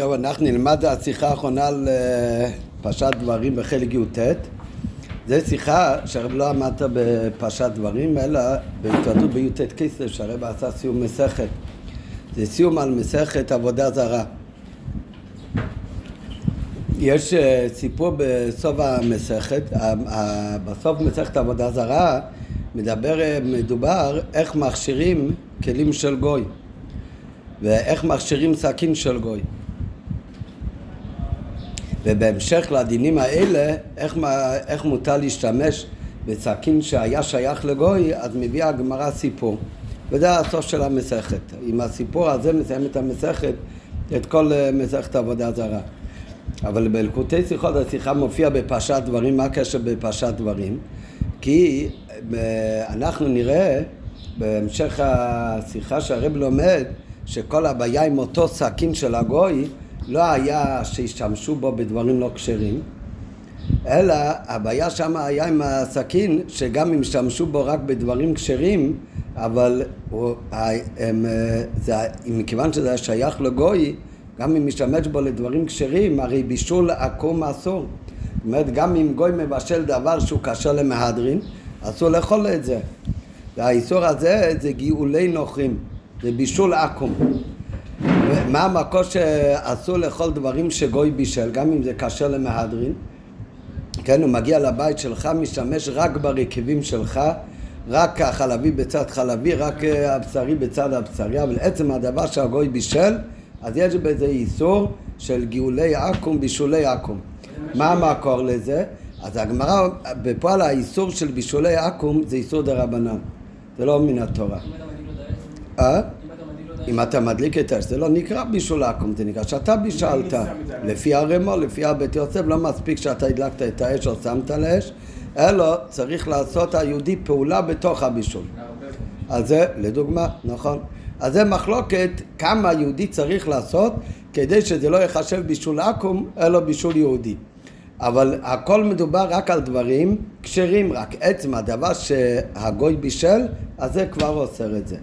טוב, אנחנו נלמד את השיחה האחרונה על אה, פרשת דברים בחלק י"ט. זו שיחה שהרב לא עמדת בפרשת דברים, אלא בהתוודות בי"ט כסלו, שהרב עשה סיום מסכת. זה סיום על מסכת עבודה זרה. יש אה, סיפור בסוף המסכת, בסוף מסכת עבודה זרה מדבר, אה, מדובר איך מכשירים כלים של גוי ואיך מכשירים סכין של גוי. ובהמשך לדינים האלה, איך, איך מותר להשתמש בסכין שהיה שייך לגוי, אז מביאה הגמרא סיפור. וזה הסוף של המסכת. עם הסיפור הזה מסיים את המסכת, את כל אה, מסכת עבודה זרה. אבל בלקוטי שיחות השיחה מופיעה בפרשת דברים, מה הקשר בפרשת דברים? כי אה, אנחנו נראה בהמשך השיחה שהרב לומד שכל הבעיה עם אותו סכין של הגוי לא היה שהשתמשו בו בדברים לא כשרים, אלא הבעיה שם היה עם הסכין, שגם אם השתמשו בו רק בדברים כשרים, אבל הם, זה, מכיוון שזה שייך לגוי, גם אם משתמש בו לדברים כשרים, הרי בישול עקום אסור. זאת אומרת, גם אם גוי מבשל דבר שהוא קשה למהדרין, אסור לאכול את זה. והאיסור הזה זה גאולי נוחים, זה בישול עקום. מה המקור שאסור לאכול דברים שגוי בישל, גם אם זה קשה למהדרין? כן, הוא מגיע לבית שלך, משתמש רק ברכיבים שלך, רק החלבי בצד חלבי, רק הבשרי בצד הבשרי, אבל עצם הדבר שהגוי בישל, אז יש בזה איסור של גאולי עכו"ם, בישולי עכו"ם. מה המקור לזה? אז הגמרא, בפועל האיסור של בישולי עכו"ם זה איסור דה רבנן, זה לא מן התורה. אה? אם אתה מדליק את האש, זה לא נקרא בישול עכו"ם, זה נקרא שאתה בישלת. לפי הרמו, לפי הבית יוסף, לא מספיק שאתה הדלקת את האש או שמת לאש, אלא צריך לעשות היהודי פעולה בתוך הבישול. אז זה, לדוגמה, נכון. אז זה מחלוקת כמה יהודי צריך לעשות כדי שזה לא ייחשב בישול עכו"ם, אלא בישול יהודי. אבל הכל מדובר רק על דברים כשרים, רק עצם הדבר שהגוי בישל, אז זה כבר אוסר את זה.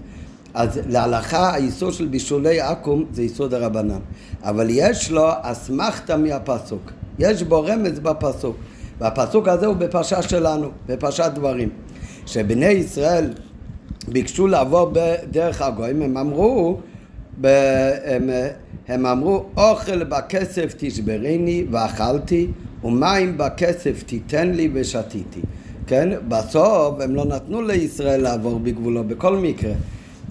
אז להלכה האיסור של בישולי עכו"ם זה איסור דה רבנן. אבל יש לו אסמכתא מהפסוק. יש בו רמז בפסוק. והפסוק הזה הוא בפרשה שלנו, בפרשת דברים. שבני ישראל ביקשו לעבור בדרך הגויים, הם אמרו, הם, הם אמרו אוכל בכסף תשברני ואכלתי ומים בכסף תיתן לי ושתיתי. כן? בסוף הם לא נתנו לישראל לעבור בגבולו בכל מקרה.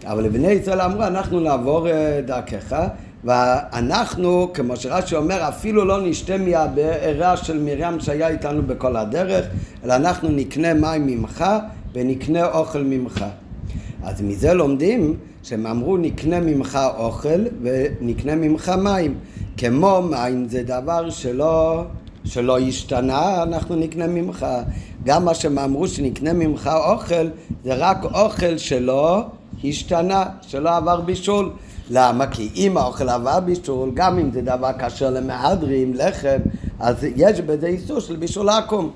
אבל לבני ישראל אמרו, אנחנו נעבור אה, דרכך, ואנחנו, כמו שרש"י אומר, אפילו לא נשתה מהבארה של מרים שהיה איתנו בכל הדרך, אלא אנחנו נקנה מים ממך ונקנה אוכל ממך. אז מזה לומדים שהם אמרו נקנה ממך אוכל ונקנה ממך מים. כמו מים זה דבר שלא, שלא השתנה, אנחנו נקנה ממך. גם מה שהם אמרו שנקנה ממך אוכל, זה רק אוכל שלא השתנה, שלא עבר בישול. למה? כי אם האוכל עבר בישול, גם אם זה דבר קשה למהדרים, לחם, אז יש בזה איסור של בישול עקום.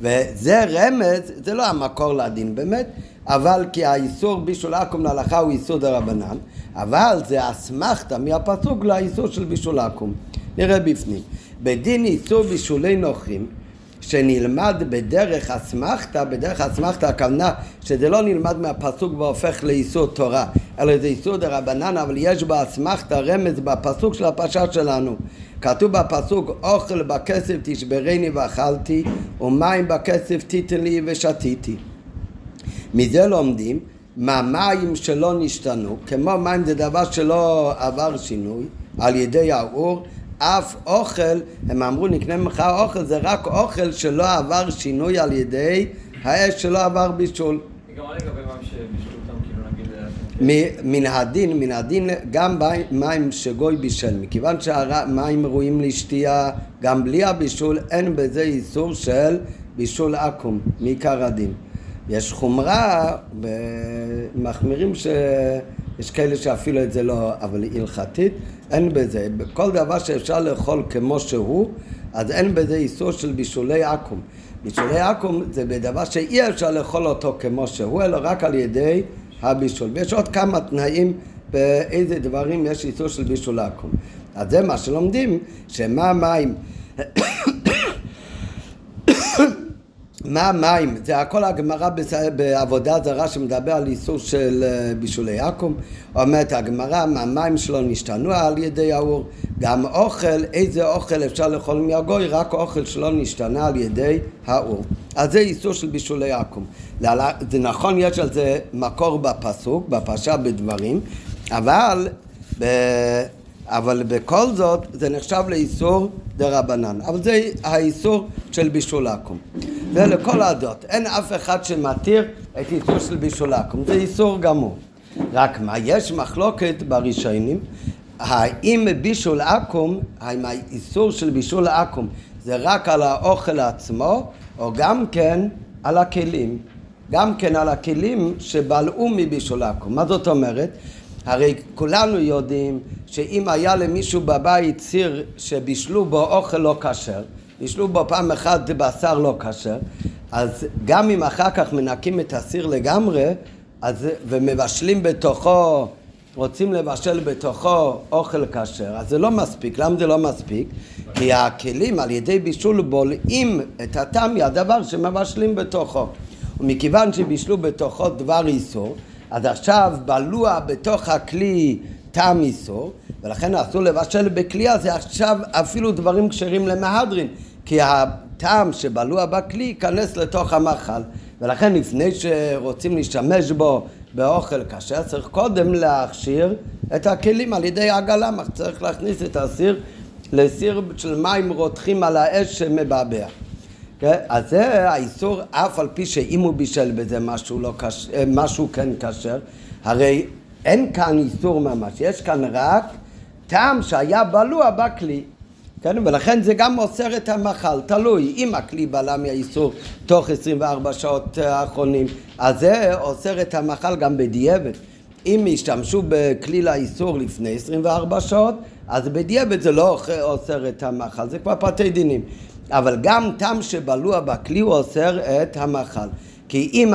וזה רמז, זה לא המקור לדין באמת, אבל כי האיסור בישול עקום להלכה הוא איסור דה רבנן, אבל זה אסמכתא מהפסוק לאיסור של בישול עקום. נראה בפנים. בדין איסור בישולי נוחים שנלמד בדרך אסמכתא, בדרך אסמכתא הכוונה שזה לא נלמד מהפסוק והופך לאיסור תורה, אלא זה איסור דה רבנן, אבל יש באסמכתא רמז בפסוק של הפרשה שלנו. כתוב בפסוק אוכל בכסף תשברני ואכלתי ומים בכסף תיתן לי ושתיתי. מזה לומדים מה מים שלא נשתנו, כמו מים זה דבר שלא עבר שינוי על ידי האור, אף אוכל, הם אמרו נקנה ממך אוכל, זה רק אוכל שלא עבר שינוי על ידי האש שלא עבר בישול. גם לגבי מים שבישלו אותם, כאילו נגיד... מן הדין, מן הדין גם מים שגוי בישל, מכיוון שהמים ראויים לשתייה גם בלי הבישול, אין בזה איסור של בישול עכו"ם, מעיקר הדין. יש חומרה, מחמירים שיש כאלה שאפילו את זה לא, אבל הלכתית, אין בזה. כל דבר שאפשר לאכול כמו שהוא, אז אין בזה איסור של בישולי עכו"ם. בישולי עכו"ם זה בדבר שאי אפשר לאכול אותו כמו שהוא, אלא רק על ידי הבישול. ויש עוד כמה תנאים באיזה דברים יש איסור של בישול עכו"ם. אז זה מה שלומדים, שמה מים מה המים? זה הכל הגמרא בעבודה זרה שמדבר על איסור של אה, בישולי עכו"ם. אומרת הגמרא, המים שלו נשתנו על ידי האור. גם אוכל, איזה אוכל אפשר לאכול מהגוי? רק אוכל שלא נשתנה על ידי האור. אז זה איסור של בישולי עכו"ם. זה נכון, יש על זה מקור בפסוק, בפרשה בדברים, אבל... ב... אבל בכל זאת זה נחשב לאיסור דה רבנן. אבל זה האיסור של בישול עכו"ם. זה לכל הדעות. אין אף אחד שמתיר את איסור של בישול עכו"ם. זה איסור גמור. רק מה, יש מחלוקת בראשונים, האם בישול עכו"ם, האם האיסור של בישול עכו"ם זה רק על האוכל עצמו, או גם כן על הכלים. גם כן על הכלים שבלעו מבישול עכו"ם. מה זאת אומרת? הרי כולנו יודעים שאם היה למישהו בבית סיר שבישלו בו אוכל לא כשר, בישלו בו פעם אחת בשר לא כשר, אז גם אם אחר כך מנקים את הסיר לגמרי, אז, ומבשלים בתוכו, רוצים לבשל בתוכו אוכל כשר, אז זה לא מספיק. למה זה לא מספיק? כי הכלים על ידי בישול בולעים את הטעם מהדבר שמבשלים בתוכו. ומכיוון שבישלו בתוכו דבר איסור, אז עכשיו בלוע בתוך הכלי טעם איסור, ולכן אסור לבשל בכלי הזה עכשיו אפילו דברים כשרים למהדרין, כי הטעם שבלוע בכלי ייכנס לתוך המאכל, ולכן לפני שרוצים להשתמש בו באוכל כשר צריך קודם להכשיר את הכלים על ידי עגלה, צריך להכניס את הסיר לסיר של מים רותחים על האש שמבעבע. כן? אז זה האיסור, אף על פי שאם הוא בישל בזה משהו, לא כש... אה, משהו כן כשר, הרי אין כאן איסור ממש, יש כאן רק טעם שהיה בלוע בכלי. כן? ולכן זה גם אוסר את המאכל, תלוי, אם הכלי בלע מהאיסור תוך 24 שעות האחרונים, אז זה אוסר את המאכל גם בדיעבד. אם ישתמשו בכלי לאיסור לפני 24 שעות, אז בדיעבד זה לא אוסר את המאכל, זה כבר פרטי דינים. אבל גם טעם שבלוע בכלי הוא אוסר את המאכל. כי אם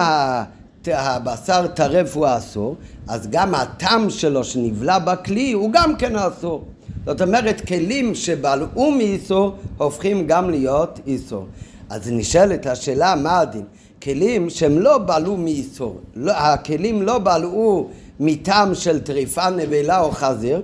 הבשר טרף הוא אסור, אז גם הטעם שלו שנבלע בכלי הוא גם כן אסור. זאת אומרת, כלים שבלעו מאיסור הופכים גם להיות איסור. אז נשאלת השאלה, מה הדין? כלים שהם לא בלעו מאיסור, לא, הכלים לא בלעו מטעם של טריפה, נבלה או חזיר,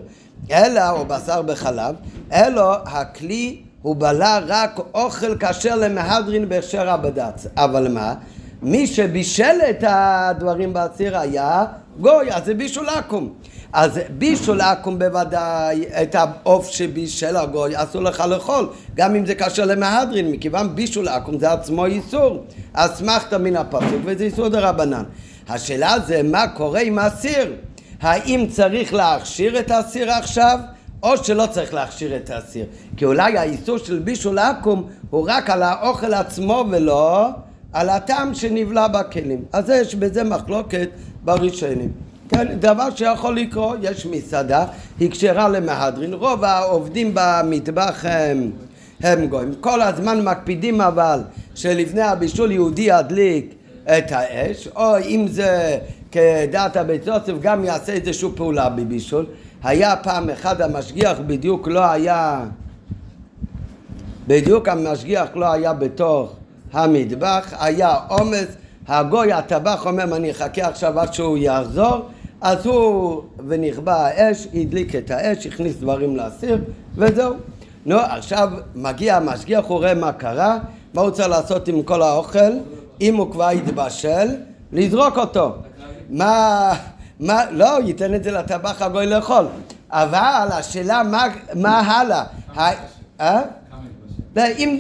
אלא, או בשר בחלב, אלא הכלי הוא בלע רק אוכל כשר למהדרין בהכשר הבד"ץ. אבל מה? מי שבישל את הדברים בסיר היה גוי, אז זה בישול עכו"ם. אז בישול עכו"ם בוודאי, את העוף שבישל הגוי אסור לך לאכול, גם אם זה כשר למהדרין, מכיוון בישול עכו"ם זה עצמו איסור. אסמכת מן הפסוק וזה איסור דרבנן. השאלה זה מה קורה עם הסיר? האם צריך להכשיר את הסיר עכשיו? או שלא צריך להכשיר את האסיר. כי אולי האיסור של בישול עכו"ם הוא רק על האוכל עצמו ולא על הטעם שנבלע בכלים. אז יש בזה מחלוקת בראשונים. כן, דבר שיכול לקרות, יש מסעדה, היא כשרה למהדרין, רוב העובדים במטבח הם, הם גויים. כל הזמן מקפידים אבל שלפני הבישול יהודי ידליק את האש, או אם זה כדעת הבית יוסף גם יעשה איזושהי פעולה בבישול. היה פעם אחד המשגיח בדיוק לא היה, בדיוק המשגיח לא היה בתוך המטבח, היה עומס, הגוי הטבח אומר אני אחכה עכשיו עד שהוא יחזור אז הוא ונכבה האש, הדליק את האש, הכניס דברים לאסיר וזהו. נו עכשיו מגיע המשגיח, הוא רואה מה קרה, מה הוא צריך לעשות עם כל האוכל, אם הוא כבר התבשל, לזרוק אותו. מה... מה, לא, ייתן את זה לטבח הגוי לאכול. אבל השאלה מה, מה הלאה. אה? אם,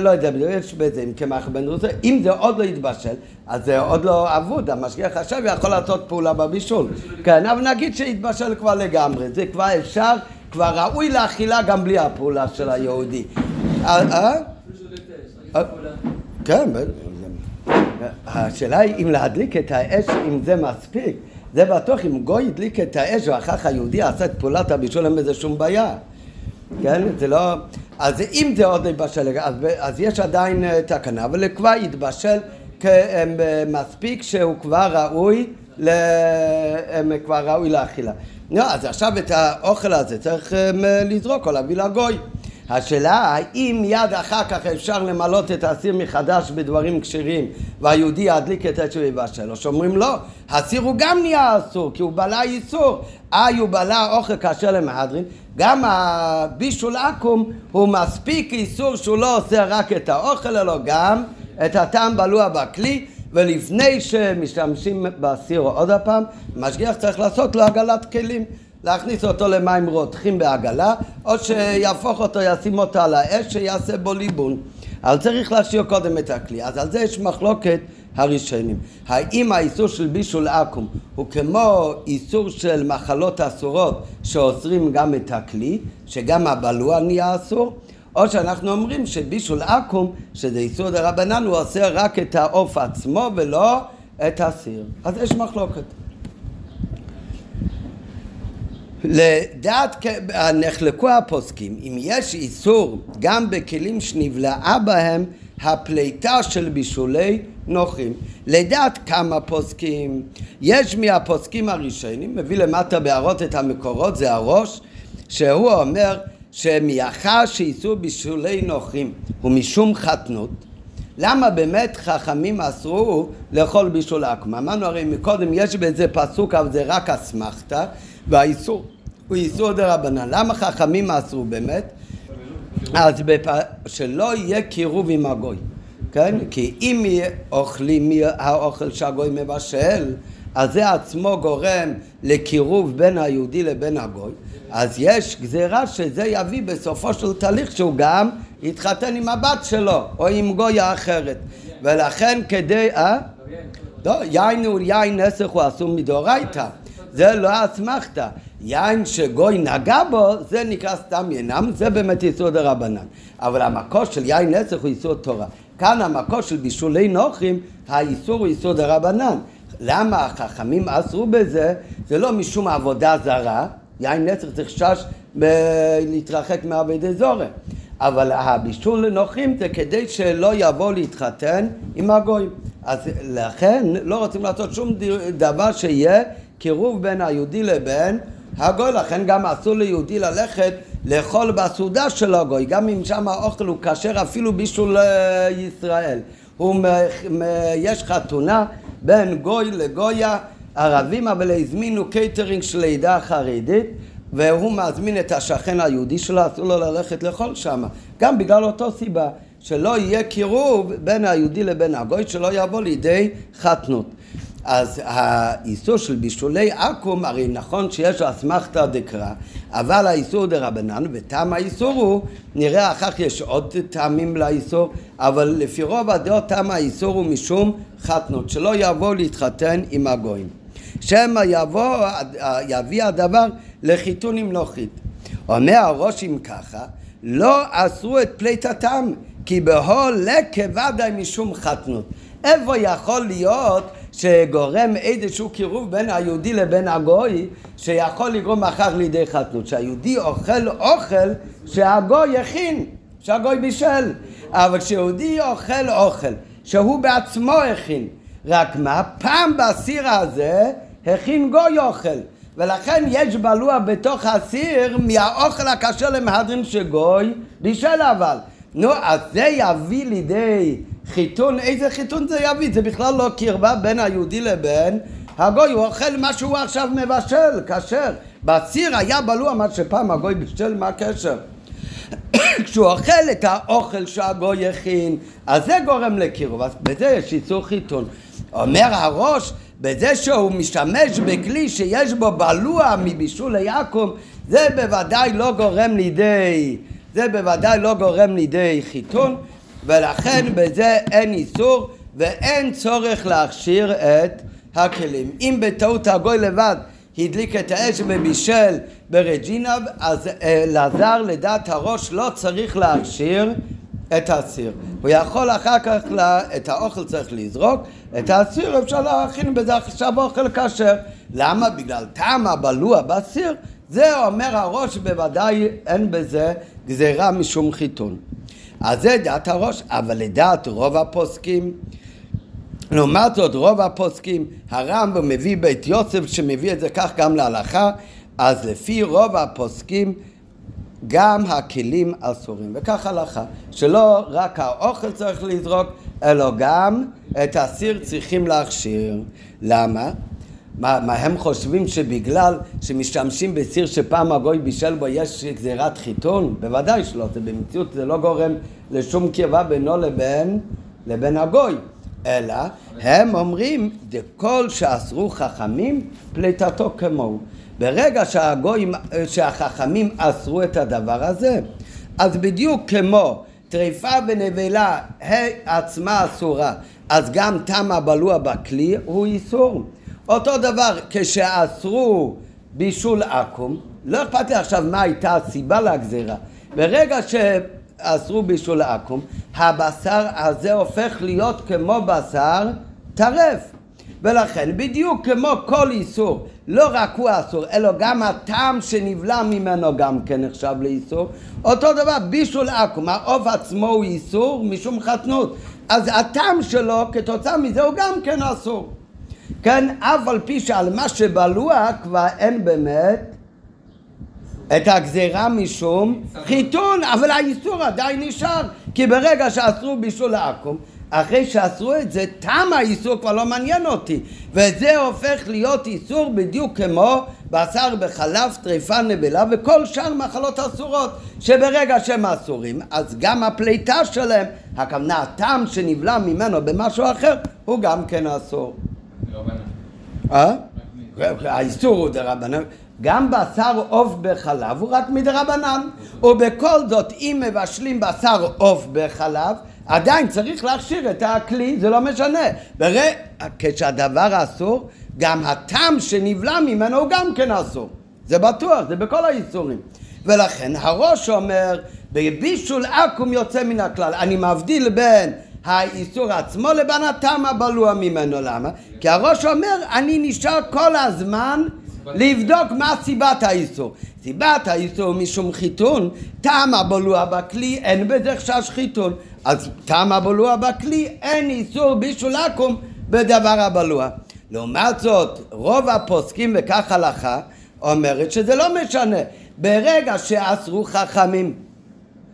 לא יודע, יש בזה, אם קמח בן רוסה, אם זה עוד לא יתבשל, אז זה עוד לא אבוד, המשגיח עכשיו יכול לעשות פעולה בבישול. כן, אבל נגיד שהתבשל כבר לגמרי, זה כבר אפשר, כבר ראוי לאכילה גם בלי הפעולה של היהודי. אה? כן, השאלה היא אם להדליק את האש, אם זה מספיק. זה בטוח, אם גוי הדליק את האש ואחר כך היהודי עשה את פעולת הבישול, אין בזה שום בעיה. כן? זה לא... אז אם זה עוד יתבשל, אז, אז יש עדיין אה, תקנה, אבל כבר יתבשל מספיק שהוא כבר ראוי הם כבר ראוי לאכילה. לא, אז עכשיו את האוכל הזה צריך לזרוק או להביא לגוי. השאלה האם מיד אחר כך אפשר למלות את האסיר מחדש בדברים כשרים והיהודי ידליק את אש ויבשל או שאומרים לא, האסיר הוא גם נהיה אסור כי הוא בלע איסור איי הוא בלע אוכל כאשר למהדרין. גם הבישול עכו"ם הוא מספיק איסור שהוא לא עושה רק את האוכל אלא גם את הטעם בלוע בכלי. ולפני שמשתמשים באסיר עוד הפעם, משגיח צריך לעשות לו עגלת כלים. להכניס אותו למים רותחים בעגלה, או שיהפוך אותו, ישים אותו על האש, שיעשה בו ליבון. אבל צריך להשאיר קודם את הכלי. אז על זה יש מחלוקת הראשונים. האם האיסור של בישול עכו"ם הוא כמו איסור של מחלות אסורות שאוסרים גם את הכלי, שגם הבלוע נהיה אסור? או שאנחנו אומרים שבישול עכו"ם, שזה איסור דה רבנן, הוא עושה רק את העוף עצמו ולא את הסיר. אז יש מחלוקת. לדעת, נחלקו הפוסקים, אם יש איסור גם בכלים שנבלעה בהם הפליטה של בישולי נוחים. לדעת כמה פוסקים, יש מהפוסקים הראשונים, מביא למטה בהערות את המקורות, זה הראש, שהוא אומר שמאחר שאיסור בישולי נוחים הוא משום חתנות, למה באמת חכמים אסרו לאכול בישול עכמה? אמרנו הרי מקודם יש בזה פסוק אבל זה רק אסמכתא והאיסור הוא איסור דה רבנן. למה חכמים אסרו באמת? אז בפ... שלא יהיה קירוב עם הגוי, כן? כי אם אוכלים מהאוכל שהגוי מבשל, אז זה עצמו גורם לקירוב בין היהודי לבין הגוי, אז יש גזירה שזה יביא בסופו של תהליך שהוא גם יתחתן עם הבת שלו או עם גויה אחרת ולכן כדי, אה? לא, יין הוא יין נסך הוא אסור מדאורייתא זה לא אסמכתא יין שגוי נגע בו, זה נקרא סתם ינם, זה באמת איסור דה רבנן. אבל המקור של יין נסך הוא איסור תורה. כאן המקור של בישולי נוחים, האיסור הוא איסור דה רבנן. למה החכמים אסרו בזה? זה לא משום עבודה זרה, יין נסך צריך שש להתרחק מעבדי זורם. אבל הבישול לנוחים זה כדי שלא יבוא להתחתן עם הגויים. אז לכן לא רוצים לעשות שום דבר שיהיה קירוב בין היהודי לבין הגוי, לכן גם אסור ליהודי ללכת לאכול בסעודה של הגוי, גם אם שם האוכל הוא כשר אפילו בשביל ישראל. יש חתונה בין גוי לגויה ערבים, אבל הזמינו קייטרינג של העדה החרדית והוא מזמין את השכן היהודי שלו, אסור לו ללכת לאכול שם, גם בגלל אותו סיבה, שלא יהיה קירוב בין היהודי לבין הגוי, שלא יבוא לידי חתנות. אז האיסור של בישולי עכו"ם, הרי נכון שיש אסמכתא דקרא, אבל האיסור דה רבנן, וטעם האיסור הוא, נראה אחר כך יש עוד טעמים לאיסור, אבל לפי רוב הדעות טעם האיסור הוא משום חתנות, שלא יבוא להתחתן עם הגויים. שמא יבוא, יביא הדבר לחיתון עם נוחית. אומר הראש אם ככה, לא אסרו את פליטתם, כי בהול לכבדי משום חתנות. איפה יכול להיות שגורם איזשהו קירוב בין היהודי לבין הגוי שיכול לגרום אחר לידי חתנות. שהיהודי אוכל אוכל שהגוי הכין שהגוי בישל. אבל כשיהודי אוכל אוכל שהוא בעצמו הכין רק מה? פעם בסיר הזה הכין גוי אוכל. ולכן יש בלוע בתוך הסיר מהאוכל הכשר למהדרין שגוי בישל אבל. נו, אז זה יביא לידי חיתון, איזה חיתון זה יביא? זה בכלל לא קרבה בין היהודי לבין הגוי, הוא אוכל מה שהוא עכשיו מבשל, כשר. בסיר היה בלוע מה שפעם הגוי בישל, מה הקשר? כשהוא אוכל את האוכל שהגוי הכין, אז זה גורם לקירוב, אז בזה יש איסור חיתון. אומר הראש, בזה שהוא משתמש בכלי שיש בו בלוע מבישול ליעקב, זה בוודאי לא גורם לידי, זה בוודאי לא גורם לידי חיתון. ולכן בזה אין איסור ואין צורך להכשיר את הכלים. אם בטעות הגוי לבד הדליק את האש ובישל ברג'ינה, אז אלעזר אה, לדעת הראש לא צריך להכשיר את הסיר. הוא יכול אחר כך, לה, את האוכל צריך לזרוק, את הסיר אפשר להכין בזה עכשיו אוכל כשר. למה? בגלל טעם הבלוע בסיר, זה אומר הראש בוודאי אין בזה גזירה משום חיתון. אז זה דעת הראש, אבל לדעת רוב הפוסקים לעומת זאת רוב הפוסקים, הרמב"ם מביא בית יוסף שמביא את זה כך גם להלכה, אז לפי רוב הפוסקים גם הכלים אסורים, וכך הלכה, שלא רק האוכל צריך לזרוק, אלא גם את הסיר צריכים להכשיר. למה? מה, מה הם חושבים שבגלל שמשתמשים בסיר שפעם הגוי בישל בו יש גזירת חיתון? בוודאי שלא, זה במציאות זה לא גורם לשום קרבה בינו לבין, לבין הגוי. אלא הם אומרים, כל שאסרו חכמים, פליטתו כמוהו. ברגע שהגויים, שהחכמים אסרו את הדבר הזה, אז בדיוק כמו טריפה ונבלה עצמה אסורה, אז גם תם הבלוע בכלי הוא איסור. אותו דבר, כשאסרו בישול עכו"ם, לא אכפת לי עכשיו מה הייתה הסיבה לגזירה. ברגע שאסרו בישול עכו"ם, הבשר הזה הופך להיות כמו בשר טרף. ולכן בדיוק כמו כל איסור, לא רק הוא אסור, אלא גם הטעם שנבלע ממנו גם כן נחשב לאיסור. אותו דבר בישול עכו"ם, העוף עצמו הוא איסור משום חתנות, אז הטעם שלו כתוצאה מזה הוא גם כן אסור. כן, אף על פי שעל מה שבלוע כבר אין באמת את הגזירה משום חיתון, אבל האיסור עדיין נשאר, כי ברגע שאסרו בישול העכו"ם, אחרי שאסרו את זה, תם האיסור כבר לא מעניין אותי, וזה הופך להיות איסור בדיוק כמו בשר בחלב, טריפה, נבלה וכל שאר מחלות אסורות, שברגע שהם אסורים, אז גם הפליטה שלהם, הכוונה הטעם שנבלע ממנו במשהו אחר, הוא גם כן אסור. אה? האיסור הוא דרבנן. גם בשר עוף בחלב הוא רק מדרבנן. ובכל זאת, אם מבשלים בשר עוף בחלב, עדיין צריך להכשיר את הכלי, זה לא משנה. בר... כשהדבר אסור, גם הטעם שנבלע ממנו הוא גם כן אסור. זה בטוח, זה בכל האיסורים. ולכן הראש אומר, בבישול עכו"ם יוצא מן הכלל. אני מבדיל בין האיסור עצמו לבין הטעם הבלוע ממנו. למה? כי הראש אומר, אני נשאר כל הזמן לבדוק מה סיבת האיסור. סיבת האיסור משום חיתון, טעם הבלוע בכלי, אין בזה חשש חיתון. אז טעם הבלוע בכלי, אין איסור בישול עכו"ם בדבר הבלוע. לעומת זאת, רוב הפוסקים וכך הלכה אומרת שזה לא משנה. ברגע שאסרו חכמים,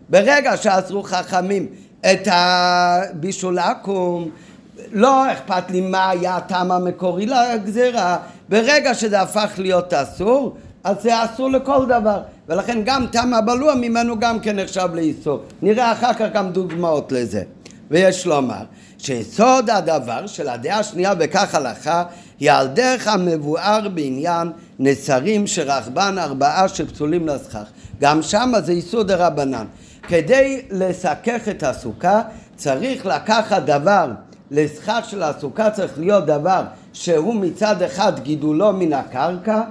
ברגע שאסרו חכמים את הבישול עכו"ם, לא אכפת לי מה היה הטעם המקורי לגזירה, ברגע שזה הפך להיות אסור, אז זה אסור לכל דבר, ולכן גם טעם הבלוע ממנו גם כן נחשב לאיסור. נראה אחר כך גם דוגמאות לזה. ויש לומר שיסוד הדבר של הדעה השנייה בכך הלכה היא על דרך המבואר בעניין נסרים שרכבן ארבעה שפסולים לסכך. גם שם זה איסור דה רבנן. כדי לסכך את הסוכה צריך לקחת דבר, לסכך של הסוכה צריך להיות דבר שהוא מצד אחד גידולו מן הקרקע,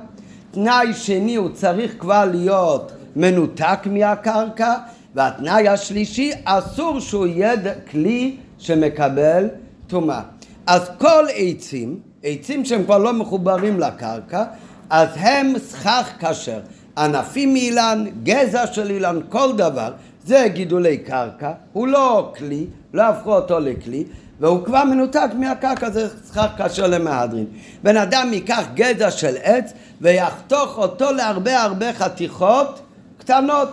תנאי שני הוא צריך כבר להיות מנותק מהקרקע, והתנאי השלישי אסור שהוא יהיה כלי שמקבל טומאה. אז כל עצים, עצים שהם כבר לא מחוברים לקרקע, אז הם סכך כשר. ענפים מאילן, גזע של אילן, כל דבר, זה גידולי קרקע, הוא לא כלי, לא הפכו אותו לכלי, והוא כבר מנותק מהקרקע, זה סכך כשר למהדרין. בן אדם ייקח גזע של עץ ויחתוך אותו להרבה הרבה חתיכות קטנות.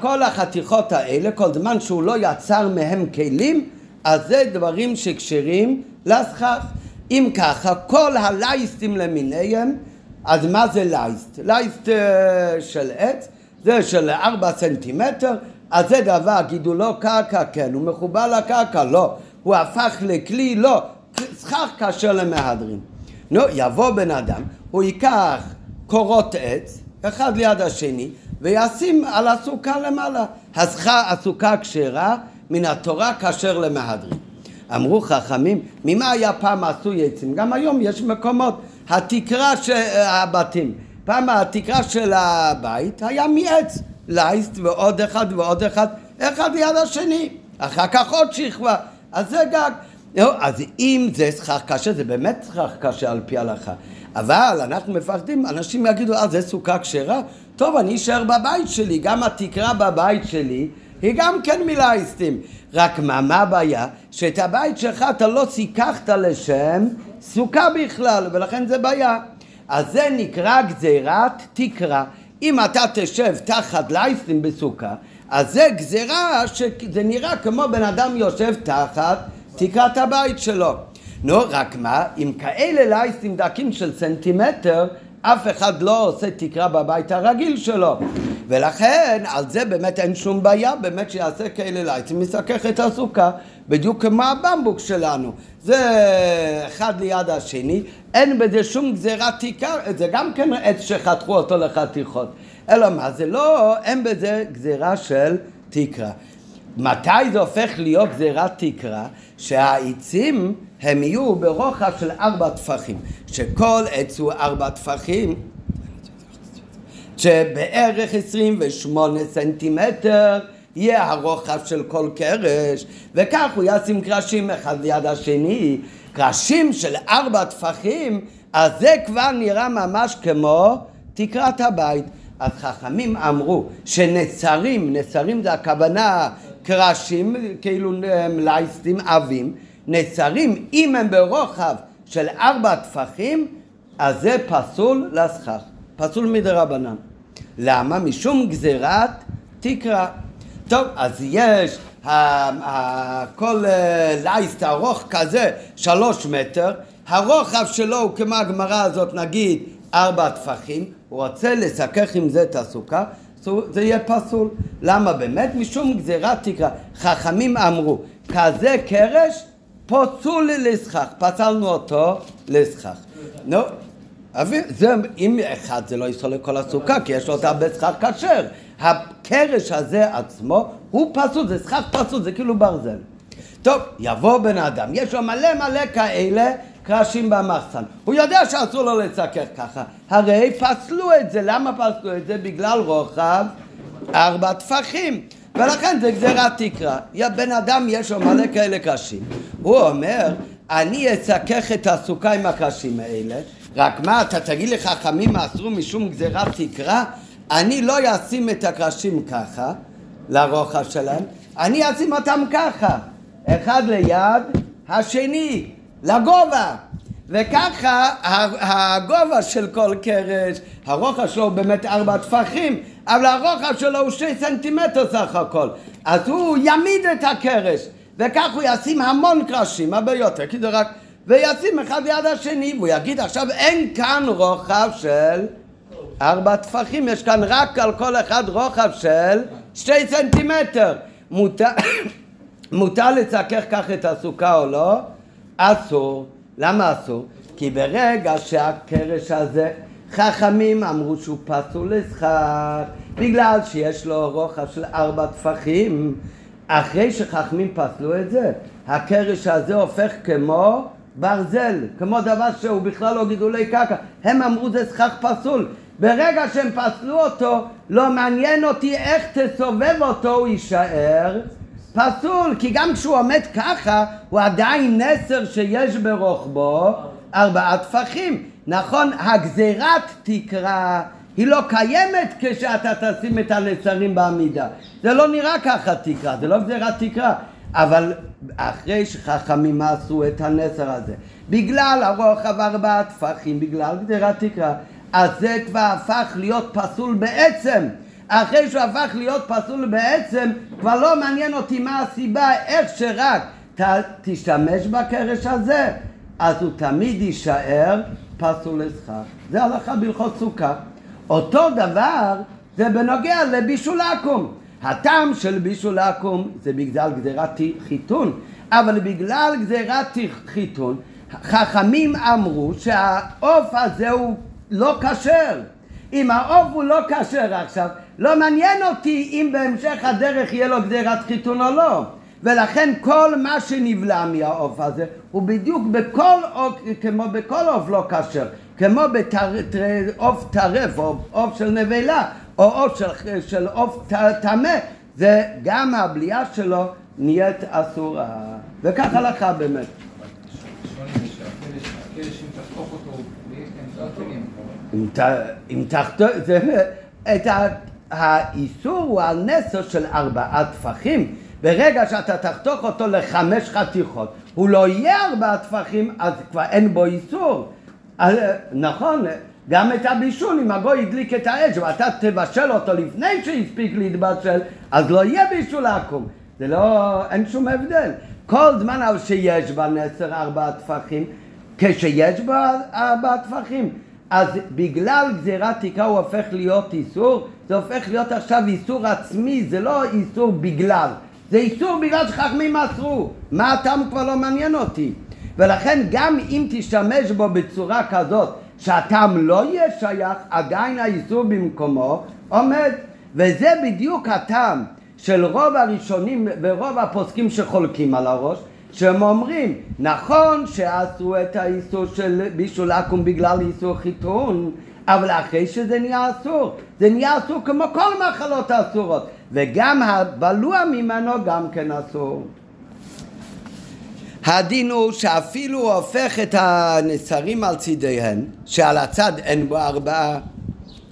כל החתיכות האלה, כל זמן שהוא לא יצר מהם כלים, אז זה דברים שקשרים לסכך. אם ככה, כל הלייסטים למיניהם, אז מה זה לייסט? לייסט אה, של עץ זה של ארבע סנטימטר, אז זה דבר, גידולו קרקע, כן, הוא מחובר לקרקע, לא. הוא הפך לכלי, לא. סכך כאשר למהדרין. נו, יבוא בן אדם, הוא ייקח קורות עץ, אחד ליד השני, וישים על הסוכה למעלה. הסוכה כשרה, מן התורה כאשר למהדרין. אמרו חכמים, ממה היה פעם עשוי עצים? גם היום יש מקומות, התקרה של הבתים, פעם התקרה של הבית היה מעץ, לייסט ועוד אחד ועוד אחד, אחד ליד השני, אחר כך עוד שכבה, אז זה גג. אז אם זה סכך קשה, זה באמת סכך קשה על פי ההלכה. אבל אנחנו מפחדים, אנשים יגידו, אה, זה סוכה כשרה? טוב, אני אשאר בבית שלי, גם התקרה בבית שלי היא גם כן מילה אסתים. רק מה, מה הבעיה? שאת הבית שלך אתה לא סיככת לשם סוכה בכלל, ולכן זה בעיה. אז זה נקרא גזירת תקרה. אם אתה תשב תחת לייסטים בסוכה, אז זה גזירה שזה נראה כמו בן אדם יושב תחת תקרת הבית שלו. נו, רק מה, עם כאלה לייסטים דקים של סנטימטר, אף אחד לא עושה תקרה בבית הרגיל שלו. ולכן, על זה באמת אין שום בעיה, באמת שיעשה כאלה לייסטים, מסכך את הסוכה, בדיוק כמו הבמבוק שלנו. זה אחד ליד השני, אין בזה שום גזירת תקרה, זה גם כן עץ שחתכו אותו לחתיכות. אלא מה, זה לא, אין בזה גזירה של תקרה. מתי זה הופך להיות גזירת תקרה? שהעצים הם יהיו ברוחב של ארבע טפחים, שכל עץ הוא ארבע טפחים, שבערך 28 סנטימטר יהיה הרוחב של כל קרש, וכך הוא ישים קרשים אחד ליד השני, קרשים של ארבע טפחים, אז זה כבר נראה ממש כמו תקרת הבית. אז חכמים אמרו שנצרים, נצרים זה הכוונה קרשים, כאילו לייסטים עבים, נצרים, אם הם ברוחב של ארבע טפחים, אז זה פסול לסכך, פסול מדרבנן. למה? משום גזירת תקרה. טוב, אז יש כל אה, לייסט ארוך כזה, שלוש מטר, הרוחב שלו הוא כמו הגמרא הזאת, נגיד ארבע טפחים, הוא רוצה לסכך עם זה את הסוכה, זה יהיה פסול. למה באמת? משום גזירת תקרה. חכמים אמרו, כזה קרש פסול לסכך, פסלנו אותו לסכך. נו, זה, אם אחד זה לא יסול לכל הסוכה, כי יש לו אותה בסכך כשר. הקרש הזה עצמו הוא פסול, זה סכך פסול, זה כאילו ברזל. טוב, יבוא בן אדם, יש לו מלא מלא כאלה קרשים במחסן. הוא יודע שאסור לו לצקר ככה. הרי פסלו את זה. למה פסלו את זה? בגלל רוחב ארבע טפחים. ולכן זה גזירת תקרה. בן אדם יש לו מלא כאלה קרשים. הוא אומר, אני אצקח את הסוכה עם הקרשים האלה, רק מה, אתה תגיד לחכמים אסרו משום גזירת תקרה? אני לא אשים את הקרשים ככה, לרוחב שלהם, אני אשים אותם ככה, אחד ליד השני. לגובה. וככה הגובה של כל קרש, הרוחב שלו הוא באמת ארבע טפחים, אבל הרוחב שלו הוא שתי סנטימטר סך הכל. אז הוא יעמיד את הקרש, וכך הוא ישים המון קרשים, הרבה יותר, כי זה רק... וישים אחד ליד השני, והוא יגיד עכשיו אין כאן רוחב של ארבע טפחים, יש כאן רק על כל אחד רוחב של שתי סנטימטר. מותר, לצקח כך את הסוכה או לא? אסור. למה אסור? כי ברגע שהקרש הזה, חכמים אמרו שהוא פסול לשכר, בגלל שיש לו רוחב של ארבע טפחים. אחרי שחכמים פסלו את זה, הקרש הזה הופך כמו ברזל, כמו דבר שהוא בכלל לא גידולי קרקע. הם אמרו זה סכך פסול. ברגע שהם פסלו אותו, לא מעניין אותי איך תסובב אותו, הוא יישאר פסול, כי גם כשהוא עומד ככה, הוא עדיין נסר שיש ברוחבו ארבעה טפחים. נכון, הגזירת תקרה היא לא קיימת כשאתה תשים את הנסרים בעמידה. זה לא נראה ככה תקרה, זה לא גזירת תקרה. אבל אחרי שחכמים עשו את הנסר הזה, בגלל הרוחב ארבעה טפחים, בגלל גזירת תקרה, אז זה כבר הפך להיות פסול בעצם. אחרי שהוא הפך להיות פסול בעצם, כבר לא מעניין אותי מה הסיבה, איך שרק ת, תשתמש בקרש הזה, אז הוא תמיד יישאר פסול לשכר. זה הלכה בהלכות סוכה. אותו דבר זה בנוגע לבישול עכו"ם. הטעם של בישול עכו"ם זה בגלל גזירת חיתון, אבל בגלל גזירת חיתון חכמים אמרו שהעוף הזה הוא לא כשר. אם העוף הוא לא כשר עכשיו, לא מעניין אותי אם בהמשך הדרך יהיה לו גזירת חיתון או לא. ולכן כל מה שנבלע מהעוף הזה הוא בדיוק בכל עוף, כמו בכל עוף לא כשר, כמו בעוף טרף או עוף של נבלה או עוף של, של עוף טמא, זה גם הבליעה שלו נהיית אסורה. וכך הלכה באמת. אם תחתוך, את האיסור הוא על נסו של ארבעה טפחים. ברגע שאתה תחתוך אותו לחמש חתיכות, הוא לא יהיה ארבעה טפחים, אז כבר אין בו איסור. אז, נכון, גם את הבישול, אם הגוי הדליק את האש ואתה תבשל אותו לפני שהספיק להתבשל, אז לא יהיה בישול עקום. זה לא, אין שום הבדל. כל זמן שיש בנסר ארבעה טפחים, כשיש בה ארבעה טפחים, אז בגלל גזירת תקרה הוא הופך להיות איסור, זה הופך להיות עכשיו איסור עצמי, זה לא איסור בגלל, זה איסור בגלל שחכמים אסרו, מה הטעם כבר לא מעניין אותי. ולכן גם אם תשתמש בו בצורה כזאת שהטעם לא יהיה שייך, עדיין האיסור במקומו עומד. וזה בדיוק הטעם של רוב הראשונים ורוב הפוסקים שחולקים על הראש, שהם אומרים, נכון שעשו את האיסור של בישול עכו"ם בגלל איסור חיתון, אבל אחרי שזה נהיה אסור, זה נהיה אסור כמו כל מחלות האסורות, וגם הבלוע ממנו גם כן אסור. הדין הוא שאפילו הוא הופך את הנסרים על צידיהם, שעל הצד אין בו ארבעה,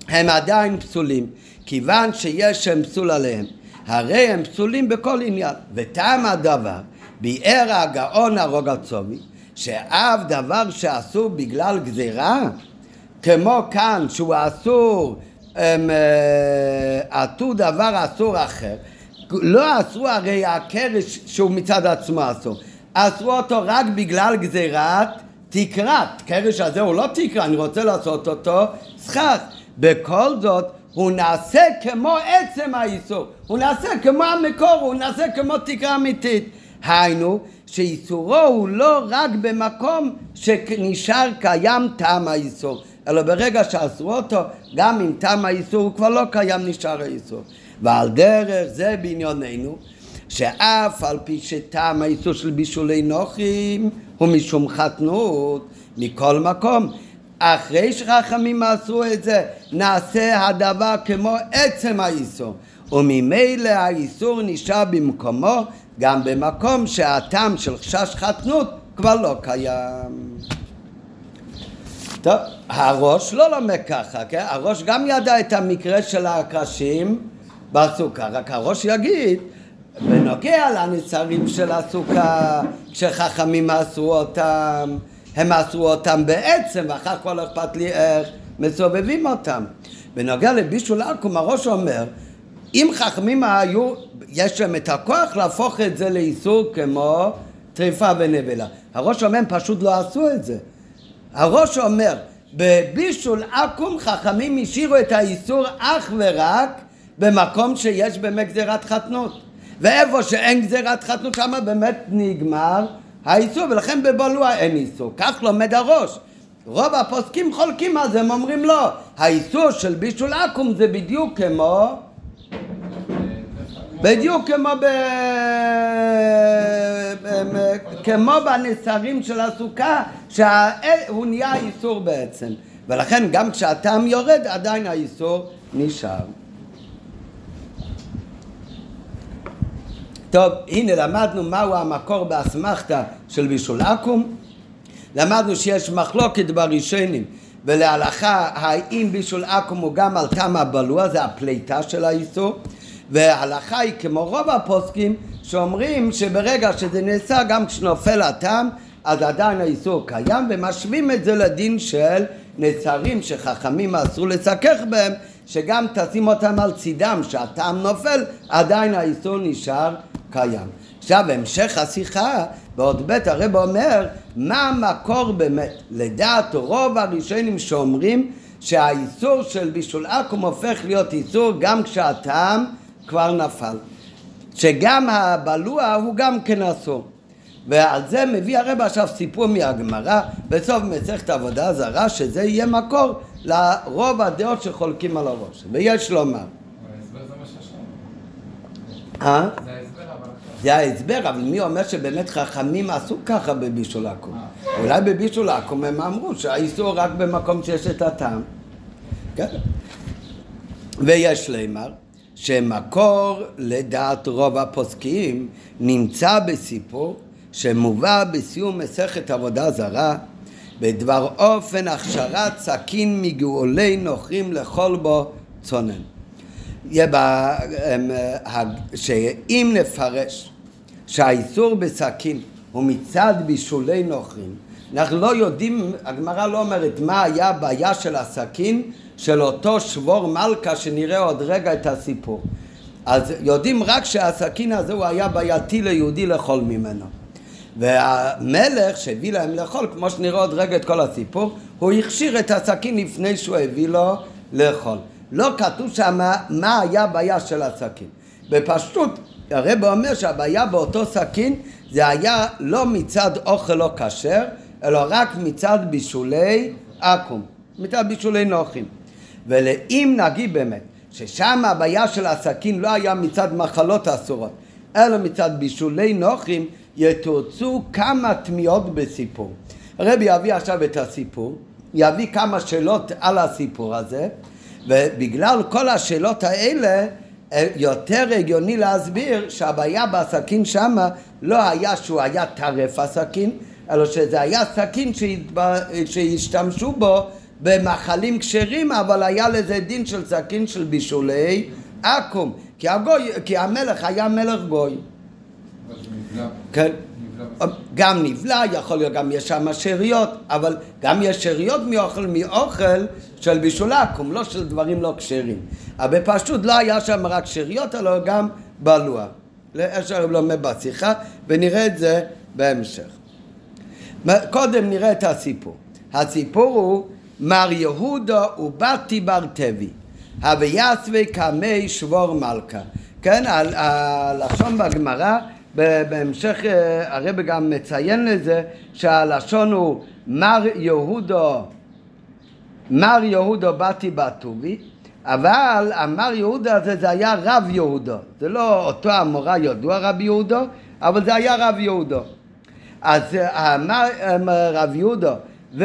הם עדיין פסולים, כיוון שיש שם פסול עליהם. הרי הם פסולים בכל עניין. וטעם הדבר, ביאר הגאון הרוגצובי, שאף דבר שאסור בגלל גזירה, כמו כאן שהוא אסור, הם אה, עטו דבר אסור אחר, לא אסרו הרי הקרש שהוא מצד עצמו אסור, אסרו אותו רק בגלל גזירת תקרת, קרש הזה הוא לא תקרה, אני רוצה לעשות אותו סכך. בכל זאת הוא נעשה כמו עצם האיסור, הוא נעשה כמו המקור, הוא נעשה כמו תקרה אמיתית. היינו, שאיסורו הוא לא רק במקום שנשאר קיים טעם האיסור, אלא ברגע שאסרו אותו, גם אם טעם האיסור הוא כבר לא קיים, נשאר האיסור. ועל דרך זה בענייננו, שאף על פי שטעם האיסור של בישולי נוחים הוא משום חתנות, מכל מקום, אחרי שחכמים עשו את זה, נעשה הדבר כמו עצם האיסור. וממילא האיסור נשאר במקומו גם במקום שהטעם של חשש חתנות כבר לא קיים. טוב, הראש לא לומד ככה, כן? הראש גם ידע את המקרה של הקרשים בסוכה, רק הראש יגיד בנוגע לנצרים של הסוכה, כשחכמים עשו אותם, הם עשו אותם בעצם, ואחר כך לא אכפת לי איך מסובבים אותם. בנוגע לבישול עכו"ם, הראש אומר, אם חכמים היו, יש להם את הכוח להפוך את זה לאיסור כמו טריפה ונבלה. הראש אומר, הם פשוט לא עשו את זה. הראש אומר, בבישול עכו"ם חכמים השאירו את האיסור אך ורק במקום שיש באמת גזירת חתנות. ואיפה שאין גזירת חתנות, שם באמת נגמר האיסור, ולכן בבולוע אין איסור. כך לומד הראש. רוב הפוסקים חולקים על זה, הם אומרים לא. האיסור של בישול עכו"ם זה בדיוק כמו... בדיוק כמו ב... כמו בנסרים של הסוכה, שהוא נהיה איסור בעצם. ולכן גם כשהטעם יורד, עדיין האיסור נשאר. טוב, הנה למדנו מהו המקור באסמכתא של בישול עכו"ם. למדנו שיש מחלוקת בראשונים ולהלכה האם בישול עכו"ם הוא גם על טעם הבלוע, זה הפליטה של האיסור. וההלכה היא כמו רוב הפוסקים שאומרים שברגע שזה נעשה גם כשנופל הטעם אז עדיין האיסור קיים ומשווים את זה לדין של נצרים שחכמים אסרו לסכך בהם שגם תשים אותם על צידם שהטעם נופל עדיין האיסור נשאר קיים. עכשיו המשך השיחה בעוד ב' הרב אומר מה המקור באמת לדעת רוב הראשונים שאומרים שהאיסור של בישול עכו"ם הופך להיות איסור גם כשהטעם כבר נפל. שגם הבלוע הוא גם כן אסור. ועל זה מביא הרב עכשיו סיפור מהגמרא בסוף מסכת עבודה זרה שזה יהיה מקור לרוב הדעות שחולקים על הראש ויש לומר אה? זה ההסבר, אבל מי אומר שבאמת חכמים עשו ככה בבישול עכו"ם? אולי בבישול עכו"ם הם אמרו שהאיסור רק במקום שיש את הטעם. כן? ויש לימר שמקור לדעת רוב הפוסקים נמצא בסיפור שמובא בסיום מסכת עבודה זרה בדבר אופן הכשרת סכין מגאולי נוכרים לכל בו צונן. בה, שאם נפרש שהאיסור בסכין הוא מצד בישולי נוכרים, אנחנו לא יודעים, הגמרא לא אומרת מה היה הבעיה של הסכין של אותו שבור מלכה שנראה עוד רגע את הסיפור. אז יודעים רק שהסכין הזה הוא היה בעייתי ליהודי לאכול ממנו. והמלך שהביא להם לאכול, כמו שנראה עוד רגע את כל הסיפור, הוא הכשיר את הסכין לפני שהוא הביא לו לאכול. לא כתוב שם מה היה הבעיה של הסכין. בפשטות, הרב אומר שהבעיה באותו סכין זה היה לא מצד אוכל לא כשר, אלא רק מצד בישולי עכו"ם, מצד בישולי נוחים. ואם נגיד באמת ששם הבעיה של הסכין לא היה מצד מחלות אסורות, אלא מצד בישולי נוחים, יתורצו כמה תמיהות בסיפור. הרבי יביא עכשיו את הסיפור, יביא כמה שאלות על הסיפור הזה, ובגלל כל השאלות האלה יותר הגיוני להסביר שהבעיה בסכין שמה לא היה שהוא היה טרף הסכין, אלא שזה היה סכין שהשתמשו בו במאכלים כשרים, אבל היה לזה דין של סכין של בישולי עכו"ם, כי, הגוי, כי המלך היה מלך גוי. כן. גם נבלע, יכול להיות גם יש שם שאריות, אבל גם יש שאריות מאוכל, מאוכל של בישול עכו"ם, לא של דברים לא כשרים. אבל בפשוט לא היה שם רק שאריות, אלא גם בלוע. איך שהרב לומד בשיחה, ונראה את זה בהמשך. קודם נראה את הסיפור. הסיפור הוא מר יהודה ובתי בר תבי, הוויסווי קמי שבור מלכה. כן, הלשון בגמרא, בהמשך אה, הרב גם מציין לזה שהלשון הוא מר יהודה, מר יהודה בתי בטובי, אבל המר יהודה הזה זה היה רב יהודה, זה לא אותו המורה ידוע רב יהודה, אבל זה היה רב יהודה. אז אמר רב יהודה ו...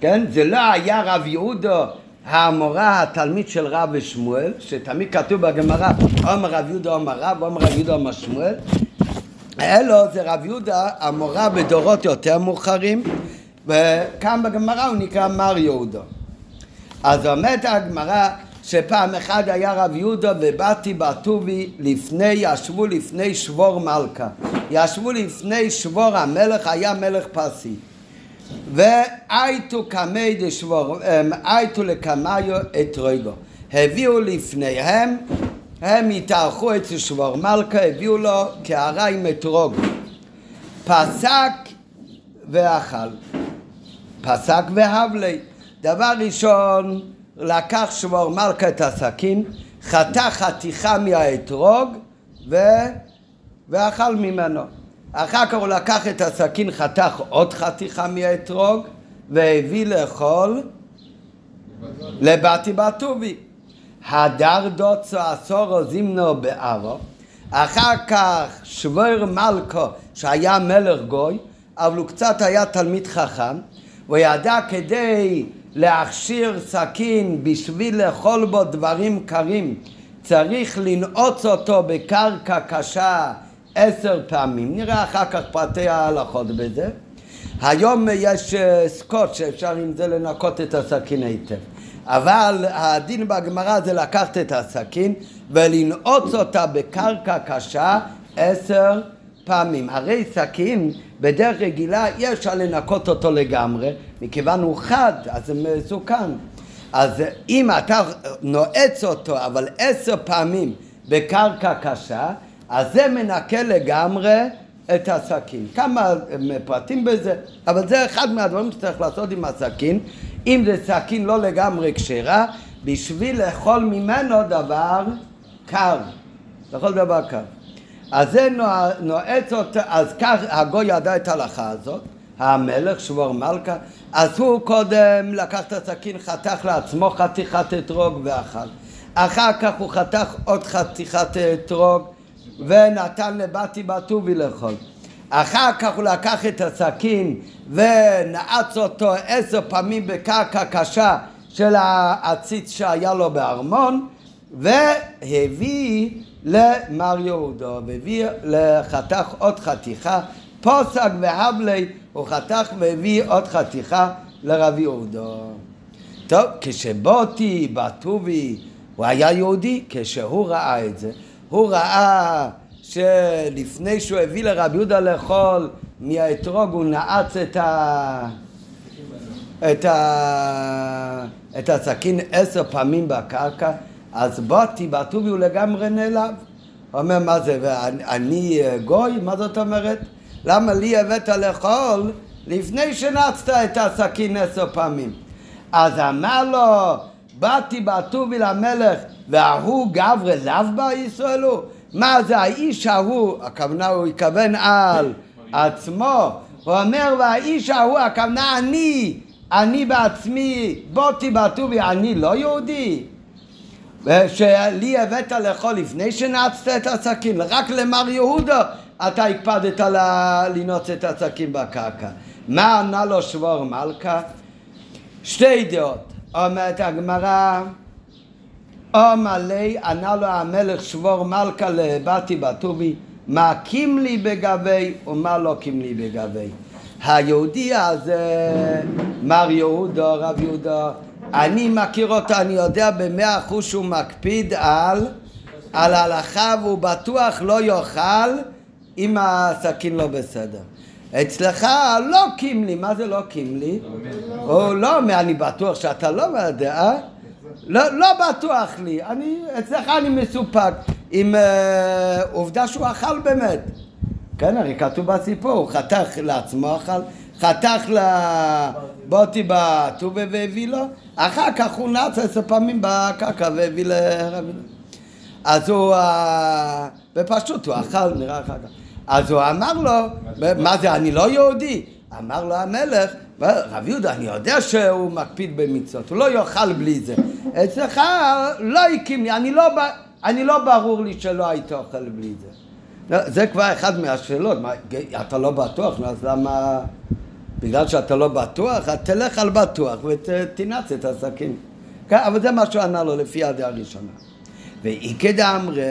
כן? זה לא היה רב יהודה המורה, התלמיד של רב ושמואל, שתמיד כתוב בגמרא, עומר רב יהודה עומר רב, עומר רב יהודה עומר שמואל, אלו זה רב יהודה המורה בדורות יותר מאוחרים, וכאן בגמרא הוא נקרא מר יהודה. אז אומרת הגמרא שפעם אחד היה רב יהודה ובאתי בטובי לפני, ישבו לפני שבור מלכה. ישבו לפני שבור המלך, היה מלך פרסי. ואייתו קמי דשבור, אמ, אייתו לקמיו את רגו. הביאו לפניהם, הם התארחו אצל שבור מלכה, הביאו לו קערה עם אתרוג. פסק ואכל. פסק והבלי. דבר ראשון, לקח שבור מלכה את הסכין, חתך חתיכה מהאתרוג ו... ואכל ממנו. אחר כך הוא לקח את הסכין, חתך עוד חתיכה מהאתרוג והביא לאכול לבתי בטובי. הדר דוצו עשורו זימנו בערו. אחר כך שבור מלכו שהיה מלך גוי, אבל הוא קצת היה תלמיד חכם, הוא ידע כדי להכשיר סכין בשביל לאכול בו דברים קרים צריך לנעוץ אותו בקרקע קשה עשר פעמים. נראה אחר כך פרטי ההלכות בזה. היום יש אה, סקוט שאפשר עם זה לנקות את הסכין היטב. אבל הדין בגמרא זה לקחת את הסכין ולנעוץ אותה בקרקע קשה עשר פעמים. הרי סכין בדרך רגילה אי אפשר לנקות אותו לגמרי, מכיוון הוא חד, אז זה מסוכן. אז אם אתה נועץ אותו, אבל עשר פעמים בקרקע קשה, אז זה מנקה לגמרי את הסכין. כמה פרטים בזה, אבל זה אחד מהדברים שצריך לעשות עם הסכין. אם זה סכין לא לגמרי כשרה, בשביל לאכול ממנו דבר קר. לאכול דבר קר. אז זה נועץ אותה, אז כך הגוי ידע את ההלכה הזאת, המלך שבור מלכה, אז הוא קודם לקח את הסכין, חתך לעצמו חתיכת אתרוג ואכל. אחר כך הוא חתך עוד חתיכת אתרוג ונתן לבתי בטובי לאכול. אחר כך הוא לקח את הסכין ונעץ אותו עשר פעמים בקרקע קשה של העציץ שהיה לו בארמון והביא למר יהודו, והביא, לחתך עוד חתיכה, פוסק והבלי, הוא חתך והביא עוד חתיכה לרב יהודו. טוב, כשבוטי, בטובי, הוא היה יהודי, כשהוא ראה את זה, הוא ראה שלפני שהוא הביא לרב יהודה לאכול מהאתרוג הוא נעץ את ה... את, ה... את הסכין עשר פעמים בקרקע, אז באתי, בטובי הוא לגמרי נעלב. הוא אומר, מה זה, ואני גוי? מה זאת אומרת? למה לי הבאת לאכול לפני שנצת את הסכין עשר פעמים? אז אמר לו, באתי בטובי למלך, וההוא גברי לאו בה ישראלו? מה זה האיש ההוא, הכוונה הוא התכוון על עצמו, הוא אומר והאיש ההוא, הכוונה אני, אני בעצמי, בוטי בטובי, אני לא יהודי? שלי הבאת לאכול לפני שנעצת את הסכין, רק למר יהודה אתה הקפדת לנעוץ את הסכין בקרקע. מה ענה לו שבור מלכה? שתי דעות. אומרת הגמרא, אומר לי, ענה לו המלך שבור מלכה לבתי בטובי, מה קים לי בגבי ומה לא קים לי בגבי. היהודי הזה, מר יהודה, רב יהודה, אני מכיר אותו, אני יודע במאה אחוז שהוא מקפיד על, על הלכה והוא בטוח לא יאכל אם הסכין לא בסדר. אצלך לא קימלי, מה זה לא קימלי? או לא, אני בטוח שאתה לא יודע, לא, לא בטוח לי, אני, אצלך אני מסופק עם אה, עובדה שהוא אכל באמת. כן, הרי כתוב בסיפור, הוא חתך לעצמו אכל, חתך לבוטי בטובה והביא לו, אחר כך הוא נץ עשר פעמים בקרקע והביא לרבי. אז הוא, אה, בפשוט הוא אכל, נראה אחר כך. אז הוא אמר לו, מה זה, אני לא יהודי? אמר לו המלך, רב יהודה, אני יודע שהוא מקפיד במצוות, הוא לא יאכל בלי זה. אצלך לא הקים לי, אני לא, אני לא ברור לי שלא היית אוכל בלי זה. לא, זה כבר אחד מהשאלות, מה, אתה לא בטוח, אז למה... בגלל שאתה לא בטוח, אז תלך על בטוח ותנעץ את הסכין. כן, אבל זה מה שהוא ענה לו לפי הדעה הראשונה. ואיכא דאמרי,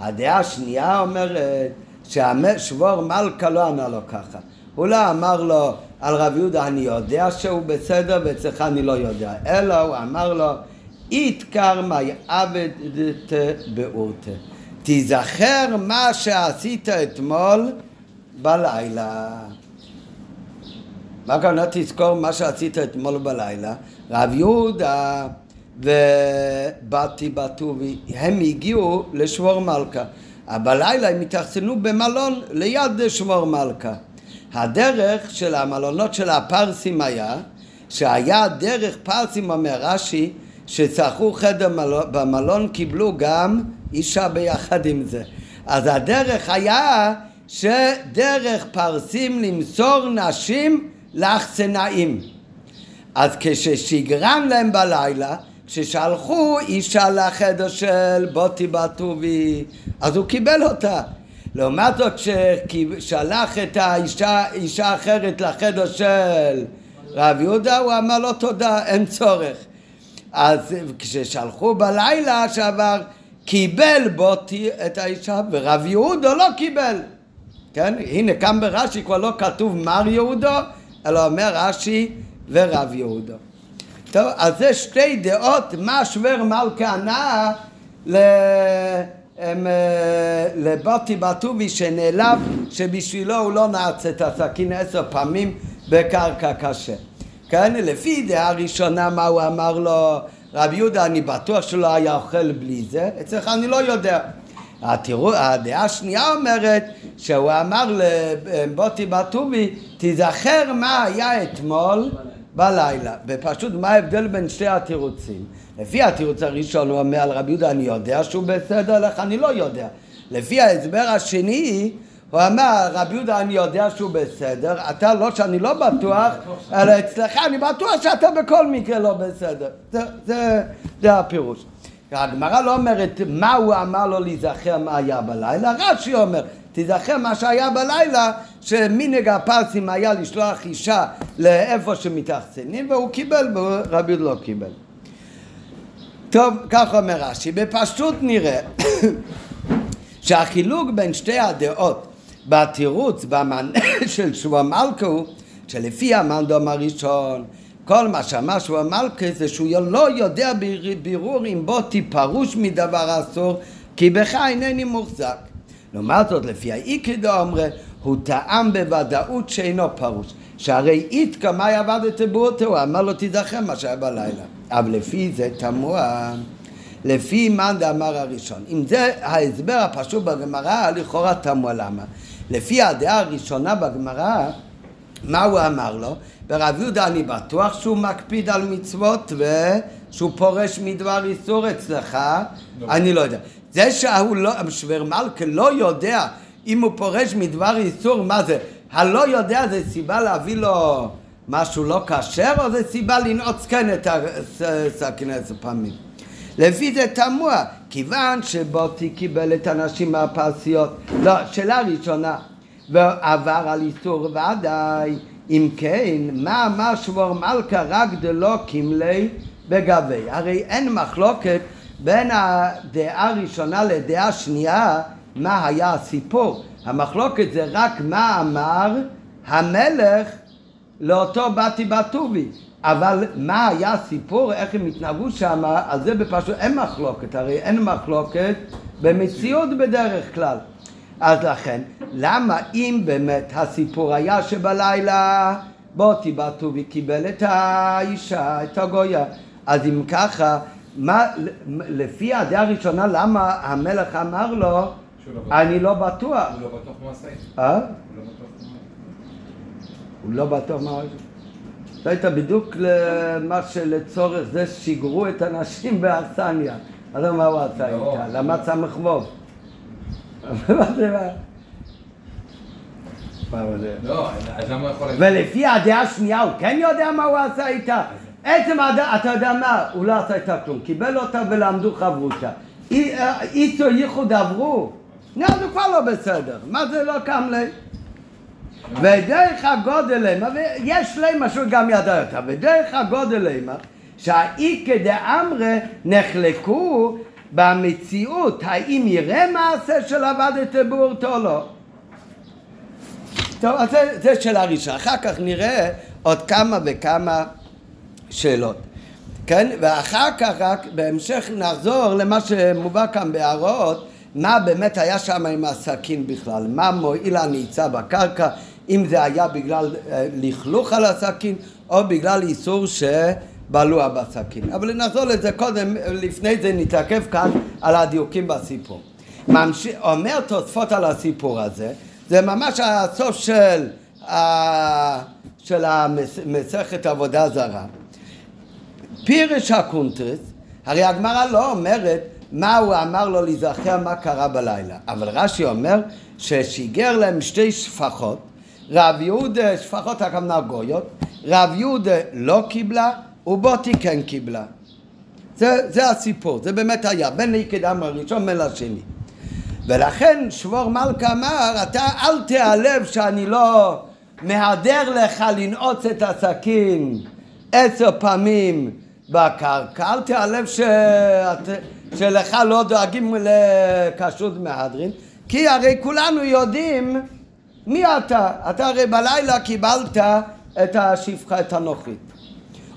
הדעה השנייה אומרת ששבור מלכה לא ענה לו ככה. הוא לא אמר לו על רב יהודה אני יודע שהוא בסדר ואצלך אני לא יודע, אלא הוא אמר לו איתקר מי עבדת באורתה. תיזכר מה שעשית אתמול בלילה. מה הכוונה תזכור מה שעשית אתמול בלילה? רב יהודה ובתי בטובי, הם הגיעו לשבור מלכה. בלילה הם התאכסנו במלון ליד שבור מלכה. הדרך של המלונות של הפרסים היה שהיה דרך פרסים אומר רש"י שצרכו חדר במלון קיבלו גם אישה ביחד עם זה. אז הדרך היה שדרך פרסים למסור נשים לאחסנאים. אז כששגרם להם בלילה, כששלחו אישה לחדר של בוטי בטובי, אז הוא קיבל אותה. לעומת זאת, כששלח את האישה אישה אחרת לחדר של רב יהודה, הוא אמר לו תודה, אין צורך. אז כששלחו בלילה שעבר, קיבל בוטי את האישה, ורב יהודה לא קיבל. כן? הנה, כאן ברש"י כבר לא כתוב מר יהודו, אלא אומר רש"י ורב יהודו. טוב, אז זה שתי דעות, מה שוור מלכה הם, אה, לבוטי בטובי שנעלב שבשבילו הוא לא נעץ את הסכין עשר פעמים בקרקע קשה. כן, לפי דעה ראשונה מה הוא אמר לו, רב יהודה אני בטוח שלא היה אוכל בלי זה, אצלך אני לא יודע. התראו, הדעה השנייה אומרת שהוא אמר לבוטי בטובי תיזכר מה היה אתמול בלילה ופשוט מה ההבדל בין שתי התירוצים? לפי התירוץ הראשון הוא אומר על רבי יהודה אני יודע שהוא בסדר לך אני לא יודע. לפי ההסבר השני הוא אמר רבי יהודה אני יודע שהוא בסדר אתה לא שאני לא בטוח אלא אצלך אני בטוח שאתה בכל מקרה לא בסדר. זה, זה, זה הפירוש. הגמרא לא אומרת מה הוא אמר לו להיזכר מה היה בלילה? רש"י אומר תיזכר מה שהיה בלילה, שמנהג הפרסים היה לשלוח אישה לאיפה שמתאכסנים, והוא קיבל, ורבי יהודה לא קיבל. טוב, כך אומר רש"י, בפשטות נראה שהחילוק בין שתי הדעות בתירוץ, במענה של שבוע מלכה הוא שלפי המנדום הראשון כל מה שאמר שבוע מלכה זה שהוא לא יודע בירור אם בו תיפרוש מדבר אסור כי בך אינני מוחזק. לעומת זאת לפי האיקדו אומרה הוא טעם בוודאות שאינו פרוש שהרי איתקא מאי עבדת באותו הוא אמר לו תידחה מה שהיה בלילה אבל לפי זה תמוה לפי מאן דאמר הראשון אם זה ההסבר הפשוט בגמרא לכאורה תמוה למה לפי הדעה הראשונה בגמרא מה הוא אמר לו? ברב יהודה אני בטוח שהוא מקפיד על מצוות ושהוא פורש מדבר איסור אצלך, לא. אני לא יודע. זה שהוא לא, שוור מלכה לא יודע אם הוא פורש מדבר איסור, מה זה? הלא יודע זה סיבה להביא לו משהו לא כשר או זה סיבה לנעוץ כן את הסכין עשר פעמים? לפי זה תמוה, כיוון שבוטי קיבל את הנשים מהפרסיות. לא, שאלה ראשונה, ועבר על איסור ודאי, אם כן, מה אמר שבור מלכה רק דלא קימלי בגבי? הרי אין מחלוקת בין הדעה הראשונה לדעה שנייה מה היה הסיפור. המחלוקת זה רק מה אמר המלך לאותו באתי בטובי. אבל מה היה הסיפור, איך הם התנהגו שם, על זה בפשוט אין מחלוקת, הרי אין מחלוקת במציאות בדרך כלל. אז לכן, למה אם באמת הסיפור היה שבלילה בוטי בטובי קיבל את האישה, את הגויה, אז אם ככה, מה, לפי הדעה הראשונה, למה המלך אמר לו, לא אני לא בטוח. הוא לא בטוח מה עשה. אה? הוא לא בטוח מה עשה. זה הייתה בדיוק למה שלצורך זה שיגרו את הנשים באכסניה. אז מה הוא עשה לא. איתה? למד סמך ווב. לא. ולפי הדעה השנייה הוא כן יודע מה הוא עשה איתה? עצם הדעה, אתה יודע מה? הוא לא עשה איתה כלום. קיבל אותה ולמדו חברותה. איתו ייחוד עברו. נו, זה כבר לא בסדר. מה זה לא קם לי? ודרך הגודל המה, ויש להם שהוא גם ידע אותה, ודרך הגודל המה, שהאיקא דאמרי נחלקו במציאות, האם יראה מעשה של עבדת בורתו או לא. טוב, אז זו שאלה ראשונה. אחר כך נראה עוד כמה וכמה שאלות. כן? ואחר כך רק בהמשך נחזור למה שמובא כאן בהערות, מה באמת היה שם עם הסכין בכלל, מה מועיל הנעיצה בקרקע, אם זה היה בגלל אה, לכלוך על הסכין או בגלל איסור שבלוע בסכין. אבל נחזור לזה קודם, לפני זה נתעכב כאן על הדיוקים בסיפור. ממש... אומר תוספות על הסיפור הזה, זה ממש הסוף של, ה... של המסכת עבודה זרה. פירש הקונטרס, הרי הגמרא לא אומרת מה הוא אמר לו להיזכר מה קרה בלילה, אבל רש"י אומר ששיגר להם שתי שפחות רב יהודה, שפחות הכוונה גויות, רב יהודה לא קיבלה ובאטי כן קיבלה. זה, זה הסיפור, זה באמת היה, בין נקדם הראשון בין לשני. ולכן שבור מלכה אמר, אתה אל תיעלב שאני לא מהדר לך לנעוץ את הסכין עשר פעמים בקרקע, אל תיעלב שאת, שלך לא דואגים לכשרות מהדרין, כי הרי כולנו יודעים מי אתה? אתה הרי בלילה קיבלת את השפחה, את הנוחית.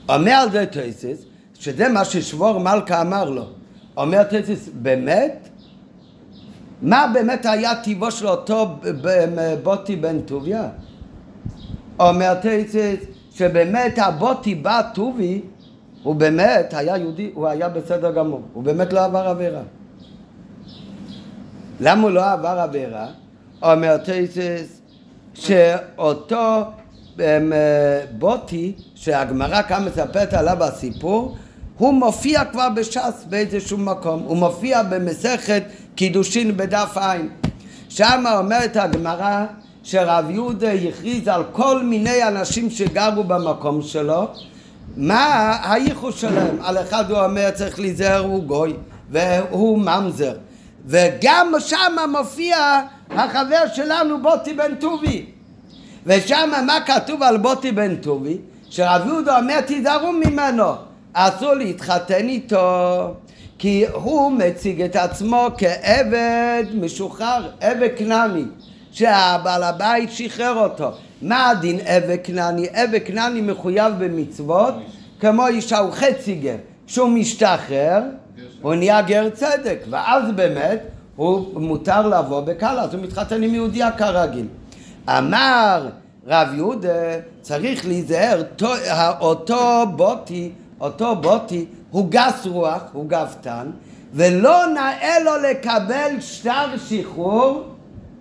אומר על זה טייסס, שזה מה ששבור מלכה אמר לו. אומר טייסס, באמת? מה באמת היה טיבו של אותו בוטי בן טוביה? אומר טייסס, שבאמת הבוטי בא טובי, הוא באמת היה יהודי, הוא היה בסדר גמור, הוא באמת לא עבר עבירה. למה הוא לא עבר עבירה? אומר טייסס, שאותו אמ, בוטי שהגמרא כאן מספרת עליו הסיפור הוא מופיע כבר בש"ס באיזשהו מקום, הוא מופיע במסכת קידושין בדף ע' שם אומרת הגמרא שרב יהודה הכריז על כל מיני אנשים שגרו במקום שלו מה הייחוס שלהם? על אחד הוא אומר צריך להיזהר הוא גוי והוא ממזר וגם שם מופיע החבר שלנו בוטי בן טובי. ושם מה כתוב על בוטי בן טובי? שרב יהודה אומר תיזהרו ממנו, אסור להתחתן איתו, כי הוא מציג את עצמו כעבד משוחרר, עבד כנעני, שהבעל הבית שחרר אותו. מה הדין עבד כנעני? עבד כנעני מחויב במצוות כמו אישה, הוא חצי גר. כשהוא משתחרר, הוא נהיה גר צדק, ואז באמת הוא מותר לבוא בקלה, אז הוא מתחתן עם יהודיה כרגיל. אמר רב יהודה, צריך להיזהר, אותו בוטי, אותו בוטי הוא גס רוח, הוא גבתן, ולא נאה לו לקבל שטר שחרור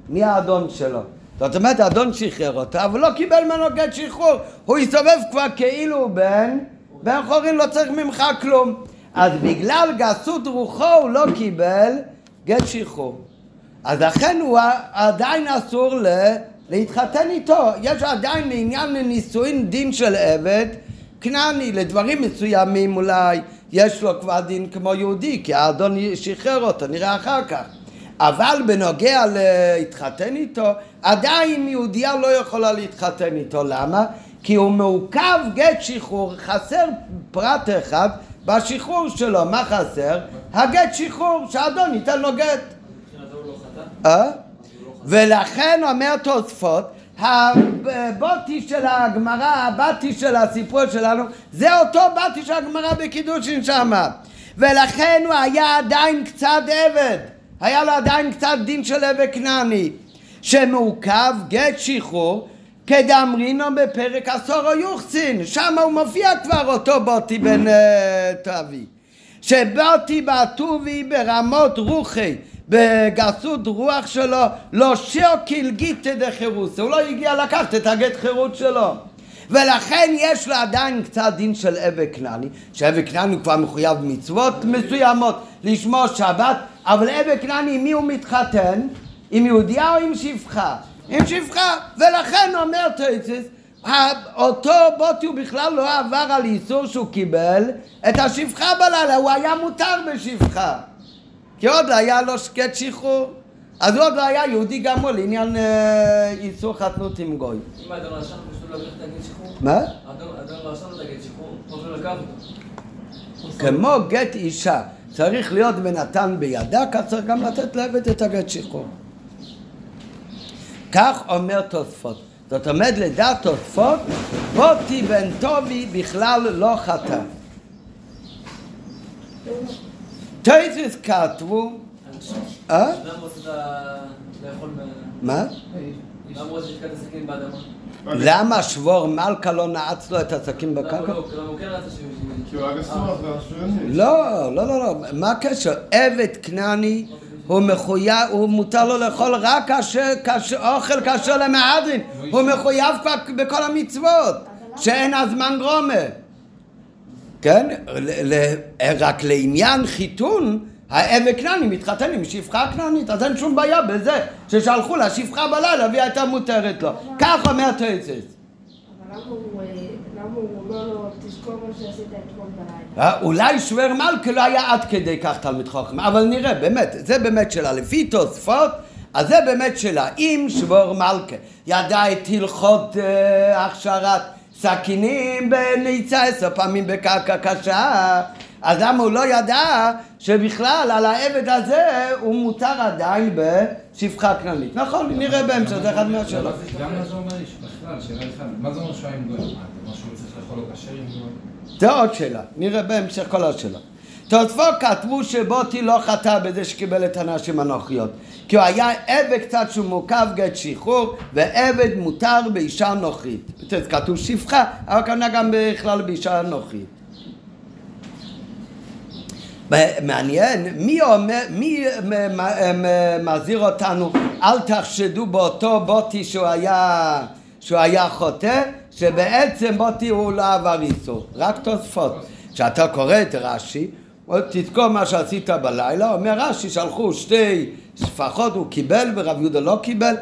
מהאדון שלו. זאת אומרת, האדון שחרר אותו, אבל לא קיבל ממנו גט שחרור. הוא הסתובב כבר כאילו בן, בן חורין לא צריך ממך כלום. אז בגלל גסות רוחו הוא לא קיבל גט שחרור. אז לכן הוא עדיין אסור ל... להתחתן איתו. יש עדיין לעניין לנישואין דין של עבד כנעני, לדברים מסוימים אולי יש לו כבר דין כמו יהודי, כי האדון שחרר אותו, נראה אחר כך. אבל בנוגע להתחתן איתו, עדיין יהודייה לא יכולה להתחתן איתו. למה? כי הוא מעוכב גט שחרור, חסר פרט אחד בשחרור שלו. מה חסר? הגט שחרור, שהאדון ייתן לו גט. אה? ולכן אומר תוספות, הבוטי של הגמרא, הבתי של הסיפור שלנו, זה אותו בתי של הגמרא בקידושין שמה. ולכן הוא היה עדיין קצת עבד, היה לו עדיין קצת דין של עבד כנעני, שמעוכב גט שחרור כדאמרינו בפרק עשור או יוחסין, שם הוא מופיע כבר אותו בוטי בן uh, תבי. שבוטי בטובי ברמות רוחי בגסות רוח שלו לא שוקל גיטה דחירוסה, הוא לא הגיע לקחת את הגט חירות שלו. ולכן יש לו עדיין קצת דין של עבד כנעני, שעבד כנעני כבר מחויב מצוות מסוימות, לשמור שבת, אבל עבד כנעני עם מי הוא מתחתן? עם יהודיה או עם שפחה? עם שפחה, ולכן אומר טייצס, אותו בוטי הוא בכלל לא עבר על איסור שהוא קיבל את השפחה בלילה, הוא היה מותר בשפחה. כי עוד לא היה לו שקט שחרור. אז הוא עוד לא היה יהודי הוא לעניין אה, איסור חתנות עם גוי. אם האדון רשם את? מה? את. כמו גט אישה צריך להיות ונתן בידה, כך צריך גם לתת לעבד את הגט שחרור. כך אומר תוספות. זאת אומרת, לדעת תוספות, בוטי בן טובי בכלל לא חטא. טייסס כתבו, אה? מה? למה שבור מלכה לא נעץ לו את הסכין בקרקע? לא, לא, לא, לא, מה הקשר? עבד כנעני הוא מחויב, הוא מותר לו לאכול רק כאשר אוכל כאשר למהדרין, הוא מחויב כבר בכל המצוות, שאין הזמן גרומה. כן? רק לעניין חיתון, העבד כנעני מתחתן עם שפחה כנענית, אז אין שום בעיה בזה ששלחו לה שפחה בלילה והיא הייתה מותרת לו. כך אומר טייסס. אבל למה הוא אומר לו, תזכור מה שעשית אתמול בלילה? אה, אולי שוור מלכה לא היה עד כדי כך תלמיד חוכם, אבל נראה, באמת, זה באמת שאלה. לפי תוספות, אז זה באמת שאלה. אם שוור מלכה ידע את הלכות אה, הכשרת סכינים בניצה עשר פעמים בקרקע קשה אז למה הוא לא ידע שבכלל על העבד הזה הוא מותר עדיין בשפחה כנענית? נכון, נראה בהמשך, זה אחד מהשאלות. גם מה זה אומר בכלל, שאלה אחת, מה זה אומר שהוא היה עם גוי? מה שהוא צריך לאכול לו כשר עם גוי? זה עוד שאלה, נראה בהמשך כל השאלה. תוספות כתבו שבוטי לא חטא בזה שקיבל את הנשים הנוחיות כי הוא היה עבד קצת שהוא מורכב גט שחרור ועבד מותר באישה נוחית כתוב שפחה אבל כנראה גם בכלל באישה נוחית מעניין, מי, אומר, מי מזהיר אותנו? אל תחשדו באותו בוטי שהוא היה, שהוא היה חוטא שבעצם בוטי הוא לא עבר איסור, רק תוספות. כשאתה קורא את רש"י תזכור מה שעשית בלילה, אומר רש"י, שלחו שתי שפחות, הוא קיבל ורב יהודה לא קיבל,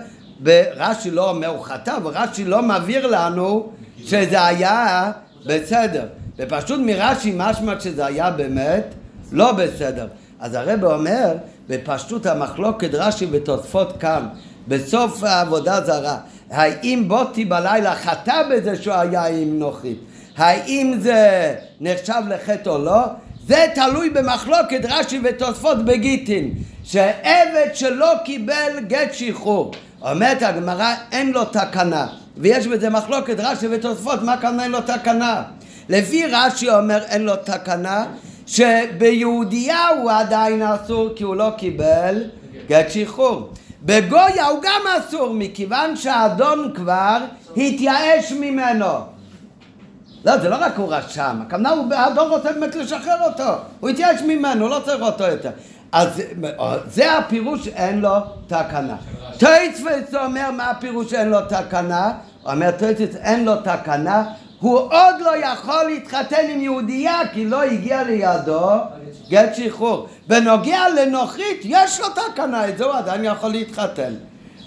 ורש"י לא אומר הוא חטא, ורש"י לא מבהיר לנו שזה היה בסדר. ופשוט מרש"י משמע שזה היה באמת לא בסדר. אז הרב אומר, בפשטות המחלוקת רש"י ותוספות כאן, בסוף העבודה זרה, האם בוטי בלילה חטא בזה שהוא היה עם נוחית? האם זה נחשב לחטא או לא? זה תלוי במחלוקת רש"י ותוספות בגיטין, שעבד שלא קיבל גט שחרור, אומרת הגמרא אין לו תקנה, ויש בזה מחלוקת רש"י ותוספות, מה כאן אין לו תקנה? לפי רש"י אומר אין לו תקנה, שביהודייה הוא עדיין אסור כי הוא לא קיבל גט שחרור. בגויה הוא גם אסור מכיוון שהאדון כבר התייאש ממנו. לא, זה לא רק הוא רשם, הכוונה הוא, האדון רוצה באמת לשחרר אותו, הוא התייאש ממנו, הוא לא צריך אותו יותר. אז זה הפירוש אין לו תקנה. טויצפס אומר מה הפירוש אין לו תקנה? אומר טויצפס אין לו תקנה, הוא עוד לא יכול להתחתן עם יהודייה כי לא הגיע לידו גט שחרור. בנוגע לנוכרית יש לו תקנה, את זה הוא עדיין יכול להתחתן.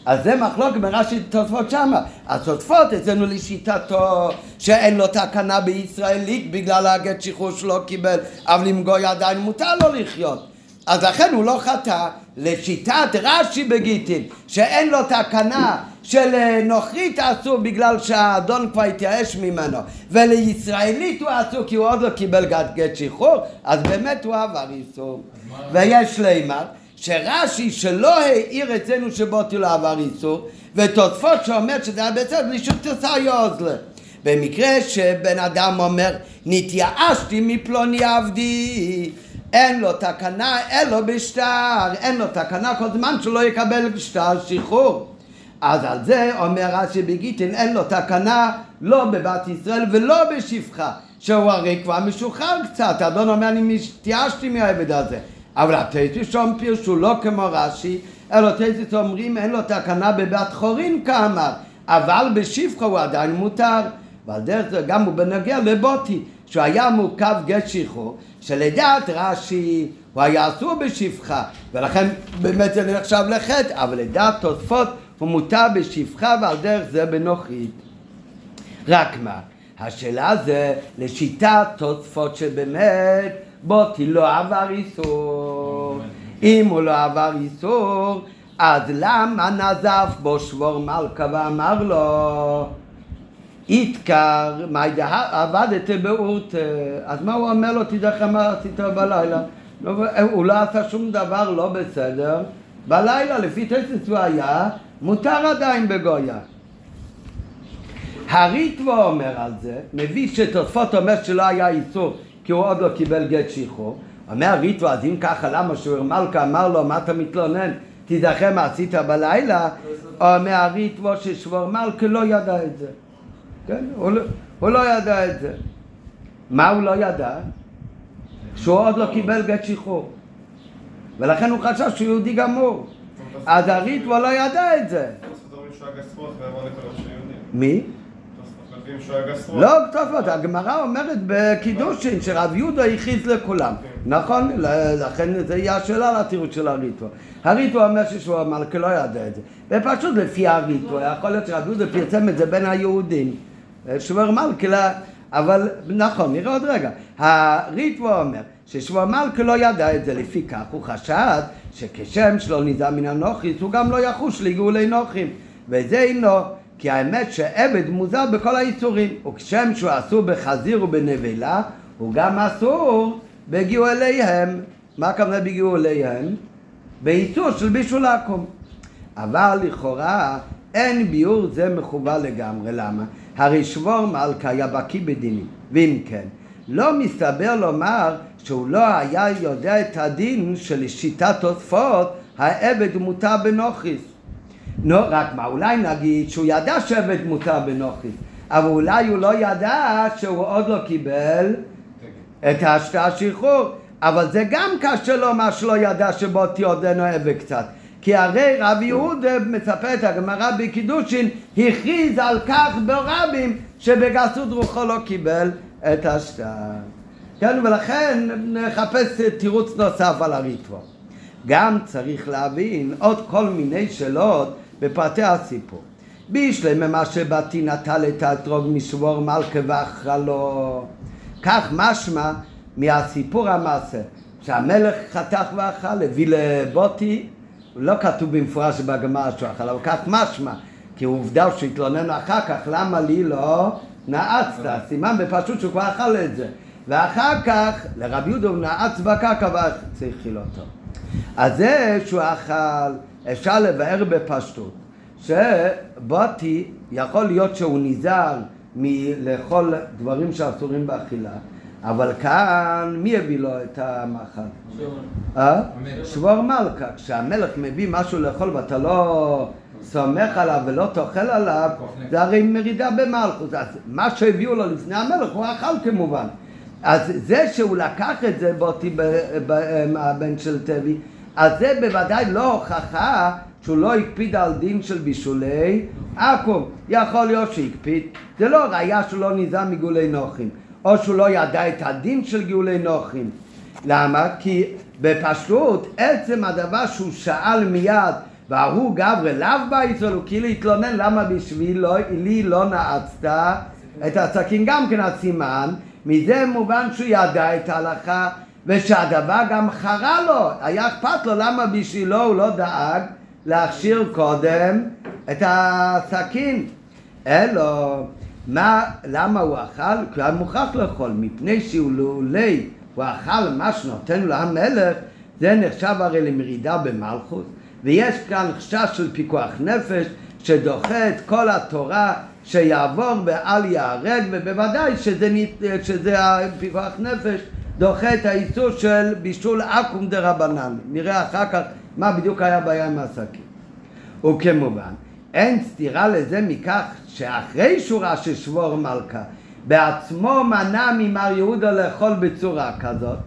אז זה מחלוק מרש"י תוספות שמה. התוספות אצלנו לשיטתו שאין לו תקנה בישראלית בגלל הגט שחרור שלא קיבל, אבל עם גוי עדיין מותר לו לחיות. אז לכן הוא לא חטא לשיטת רש"י בגיטין שאין לו תקנה של נוכרית אסור בגלל שהאדון כבר התייאש ממנו. ולישראלית הוא אסור כי הוא עוד לא קיבל גט שחרור אז באמת הוא עבר איסור ויש לימר שרש"י שלא העיר אצלנו שבוטי לא עבר איסור ותוספות שאומר שזה היה בסדר לישות תסע יוזלה. במקרה שבן אדם אומר נתייאשתי מפלוני עבדי אין לו תקנה אלו בשטר, אין לו תקנה כל זמן שלא יקבל שטר שחרור. אז על זה אומר רש"י בגיטין אין לו תקנה לא בבת ישראל ולא בשפחה שהוא הרי כבר משוחרר קצת, אדון אומר אני התייאשתי מהעבד הזה אבל התייסס שם פירשו לא כמו רש"י אלא תייסס אומרים אין לו תקנה בבת חורין כאמר. אבל בשפחה הוא עדיין מותר ועל דרך זה גם הוא בנוגע לבוטי שהוא היה מורכב גט שחרור שלדעת רש"י הוא היה אסור בשפחה ולכן באמת זה נחשב לחטא אבל לדעת תוספות הוא מותר בשפחה ועל דרך זה בנוחית רק מה השאלה זה לשיטת תוספות שבאמת בוטי לא עבר איסור. אם הוא לא עבר איסור אז למה נזף בו שבור מלכה ואמר לו? איתקר, עבדת באורט, אז מה הוא אומר לו, תדעך מה עשית בלילה? הוא לא עשה שום דבר לא בסדר, בלילה לפי טסס הוא היה, מותר עדיין בגויה. הריטבו אומר על זה, מביא שתוספות אומר שלא היה איסור כי הוא עוד לא קיבל גט שחרור. אומר הריטבו, אז אם ככה למה שויר מלכה אמר לו מה אתה מתלונן? תיזכר מה עשית בלילה? אומר הריטבו ששויר מלכה לא ידע את זה. כן? הוא, לא, הוא לא ידע את זה. מה הוא לא ידע? שהוא עוד לא קיבל גט שחרור. ולכן הוא חשב שהוא יהודי גמור. אז הריטבו לא ידע את זה. מי? לא תוספות, הגמרא אומרת בקידושין שרב יהודה הכריז לכולם, נכון? לכן זה יהיה השאלה לתירוץ של הריטו. הריטו אומר ששמואל מלכה לא ידע את זה, ופשוט לפי הריטו, יכול להיות שרב יהודה פרסם את זה בין היהודים. שמואל מלכה, אבל נכון, נראה עוד רגע. הריטבו אומר ששמואל מלכה לא ידע את זה, לפי כך הוא חשד שכשם שלא ניזם מן הנוכריס הוא גם לא יחוש לגאולי נוכרים, וזה אינו כי האמת שעבד מוזר בכל האיסורים, וכשם שהוא אסור בחזיר ובנבלה, הוא גם אסור בגיעו אליהם. מה הכוונה בגיעו אליהם? באיסור של בישול עקום. אבל לכאורה אין ביאור זה מחובר לגמרי, למה? הרי שבור מלכה היה בקיא בדינים, ואם כן, לא מסתבר לומר שהוא לא היה יודע את הדין של שיטת תוספות, העבד מותר בנוכריס. נו, רק מה, אולי נגיד שהוא ידע שעבד מותר בנוכריס, אבל אולי הוא לא ידע שהוא עוד לא קיבל את ההשקעה שחרור, אבל זה גם קשה לו מה שלא ידע שבוטי עודנו עבד קצת. כי הרי רב יהודה מספר את הגמרא בקידושין הכריז על כך ברבים שבגסות רוחו לא קיבל את השטר. כן, ולכן נחפש תירוץ נוסף על הריטבו. גם צריך להבין עוד כל מיני שאלות בפרטי הסיפור. בישלם מה שבתי נטל את האתרוג משבור מלכה ואכרה לו. כך משמע מהסיפור המעשה, שהמלך חתך ואכל, הביא לבוטי לא כתוב במפורש בגמרא שהוא אכל, אבל כך משמע, כי עובדה שהתלונן אחר כך, למה לי לא נעצת? סימן בפשוט שהוא כבר אכל את זה. ואחר כך לרבי יהודה הוא נעץ בקרקע ואז האכיל אותו. אז זה שהוא אכל, אפשר לבאר בפשטות, שבוטי יכול להיות שהוא נזהר מלאכול דברים שאסורים באכילה, אבל כאן מי הביא לו את המאכל? אה? שבור מלכה. כשהמלך מביא משהו לאכול ואתה לא סומך עליו ולא טוחל עליו, זה הרי מרידה במלכות. אז מה שהביאו לו לפני המלך הוא אכל כמובן. אז זה שהוא לקח את זה באותי הבן של טבי, אז זה בוודאי לא הוכחה שהוא לא הקפיד על דין של בישולי עכו"ם. יכול להיות שהקפיד, זה לא ראייה שהוא לא ניזם מגולי נוחים, או שהוא לא ידע את הדין של גאולי נוחים. למה? כי בפשטות עצם הדבר שהוא שאל מיד וההוא גברי לאו באיסול הוא כאילו התלונן למה בשבילי לא, לא נעצת את הסכין גם כן הסימן מזה מובן שהוא ידע את ההלכה ושהדבר גם חרה לו, היה אכפת לו למה בשבילו הוא לא דאג להכשיר קודם את הסכין. אלו, מה, למה הוא אכל? כי הוא מוכרח לאכול, מפני שהוא לעולי, הוא אכל מה שנותן לו המלך, זה נחשב הרי למרידה במלכות. ויש כאן חשש של פיקוח נפש שדוחה את כל התורה שיעבור ואל ייהרג ובוודאי שזה, שזה פיקוח נפש דוחה את האיסור של בישול עכו"ם דה רבנן נראה אחר כך מה בדיוק היה בעיה עם השקים וכמובן אין סתירה לזה מכך שאחרי שורה של שבור מלכה בעצמו מנע ממר יהודה לאכול בצורה כזאת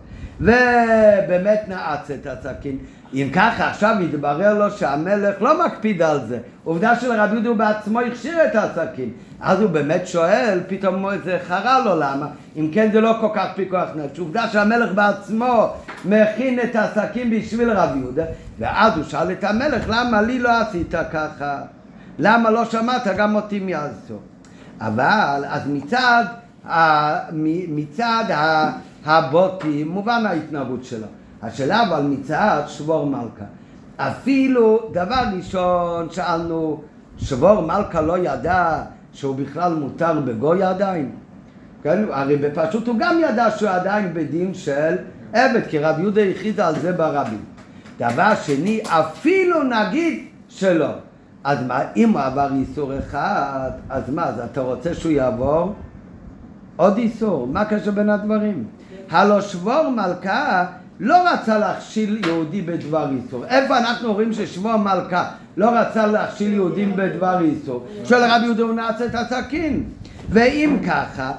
ובאמת נעץ את הסכין. אם ככה עכשיו יתברר לו שהמלך לא מקפיד על זה. עובדה שלרבי יהודה בעצמו הכשיר את הסכין. אז הוא באמת שואל פתאום זה חרה לו למה? אם כן זה לא כל כך פיקוח נפש. עובדה שהמלך בעצמו מכין את הסכין בשביל רבי יהודה ואז הוא שאל את המלך למה לי לא עשית ככה? למה לא שמעת? גם אותי מיעזו אבל אז מצד מצד הבוטי מובן ההתנהגות שלו השאלה אבל מצד שבור מלכה. אפילו דבר ראשון שאלנו, שבור מלכה לא ידע שהוא בכלל מותר בגוי עדיין. כן? הרי בפשוט הוא גם ידע שהוא עדיין בדין של עבד, כי רב יהודה הכריז על זה ברבים. דבר שני, אפילו נגיד שלא. אז מה, אם הוא עבר איסור אחד, אז מה, אז אתה רוצה שהוא יעבור עוד איסור? מה קשר בין הדברים? הלא שבור מלכה לא רצה להכשיל יהודי בדבר איסור. איפה אנחנו רואים ששמו מלכה לא רצה להכשיל יהודים בדבר איסור? שואל רבי יהודה הוא נעשה את הסכין. ואם ככה,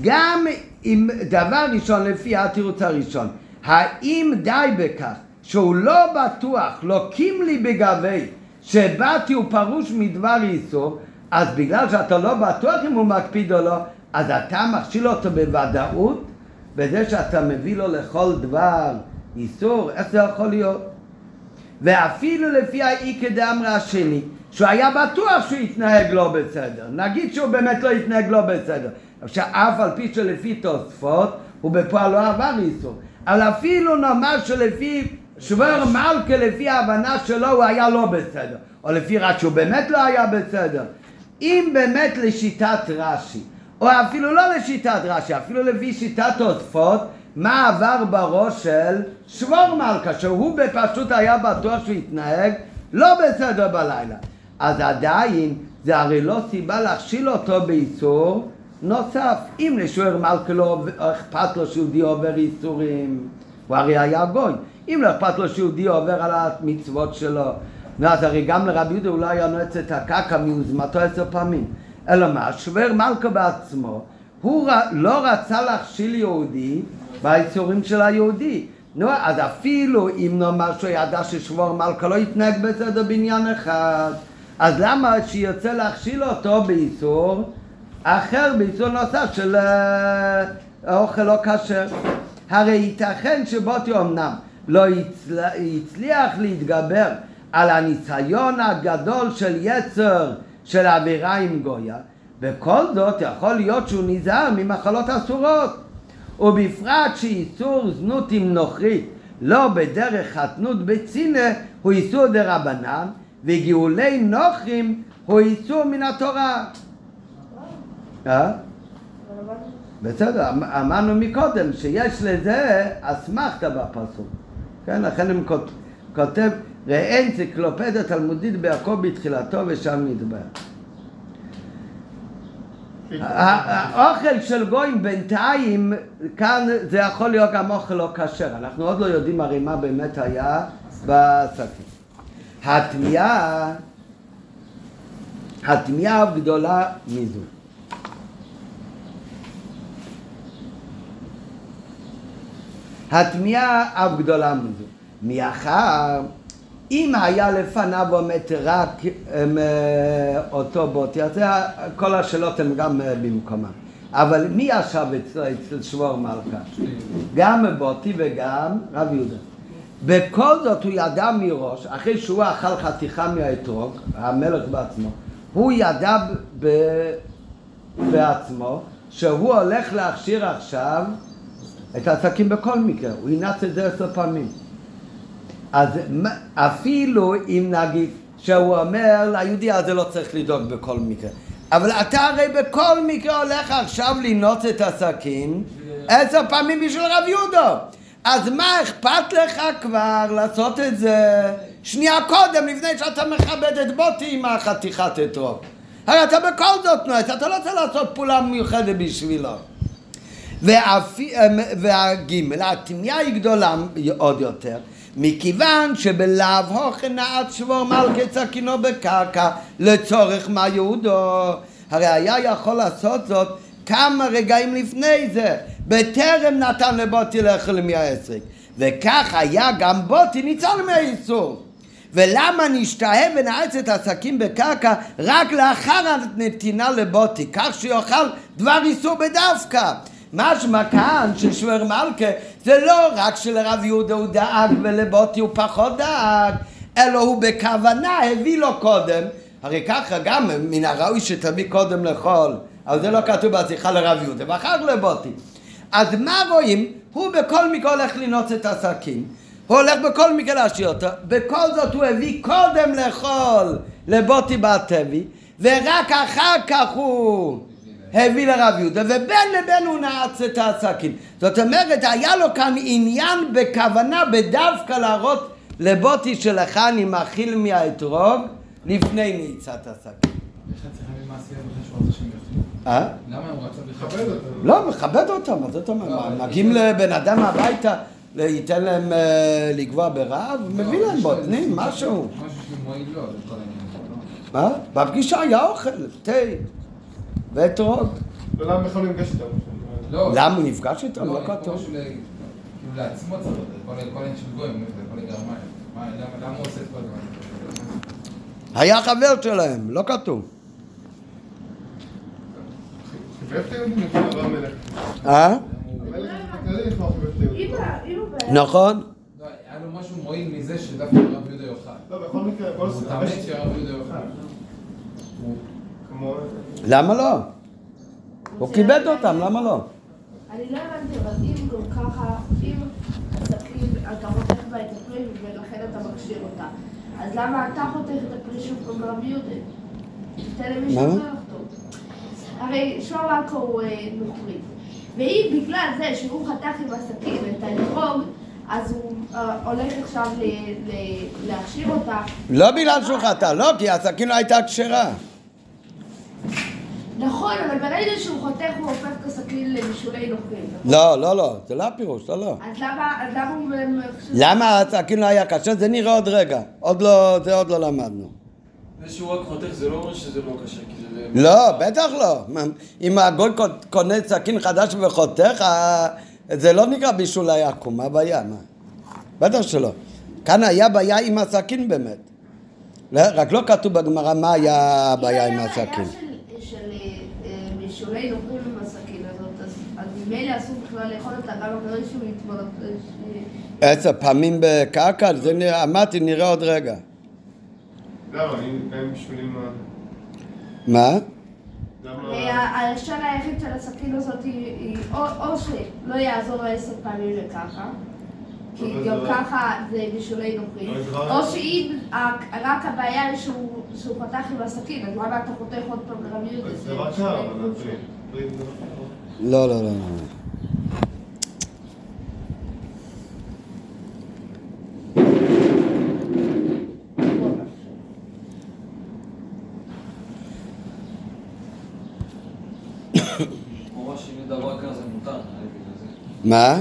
גם אם דבר ראשון לפי התירוץ הראשון, האם די בכך שהוא לא בטוח, לוקים לי בגבי שבאתי ופרוש מדבר איסור, אז בגלל שאתה לא בטוח אם הוא מקפיד או לא, אז אתה מכשיל אותו בוודאות בזה שאתה מביא לו לכל דבר איסור, איך זה יכול להיות? ואפילו לפי האי כדאמרה השני, שהוא היה בטוח שהוא יתנהג לא בסדר. נגיד שהוא באמת לא יתנהג לא בסדר. עכשיו, אף על פי שלפי תוספות, הוא בפועל לא עבר איסור. אבל אפילו נאמר שלפי שובר מלכה, לפי ההבנה שלו, הוא היה לא בסדר. או לפי רק שהוא באמת לא היה בסדר. אם באמת לשיטת רש"י, או אפילו לא לשיטת רש"י, אפילו לפי שיטת תוספות, מה עבר בראש של שבור מלכה, שהוא בפשוט היה בטוח שהוא יתנהג לא בסדר בלילה. אז עדיין זה הרי לא סיבה להכשיל אותו באיסור נוסף. אם לשוער מלכה לא אכפת לו שיהודי עובר איסורים, הוא הרי היה גוי. אם לא אכפת לו שיהודי עובר על המצוות שלו, אז הרי גם לרבי יהודה אולי היה נועץ את הקרקע מיוזמתו עשר פעמים. אלא מה? שובר מלכה בעצמו, הוא לא רצה להכשיל יהודי באיסורים של היהודי. נו, אז אפילו אם נאמר שהוא ידע ששובר מלכה לא יתנהג בסדר בעניין אחד, אז למה שיוצא להכשיל אותו באיסור אחר, באיסור נוסף של uh, אוכל לא כשר? הרי ייתכן שבוטי אמנם לא הצל... הצליח להתגבר על הניסיון הגדול של יצר של עבירה עם גויה, בכל זאת יכול להיות שהוא נזהר ממחלות אסורות. ובפרט שאיסור זנות עם נוכרית לא בדרך חתנות בצינה הוא איסור דה רבנן וגאולי נוכרים הוא איסור מן התורה. אה? בסדר, אמ- אמרנו מקודם שיש לזה אסמכתה בפסוק. כן, לכן הם כות- כותב, ראה אנציקלופדיה תלמודית ביעקב בתחילתו ושם נדבר. האוכל של גויים בינתיים, כאן זה יכול להיות גם אוכל לא כשר. אנחנו עוד לא יודעים הרי מה באמת היה בשקים. התמיהה, התמיהה הגדולה מזו. התמיהה אף גדולה מזו. מאחר אם היה לפניו עומד רק um, אותו בוטי, אז כל השאלות הן גם uh, במקומן. אבל מי ישב אצל, אצל שבור מלכה? גם בוטי וגם רב יהודה. בכל זאת הוא ידע מראש, אחרי שהוא אכל חתיכה מהאתרוג, המלך בעצמו, הוא ידע ב... בעצמו שהוא הולך להכשיר עכשיו את העסקים בכל מקרה, הוא ינץ את זה עשר פעמים. אז אפילו אם נגיד שהוא אומר ליהודי הזה לא צריך לדאוג בכל מקרה. אבל אתה הרי בכל מקרה הולך עכשיו לנעוץ את הסכין עשר פעמים בשביל רב יהודו. אז מה אכפת לך כבר לעשות את זה שנייה קודם לפני שאתה מכבד את בוטי עם החתיכת אתרוג? הרי אתה בכל זאת נועץ, אתה לא צריך לעשות פעולה מיוחדת בשבילו. והגימל, התמיה היא גדולה עוד יותר. מכיוון שבלאו הוכן נעץ שבור מלכי סכינו בקרקע לצורך מה יהודו? הרי היה יכול לעשות זאת כמה רגעים לפני זה. בטרם נתן לבוטי לאכול מהעסק וכך היה גם בוטי ניצל מהאיסור. ולמה נשתהה ונעץ את הסכין בקרקע? רק לאחר הנתינה לבוטי כך שיאכל דבר איסור בדווקא משמע כאן ששוור מלכה זה לא רק שלרב יהודה הוא דאג ולבוטי הוא פחות דאג, אלא הוא בכוונה הביא לו קודם, הרי ככה גם מן הראוי שתביא קודם לאכול, אבל זה לא כתוב בשיחה לרב יהודה, ואחר לבוטי. אז מה רואים? הוא בכל מקרה הולך לנעוץ את הסכין, הוא הולך בכל מקרה להשאיר אותו, בכל זאת הוא הביא קודם לאכול לבוטי בתבי, ורק אחר כך הוא הביא לרב יהודה, ובין לבין הוא נעץ את הסכין. זאת אומרת, היה לו כאן עניין בכוונה, בדווקא להראות לבוטי שלך אני מאכיל מהאתרוג לפני נעיצת הסכין. אה? למה הוא רצה לכבד אותם? לא, מכבד אותם, מה זאת אומרת? מגיעים לבן אדם הביתה, ייתן להם אה, לגבוה ברעב, מביא להם בוטנים, משהו. משהו שמועיל לו, זה כל מה? העניין. בפגישה היה אוכל, תה ואתרוג. ולמה בכלל הוא נפגש איתם? לא, למה הוא נפגש איתם? לא פה כתוב. כאילו לעצמו צריך, כל כל העניין של גויים, כל הגרמיים. מה, למה למה הוא עושה את כל הדברים? היה חבר שלהם, לא כתוב. אה? נכון. לא, היה לו משהו מועיל מזה שדווקא רב יהודה יאכל. לא, בכל מקרה, כל הוא סיבה. תאמץ שרב יהודה יאכל. למה לא? הוא כיבד אותם, למה לא? אני לא הבנתי, אבל אם גם ככה, אם הסכין, אתה חותך בה את הפרי ולכן אתה מכשיר אותה, אז למה אתה חותך את הפרי שוב פעם ברב יהודה? תיתן למישהו? אחר לחתוך. הרי שמואל מלכה הוא אה, נוכרי. ואם בגלל זה שהוא חתך עם הסכין את האתרוג, אז הוא אה, הולך עכשיו להכשיר אותה. לא בגלל שהוא חטא, לא, כי הסכין לא הייתה כשרה. נכון, אבל ברגע שהוא חותך הוא הופך את הסכין לבישולי נוכרים. נכון? לא, לא, לא, זה לא הפירוש, לא, לא. אז למה, אז למה הוא... למה הסכין לא היה כשר? זה נראה עוד רגע. עוד לא, זה עוד לא למדנו. זה שהוא רק חותך זה לא אומר שזה לא קשה, כי זה... לא, בטח לא. אם הגוי קו- קונה סכין חדש וחותך, זה לא נקרא בישול היקום, מה הבעיה? מה? בטח שלא. כאן היה בעיה עם הסכין באמת. לא, רק לא כתוב בגמרא מה היה הבעיה עם הסכין. אם היה בעיה של- של אה, בישולי נוכרים עם הסכין הזאת, אז ממילא אסור בכלל לאכול אותה גם אחרי שהוא יתמודד... עשר פעמים בקרקע, זה נראה, אמרתי, נראה עוד רגע. למה? אם הם בשבילים... ה- מה? למה... הלשון היחיד של הסכין הזאת היא או שלא יעזור עשר פעמים לככה, כי גם זה- ככה זה אבל זה לא- או שאם רק הבעיה היא שהוא חתך עם הסכין, אז למה אתה חותך עוד פעם לרב יהודה? זה דבר בישולי קר, אבל. לא, לא, לא. לא. ממש אם דבר כזה מותר, נראה לי בגלל זה. מה?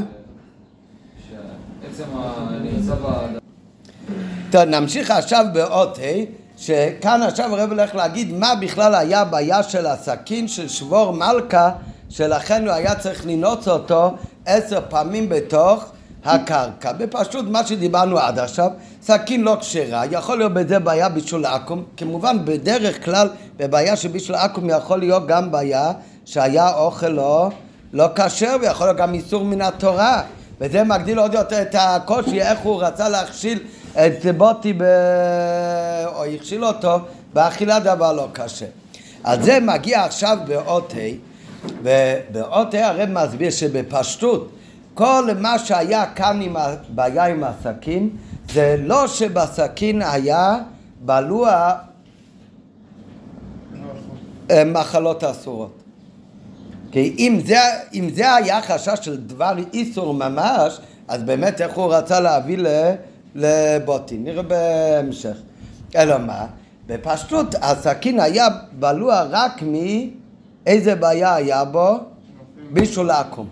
שעצם הנרצה ב... טוב, נמשיך עכשיו באות ה', שכאן עכשיו הרב הולך להגיד מה בכלל היה הבעיה של הסכין של שבור מלכה, שלכן הוא היה צריך לנעוץ אותו עשר פעמים בתוך הקרקע. בפשוט מה שדיברנו עד עכשיו, סכין לא כשרה, יכול להיות בזה בעיה בישול עכו"ם, כמובן בדרך כלל בבעיה של עכו"ם יכול להיות גם בעיה שהיה אוכל לא, לא כשר ויכול להיות גם איסור מן התורה וזה מגדיל עוד יותר את הקושי איך הוא רצה להכשיל את בוטי ב... או הכשיל אותו באכילה דבר לא קשה. אז זה מגיע עכשיו באות ה' ובאות ה' הרב מסביר שבפשטות כל מה שהיה כאן עם הבעיה עם הסכין זה לא שבסכין היה בלוע אה, מחלות אסורות. כי אם זה, אם זה היה חשש של דבר איסור ממש, אז באמת איך הוא רצה להביא ל, לבוטי? נראה בהמשך. אלא מה? בפשטות הסכין היה בלוע רק מאיזה בעיה היה בו? בישול עכו"ם.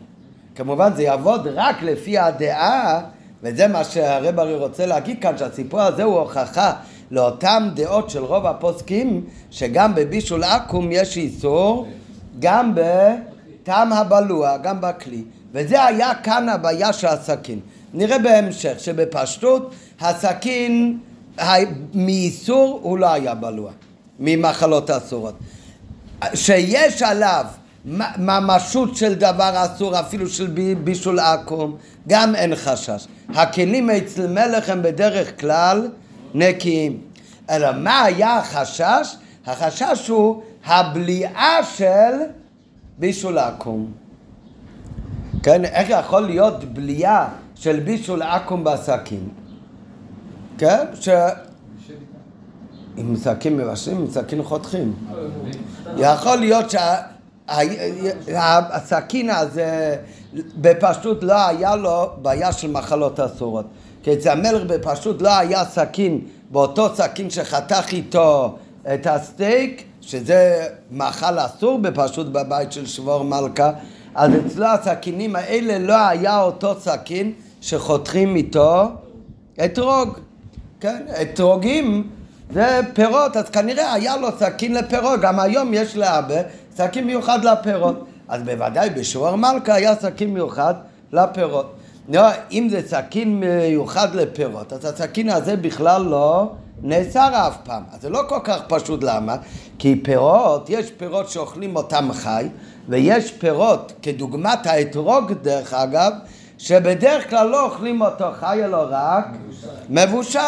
כמובן זה יעבוד רק לפי הדעה, וזה מה שהרב הרי רוצה להגיד כאן, שהסיפור הזה הוא הוכחה לאותן דעות של רוב הפוסקים, שגם בבישול עכו"ם יש איסור, גם בטעם הבלוע, גם בכלי. וזה היה כאן הבעיה של הסכין. נראה בהמשך שבפשטות הסכין מאיסור הוא לא היה בלוע, ממחלות אסורות. שיש עליו ממשות של דבר אסור, אפילו של בישול עכו"ם, גם אין חשש. הכלים אצל מלך הם בדרך כלל נקיים. אלא מה היה החשש? החשש הוא הבליעה של בישול עכו"ם. כן, איך יכול להיות בליעה של בישול עכו"ם בסכין? כן, ש... עם סכין מבשלים, עם סכין חותכים. יכול להיות שהסכין הזה בפשטות לא היה לו בעיה של מחלות אסורות. כי אצל המלך בפשטות לא היה סכין, באותו סכין שחתך איתו את הסטייק, שזה מאכל אסור בפשוט בבית של שבור מלכה, אז אצלו הסכינים האלה לא היה אותו סכין שחותכים איתו אתרוג. כן, אתרוגים זה פירות, אז כנראה היה לו סכין לפירות, גם היום יש לאבא סכין מיוחד לפירות. אז בוודאי בשוער מלכה היה סכין מיוחד לפירות. לא, אם זה סכין מיוחד לפירות, אז הסכין הזה בכלל לא נאסר אף פעם. אז זה לא כל כך פשוט, למה? כי פירות, יש פירות שאוכלים אותם חי, ויש פירות, כדוגמת האתרוג דרך אגב, שבדרך כלל לא אוכלים אותו חי אלא רק מבושל.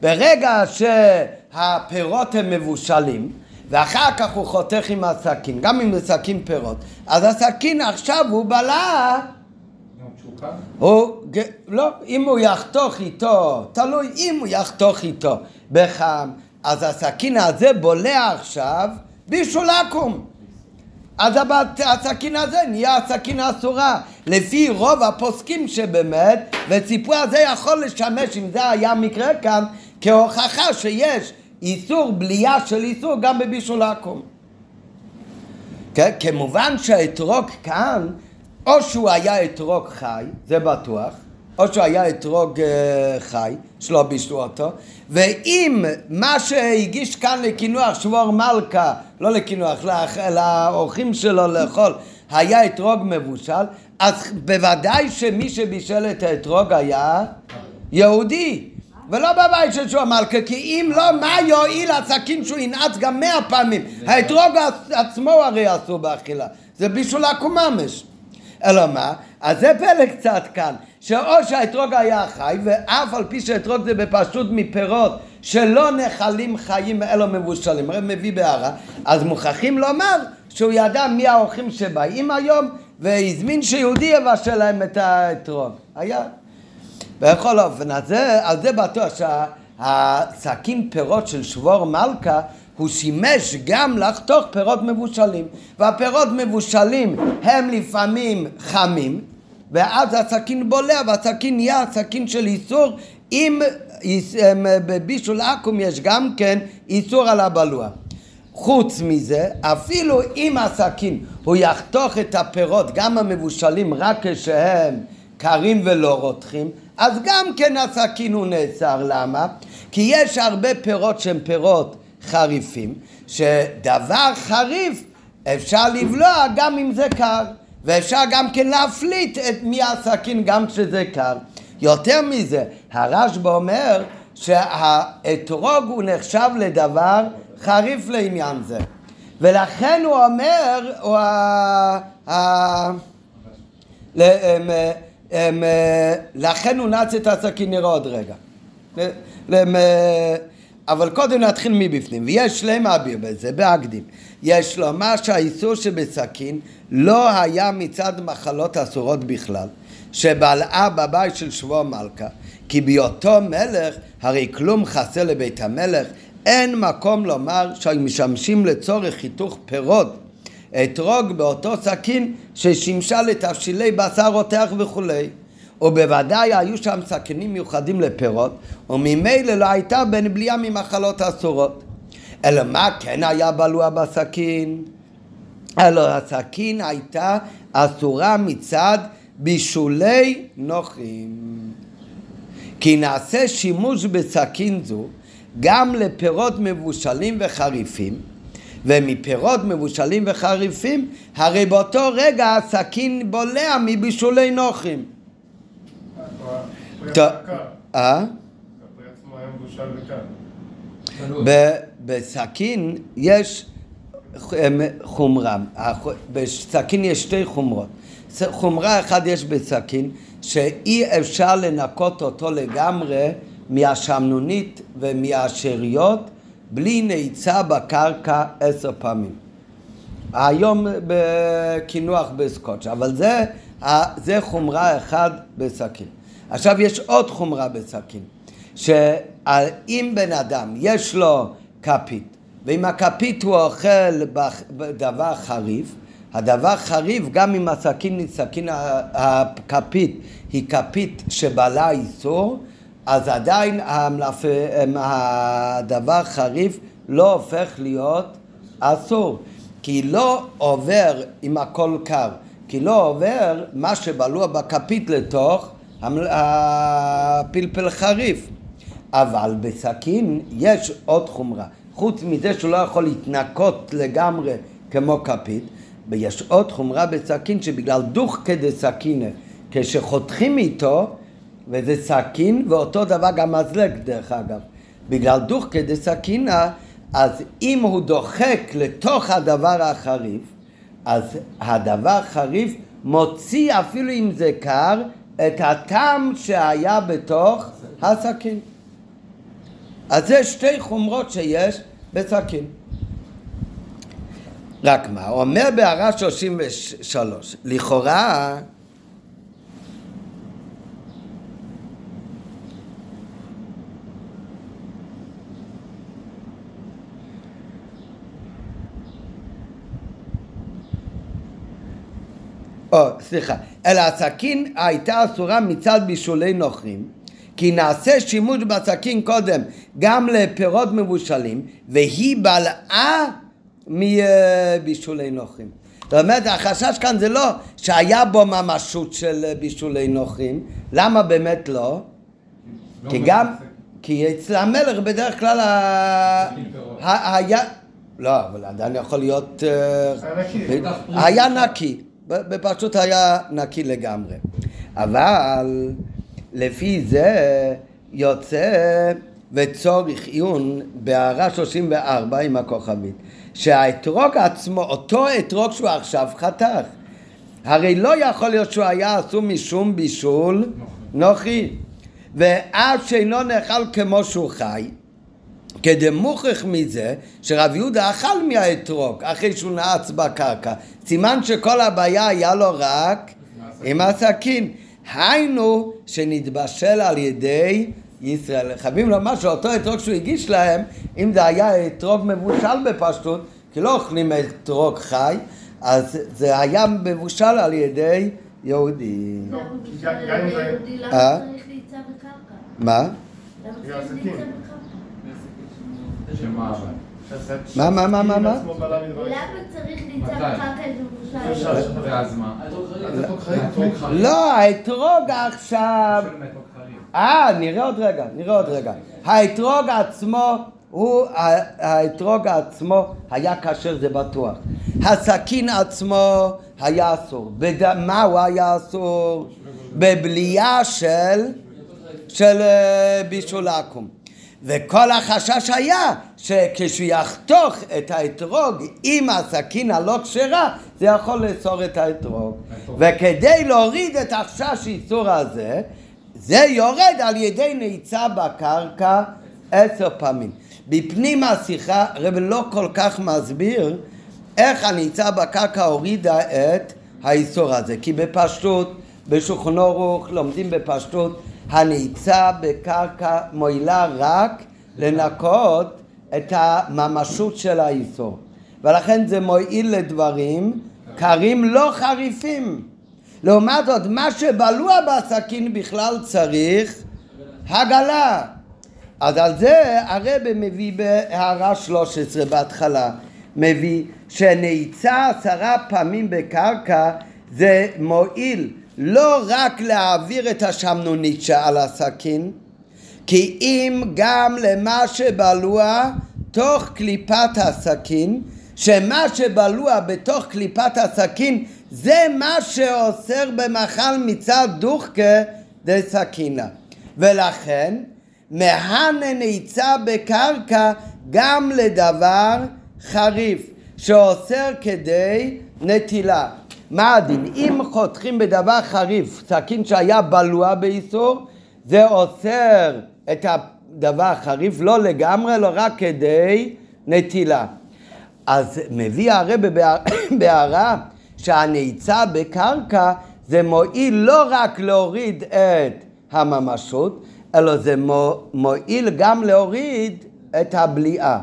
ברגע שהפירות הם מבושלים, ואחר כך הוא חותך עם הסכין, גם אם זה סכין פירות, אז הסכין עכשיו הוא בלע הוא, לא, אם הוא יחתוך איתו, תלוי אם הוא יחתוך איתו בחם, אז הסכין הזה בולע עכשיו בישול עכו"ם. אז הסכין הזה נהיה הסכין האסורה. לפי רוב הפוסקים שבאמת, וסיפור הזה יכול לשמש, אם זה היה מקרה כאן, כהוכחה שיש איסור בליעה של איסור גם בבישול עכו"ם. כן? כמובן שהאתרוג כאן או שהוא היה אתרוג חי, זה בטוח, או שהוא היה אתרוג uh, חי, שלא בישלו אותו, ואם מה שהגיש כאן לקינוח שבור מלכה, לא לקינוח, לאורחים שלו לאכול, היה אתרוג מבושל, אז בוודאי שמי שבישל את האתרוג היה יהודי. ולא בבית של שוער מלכה, כי אם לא, מה יועיל הסכין שהוא ינעץ גם מאה פעמים? האתרוג עצמו הרי אסור באכילה, זה בישול עכו"ם ממש. אלא מה? אז זה פלא קצת כאן, שאו שהאתרוג היה חי, ואף על פי שהאתרוג זה בפשוט מפירות שלא נחלים חיים אלא מבושלים, הרי מביא בהערה, אז מוכרחים לומר שהוא ידע מי האורחים שבאים היום, והזמין שיהודי יבשל להם את האתרוג. היה. בכל אופן, אז זה, זה בטוח שהסכין פירות של שבור מלכה הוא שימש גם לחתוך פירות מבושלים. והפירות מבושלים הם לפעמים חמים, ואז הסכין בולע והסכין נהיה סכין של איסור אם בבישול עכו"ם יש גם כן איסור על הבלוע. חוץ מזה, אפילו אם הסכין הוא יחתוך את הפירות, גם המבושלים, רק כשהם קרים ולא רותחים, אז גם כן הסכין הוא נעצר. למה? כי יש הרבה פירות שהם פירות חריפים, שדבר חריף אפשר לבלוע גם אם זה קר, ואפשר גם כן להפליט את מהסכין גם כשזה קר. יותר מזה, הרשב"א אומר שהאתרוג הוא נחשב לדבר חריף לעניין זה. ולכן הוא אומר, הוא. ה... לכן הוא נץ את הסכין, נראה עוד רגע. אבל קודם נתחיל מבפנים, ויש להם אביר בזה, בהקדים. יש לומר שהאיסור שבסכין לא היה מצד מחלות אסורות בכלל, שבלעה בבית של שבוע מלכה, כי בהיותו מלך הרי כלום חסר לבית המלך, אין מקום לומר שהיו משמשים לצורך חיתוך פירות אתרוג באותו סכין ששימשה לתבשילי בשר רותח וכולי. ובוודאי היו שם סכינים מיוחדים לפירות, וממילא לא הייתה בין בליעה ממחלות אסורות. אלא מה כן היה בלוע בסכין? אלא הסכין הייתה אסורה מצד בישולי נוחים. כי נעשה שימוש בסכין זו גם לפירות מבושלים וחריפים, ומפירות מבושלים וחריפים, הרי באותו רגע הסכין בולע מבישולי נוחים. טוב, אה? בסכין יש חומרה, בסכין יש שתי חומרות. חומרה אחת יש בסכין שאי אפשר לנקות אותו לגמרי מהשמנונית ומהשאריות בלי נעיצה בקרקע עשר פעמים. היום בקינוח בסקוטש, אבל זה, זה חומרה אחת בסכין. עכשיו יש עוד חומרה בסכין, שאם בן אדם יש לו כפית, ועם הכפית הוא אוכל דבר חריף, הדבר חריף גם אם הסכין היא סכין, הכפית היא כפית שבעלה איסור, אז עדיין המלפ... הדבר חריף לא הופך להיות אסור, כי לא עובר עם הכל קר, כי לא עובר מה שבלוע בכפית לתוך הפלפל חריף. אבל בסכין יש עוד חומרה. חוץ מזה שהוא לא יכול להתנקות לגמרי כמו כפית, ויש עוד חומרה בסכין שבגלל דוך כדי סכינה, כשחותכים איתו, וזה סכין, ואותו דבר גם מזלג דרך אגב. בגלל דוך כדי סכינה, אז אם הוא דוחק לתוך הדבר החריף, אז הדבר חריף מוציא אפילו אם זה קר את הטעם שהיה בתוך הסכין. אז זה שתי חומרות שיש בסכין. רק מה, אומר בהערה 33, לכאורה או, סליחה, אלא הסכין הייתה אסורה מצד בישולי נוכרים, כי נעשה שימוש בסכין קודם גם לפירות מבושלים, והיא בלעה מבישולי נוכרים. זאת אומרת, החשש כאן זה לא שהיה בו ממשות של בישולי נוכרים, למה באמת לא? לא כי גם. כי אצל המלך בדרך כלל היה, לא, אבל עדיין יכול להיות, אה, היה נקי. היה נקי, ב- פשוט היה נקי לגמרי. אבל לפי זה יוצא וצורך עיון בהערה 34 עם הכוכבית, שהאתרוג עצמו, אותו אתרוג שהוא עכשיו חתך, הרי לא יכול להיות שהוא היה עשוי משום בישול נוחי, ואף שאינו נאכל כמו שהוא חי, כדמוכח מזה שרב יהודה אכל מהאתרוג אחרי שהוא נעץ בקרקע. סימן שכל הבעיה היה לו רק עם הסכין. היינו שנתבשל על ידי ישראל. חייבים לומר שאותו אתרוג שהוא הגיש להם, אם זה היה אתרוג מבושל בפשטות, כי לא אוכלים אתרוג חי, אז זה היה מבושל על ידי יהודי. גם שמה אבל? שעשה- מה, מה, מה, מה, מה? למה צריך אם זה מבושל? אפשר. ואז מה? לא, האתרוג עכשיו... אה, נראה עוד רגע, נראה עוד רגע. האתרוג עצמו, הוא, האתרוג עצמו היה כשר, זה בטוח. הסכין עצמו היה אסור. במה הוא היה אסור? בבלייה של, של אה, בישול עכו"ם. וכל החשש היה שכשהוא יחתוך את האתרוג עם הסכין הלא כשרה, זה יכול לאסור את האתרוג. וכדי להוריד את החשש איסור הזה, זה יורד על ידי נעיצה בקרקע עשר פעמים. בפנים השיחה הרב לא כל כך מסביר איך הנעיצה בקרקע הורידה את האיסור הזה. כי בפשטות, בשולחן ערוך לומדים בפשטות, הנעיצה בקרקע מועילה רק לנקות את הממשות של האיסור. ולכן זה מועיל לדברים קרים לא חריפים. לעומת זאת, מה שבלוע בסכין בכלל צריך הגלה. אז על זה הרב מביא בהערה 13 בהתחלה, מביא שנעיצה עשרה פעמים בקרקע זה מועיל לא רק להעביר את השמנונית שעל הסכין, כי אם גם למה שבלוע תוך קליפת הסכין, שמה שבלוע בתוך קליפת הסכין זה מה שאוסר במאכל מצד דוחקה דסכינה. ולכן מהנה נעיצה בקרקע גם לדבר חריף שאוסר כדי נטילה. מה הדין? אם חותכים בדבר חריף, סכין שהיה בלוע באיסור, זה אוסר את הדבר החריף לא לגמרי, לא רק כדי נטילה. אז מביא הרב בהערה שהנעיצה בקרקע זה מועיל לא רק להוריד את הממשות, אלא זה מועיל גם להוריד את הבליעה.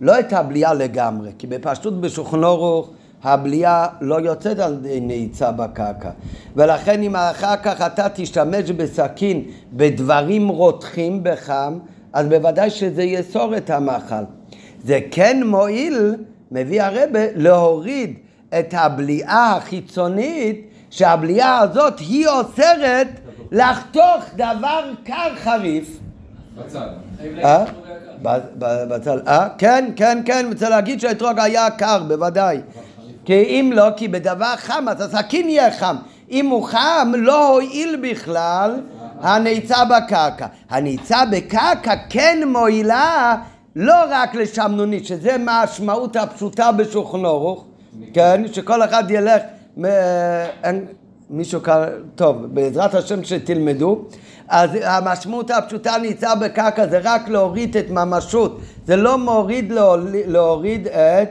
לא את הבליעה לגמרי, כי בפשטות בשולחן ערוך הבליעה לא יוצאת על נעיצה בקרקע. ולכן אם אחר כך אתה תשתמש בסכין בדברים רותחים בחם, אז בוודאי שזה יאסור את המאכל. זה כן מועיל, מביא הרבה, להוריד את הבליעה החיצונית, שהבליעה הזאת היא אוסרת לחתוך דבר קר חריף. חייב אה? להגיד שהוא היה קר. ב- ב- בצד, אה? כן, כן, כן, רוצה להגיד שהאתרוג היה קר, בוודאי. כי אם לא, כי בדבר חם, אז הסכין יהיה חם. אם הוא חם, לא הועיל בכלל הנעיצה בקרקע. הנעיצה בקרקע כן מועילה לא רק לשמנונית, שזה המשמעות הפשוטה בשולחן ערוך, כן? שכל אחד ילך, מ- אין- מישהו קרא, טוב, בעזרת השם שתלמדו, אז המשמעות הפשוטה נעיצה בקרקע זה רק להוריד את ממשות, זה לא מוריד להוריד את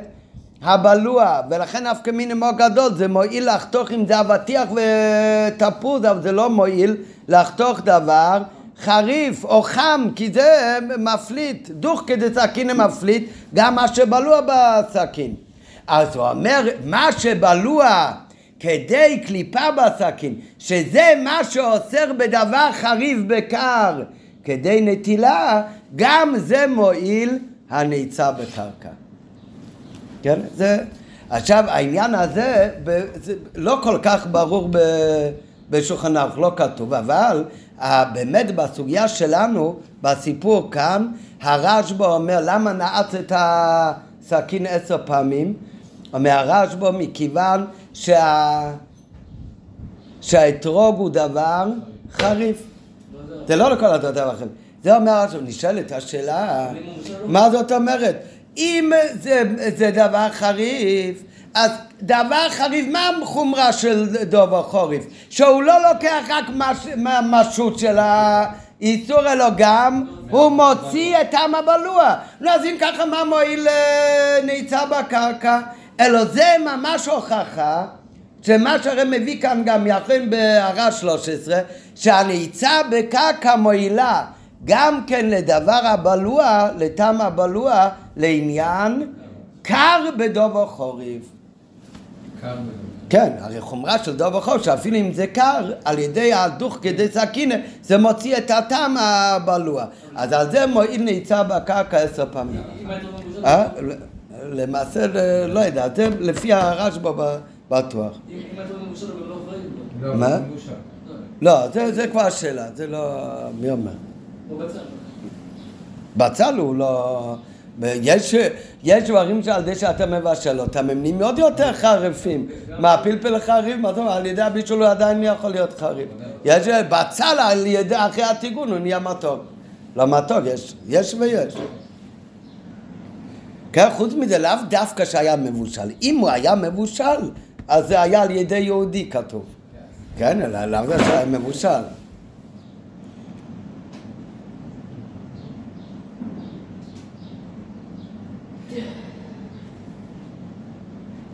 הבלוע, ולכן נפקא מיני מאוד גדול, זה מועיל לחתוך אם זה אבטיח ותפוז, אבל זה לא מועיל לחתוך דבר חריף או חם, כי זה מפליט, דוך כדי סכין מפליט, גם מה שבלוע בסכין. אז הוא אומר, מה שבלוע כדי קליפה בסכין, שזה מה שאוסר בדבר חריף בקר כדי נטילה, גם זה מועיל הנעיצה בקרקע. כן? זה... עכשיו, העניין הזה, זה לא כל כך ברור ב- בשולחן ערוך, לא כתוב, אבל באמת בסוגיה שלנו, בסיפור כאן, הרשב"א אומר, למה נעץ את הסכין עשר פעמים? אומר הרשב"א, מכיוון שה... שהאתרוג הוא דבר חריף. זה לא לכל הדבר אחר. זה אומר עכשיו, נשאלת השאלה, מה זאת אומרת? אם זה, זה דבר חריף, אז דבר חריף, מה החומרה של דובר חוריף? שהוא לא לוקח רק מש, מהמשות של האיסור, אלא גם הוא מוציא את העם הבלוע. נו, אז אם ככה, מה מועיל אה, נעיצה בקרקע? אלא זה ממש הוכחה שמה שהרי מביא כאן גם יכולים בהערה 13, שהנעיצה בקרקע מועילה גם כן לדבר הבלוע, לטעם הבלוע, לעניין קר בדובו חורף. כן, הרי חומרה של דוב החור, שאפילו אם זה קר, על ידי הדוך כדי סכינה, זה מוציא את הטעם הבלוע. אז על זה מועיל נעיצה בקרקע עשר פעמים. אה? למעשה, ל- לא יודע, זה לפי הרשב"א בטוח. אם אומר מבושל, אבל לא אחראי. לא, מה? לא, זה, זה כבר שאלה, זה לא... מי אומר? בצל הוא לא... יש, יש דברים שעל ידי שאתה מבשל אותם, הם נהיים עוד יותר חריפים. מה, הפלפל חריף? מה זאת אומרת? על ידי הבישול הוא עדיין יכול להיות חריף. יש בצל על ידי, אחרי הטיגון הוא נהיה מתוק. לא מתוק, יש, יש ויש. כן, חוץ מזה, לאו דווקא שהיה מבושל. אם הוא היה מבושל, אז זה היה על ידי יהודי כתוב. כן, לאו דווקא שהיה מבושל.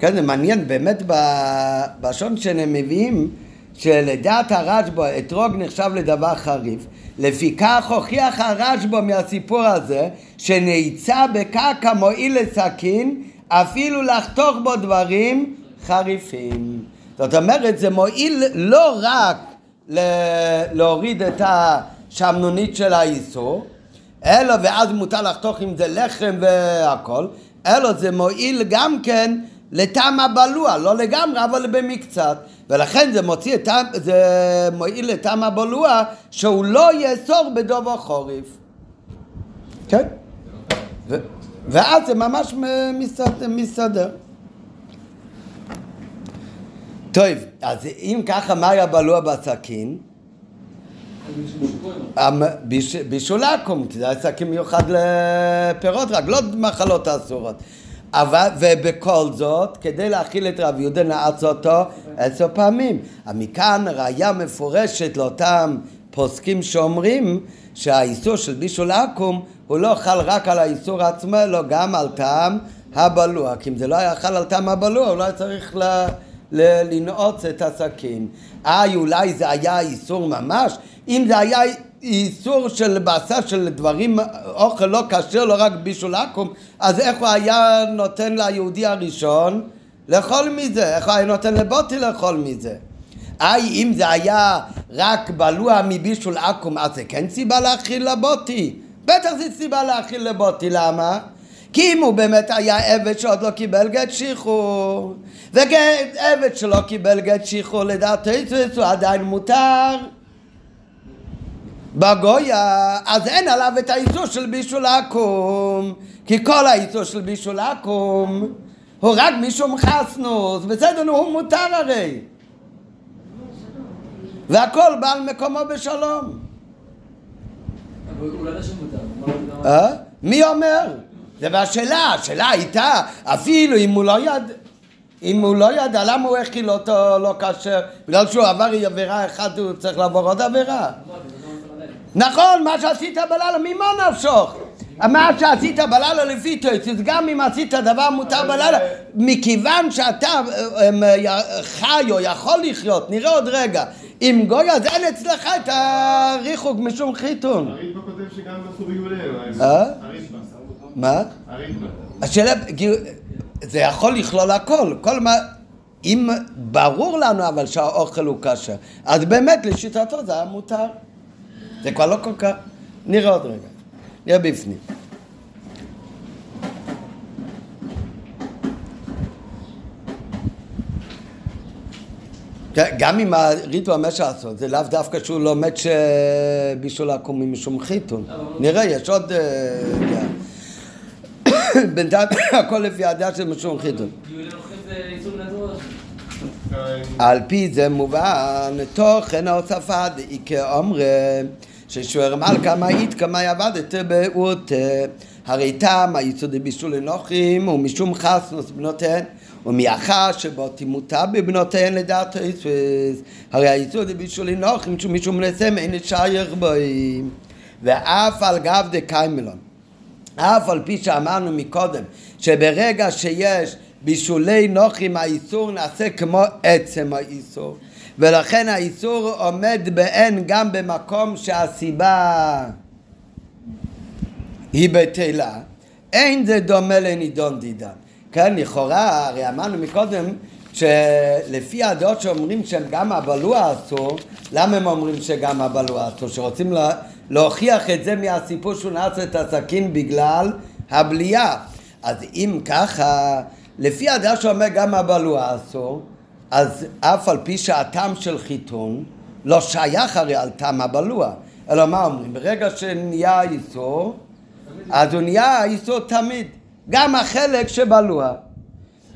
כן, זה מעניין, באמת ב- בשון שהם מביאים, שלדעת הרשב"א אתרוג נחשב לדבר חריף. לפיכך הוכיח הרשב"א מהסיפור הזה, שנעיצה בקרקע מועיל לסכין, אפילו לחתוך בו דברים חריפים. זאת אומרת, זה מועיל לא רק ל- להוריד את השמנונית של האיסור, אלא ואז מותר לחתוך עם זה לחם והכל, אלא זה מועיל גם כן לטעם הבלוע, לא לגמרי, אבל במקצת. ולכן זה מוציא את טעם, זה מועיל לטעם הבלוע שהוא לא יאסור בדובו חורף. כן? ו- ואז זה ממש מסתדר. מסתדר. טוב, אז אם ככה, מה היה בלוע בסכין? בישול עכו"ם, כי זה היה סכין מיוחד לפירות, רק לא מחלות אסורות. אבל, ובכל זאת, כדי להאכיל את רב יהודה נעץ אותו עשר פעמים. מכאן ראיה מפורשת לאותם פוסקים שאומרים שהאיסור של בישול עכו"ם הוא לא חל רק על האיסור עצמו, אלא גם על טעם הבלוע. כי אם זה לא היה חל על טעם הבלוע, הוא לא היה צריך ל... ל- לנעוץ את הסכין. איי, אולי זה היה איסור ממש? אם זה היה איסור של בשר של דברים, אוכל לא כשר, לא רק בישול עכו"ם, אז איך הוא היה נותן ליהודי הראשון לאכול מזה? איך הוא היה נותן לבוטי לאכול מזה? איי, אם זה היה רק בלוע מבישול עכו"ם, אז זה כן סיבה להאכיל לבוטי. בטח זה סיבה להאכיל לבוטי, למה? כי אם הוא באמת היה עבד שעוד לא קיבל גט שחרור, ועבד שלא קיבל גט שחרור לדעת יצוץ הוא עדיין מותר. בגויה, אז אין עליו את האיסור של בישול עכו"ם, כי כל האיסור של בישול עכו"ם הוא רק משום חסנוס, בסדר, נו, הוא מותר הרי. והכל בא על מקומו בשלום. לא ידע אה? מי אומר? זה והשאלה, השאלה הייתה, אפילו אם הוא לא יד... אם הוא לא ידע, למה הוא הכיל אותו לא כשר? בגלל שהוא עבר עבירה אחת, הוא צריך לעבור עוד עבירה. נכון, מה שעשית בלילה, ממה נפשוך? מה שעשית בלילה לפי תויציס, גם אם עשית דבר מותר בלילה, מכיוון שאתה אה, אה, חי או יכול לחיות, נראה עוד רגע, עם גוי אז אין אצלך את הריחוק משום חיתון. הריטב"א כותב שגם ביוליהם. אה? הריטב"א. מה? הריטב"א. השאלה, גיל- זה יכול לכלול הכל, כל מה, אם ברור לנו אבל שהאוכל הוא כשר, אז באמת לשיטתו זה היה מותר. זה כבר לא כל כך, נראה עוד רגע, נראה בפנים. כן, גם אם הריטו אומר שעשות, זה לאו דווקא שהוא לומד שבישול עקומים משום חיתון. נראה, יש עוד... אה, דעה. בינתיים הכל לפי הדעה של משום חיתון. התורה. על פי זה מובן תוכן ההוספה דאיקה אומרה ששוער מלכה מאית כמה עבדת באות הרי טעם היסוד בישול לנוחים ומשום חסנוס בנותיהן ומאחר שבו תימותה בבנותיהן לדעת היסוס הרי היסוד בישול לנוחים שמשום לסם אין שייך בהם ואף על גב דקיימלון אף על פי שאמרנו מקודם שברגע שיש בישולי נוחים האיסור נעשה כמו עצם האיסור ולכן האיסור עומד בעין גם במקום שהסיבה היא בטלה, אין זה דומה לנידון דידן. כן, לכאורה, הרי אמרנו מקודם שלפי הדעות שאומרים שהם גם הבלוע אסור, למה הם אומרים שגם הבלוע אסור? שרוצים לה, להוכיח את זה מהסיפור שהוא נעץ את הסכין בגלל הבליעה. אז אם ככה, לפי הדעה שאומר גם הבלוע אסור, אז אף על פי שהטעם של חיתון לא שייך הרי על טעם הבלוע, אלא מה אומרים? ברגע שנהיה איסור, אז הוא נהיה איסור תמיד, גם החלק שבלוע.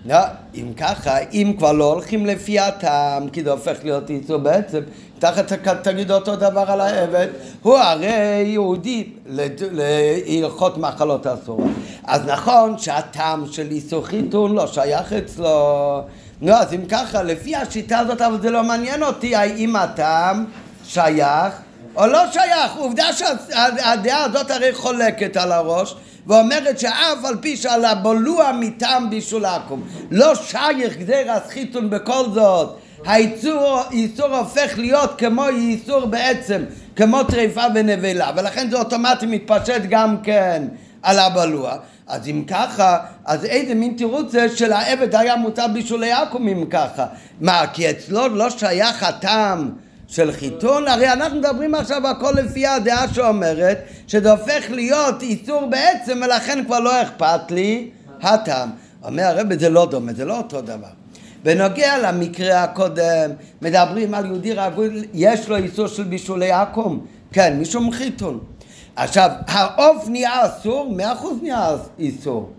לא, אם ככה, אם כבר לא הולכים לפי הטעם, כי זה הופך להיות איסור בעצם, תחת תגיד אותו דבר על העבד, הוא הרי יהודי להלכות מחלות אסורות. אז נכון שהטעם של איסור חיתון לא שייך אצלו. נו, אז אם ככה, לפי השיטה הזאת, אבל זה לא מעניין אותי האם הטעם שייך או לא שייך. עובדה שהדעה הזאת הרי חולקת על הראש. ואומרת שאף על פי שעל הבולוע מטעם בישול עכו"ם לא שייך גזירס חיתון בכל זאת האיסור הופך להיות כמו איסור בעצם, כמו טריפה ונבלה, ולכן זה אוטומטי מתפשט גם כן על הבלוע. אז אם ככה, אז איזה מין תירוץ זה שלעבד היה מותר בישולי עכו"ם אם ככה? מה, כי אצלו לא שייך הטעם של חיתון, הרי אנחנו מדברים עכשיו הכל לפי הדעה שאומרת שזה הופך להיות איסור בעצם ולכן כבר לא אכפת לי הטעם. אומר הרב זה לא דומה, זה לא אותו דבר. בנוגע למקרה הקודם, מדברים על יהודי רגול, יש לו איסור של בישולי עכו"ם, כן, משום חיתון. עכשיו, העוף נהיה אסור, מאה אחוז נהיה איסור.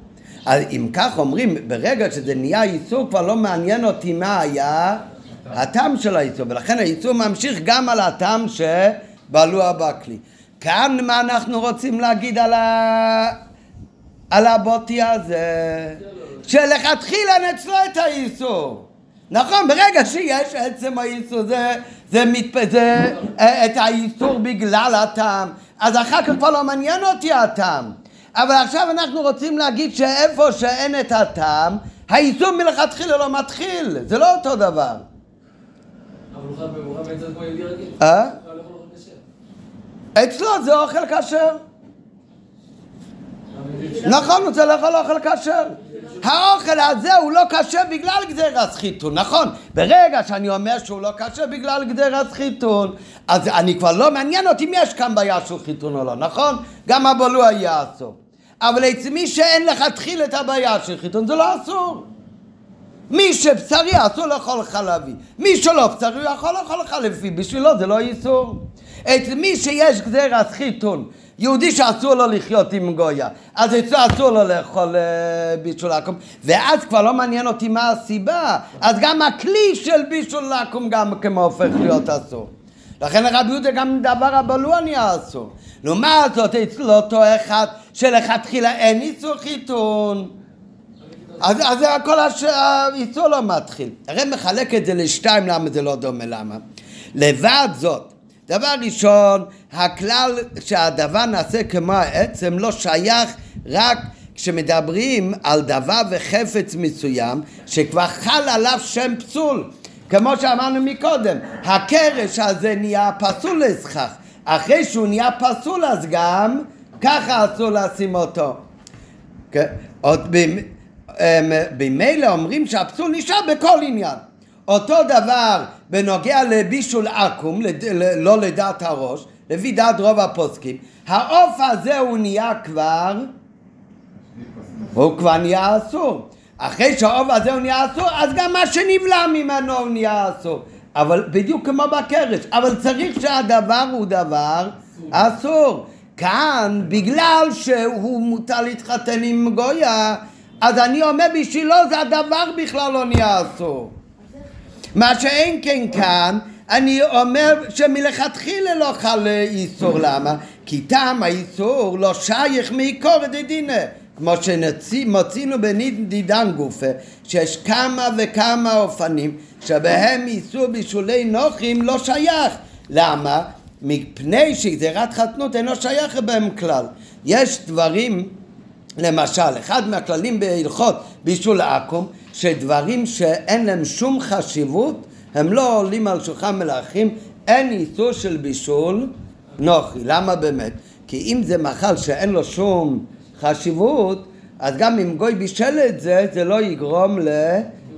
אז אם כך אומרים, ברגע שזה נהיה איסור, כבר לא מעניין אותי מה היה הטעם של האיסור, ולכן האיסור ממשיך גם על הטעם שבלוע בכלי. כאן מה אנחנו רוצים להגיד על, ה... על הבוטי הזה? שלכתחילה נצלו את האיסור. נכון, ברגע שיש עצם האיסור זה, זה, מתפ... זה את האיסור בגלל הטעם, אז אחר כך כבר לא מעניין אותי הטעם. אבל עכשיו אנחנו רוצים להגיד שאיפה שאין את הטעם, האיסור מלכתחילה לא מתחיל, זה לא אותו דבר. אה? אצלו זה אוכל כשר. נכון, הוא צריך לאכול אוכל כשר. האוכל הזה הוא לא כשר בגלל גדרת חיתון, נכון. ברגע שאני אומר שהוא לא כשר בגלל גדרת חיתון, אז אני כבר לא מעניין אותי אם יש כאן בעיה של חיתון או לא, נכון? גם הבולוע יהיה אסור. אבל אצל מי שאין לכתחיל את הבעיה של חיתון זה לא אסור. מי שבשרי אסור לאכול חלבי, מי שלא בשרי יכול לאכול חלבי, בשבילו זה לא איסור. אצל מי שיש גזירת חיתון, יהודי שאסור לו לחיות עם גויה, אז אצלו אסור לו לאכול אה, בישול עכו"ם, ואז כבר לא מעניין אותי מה הסיבה, אז גם הכלי של בישול עכו"ם גם כמו הופך להיות אסור. לכן לרבי יהודה גם דבר הבלוע נהיה אסור. לעומת זאת אצלו אותו אחד שלכתחילה אין איסור חיתון. אז, אז הכל האיסור לא מתחיל. הרי מחלק את זה לשתיים למה זה לא דומה למה. לבד זאת, דבר ראשון, הכלל שהדבר נעשה כמו העצם לא שייך רק כשמדברים על דבר וחפץ מסוים שכבר חל עליו שם פסול כמו שאמרנו מקודם, הקרש הזה נהיה פסול לסכך אחרי שהוא נהיה פסול אז גם ככה אסור לשים אותו. כן? עוד במילא אומרים שהפסול נשאר בכל עניין. אותו דבר בנוגע לבישול עכו"ם, לא לדעת הראש, לפי דעת רוב הפוסקים, העוף הזה הוא נהיה כבר, הוא כבר נהיה אסור. אחרי שהעוף הזה הוא נהיה אסור, אז גם מה שנבלע ממנו הוא נהיה אסור. אבל בדיוק כמו בקרש, אבל צריך שהדבר הוא דבר אסור. כאן, בגלל שהוא מותר להתחתן עם גויה, אז אני אומר בשבילו זה הדבר בכלל לא נהיה אסור. מה שאין כן כאן, אני אומר שמלכתחילה לא חל איסור, למה? כי טעם האיסור לא שייך מעיקור דדינא. כמו שמוצאינו בנידן גופה, שיש כמה וכמה אופנים שבהם איסור בישולי נוחים לא שייך. למה? מפני שגזירת חתנות אינו שייך בהם כלל. יש דברים למשל, אחד מהכללים בהלכות בישול עכו"ם, שדברים שאין להם שום חשיבות, הם לא עולים על שולחן מלאכים, אין איסור של בישול נוחי. למה באמת? כי אם זה מאכל שאין לו שום חשיבות, אז גם אם גוי בישל את זה, זה לא יגרום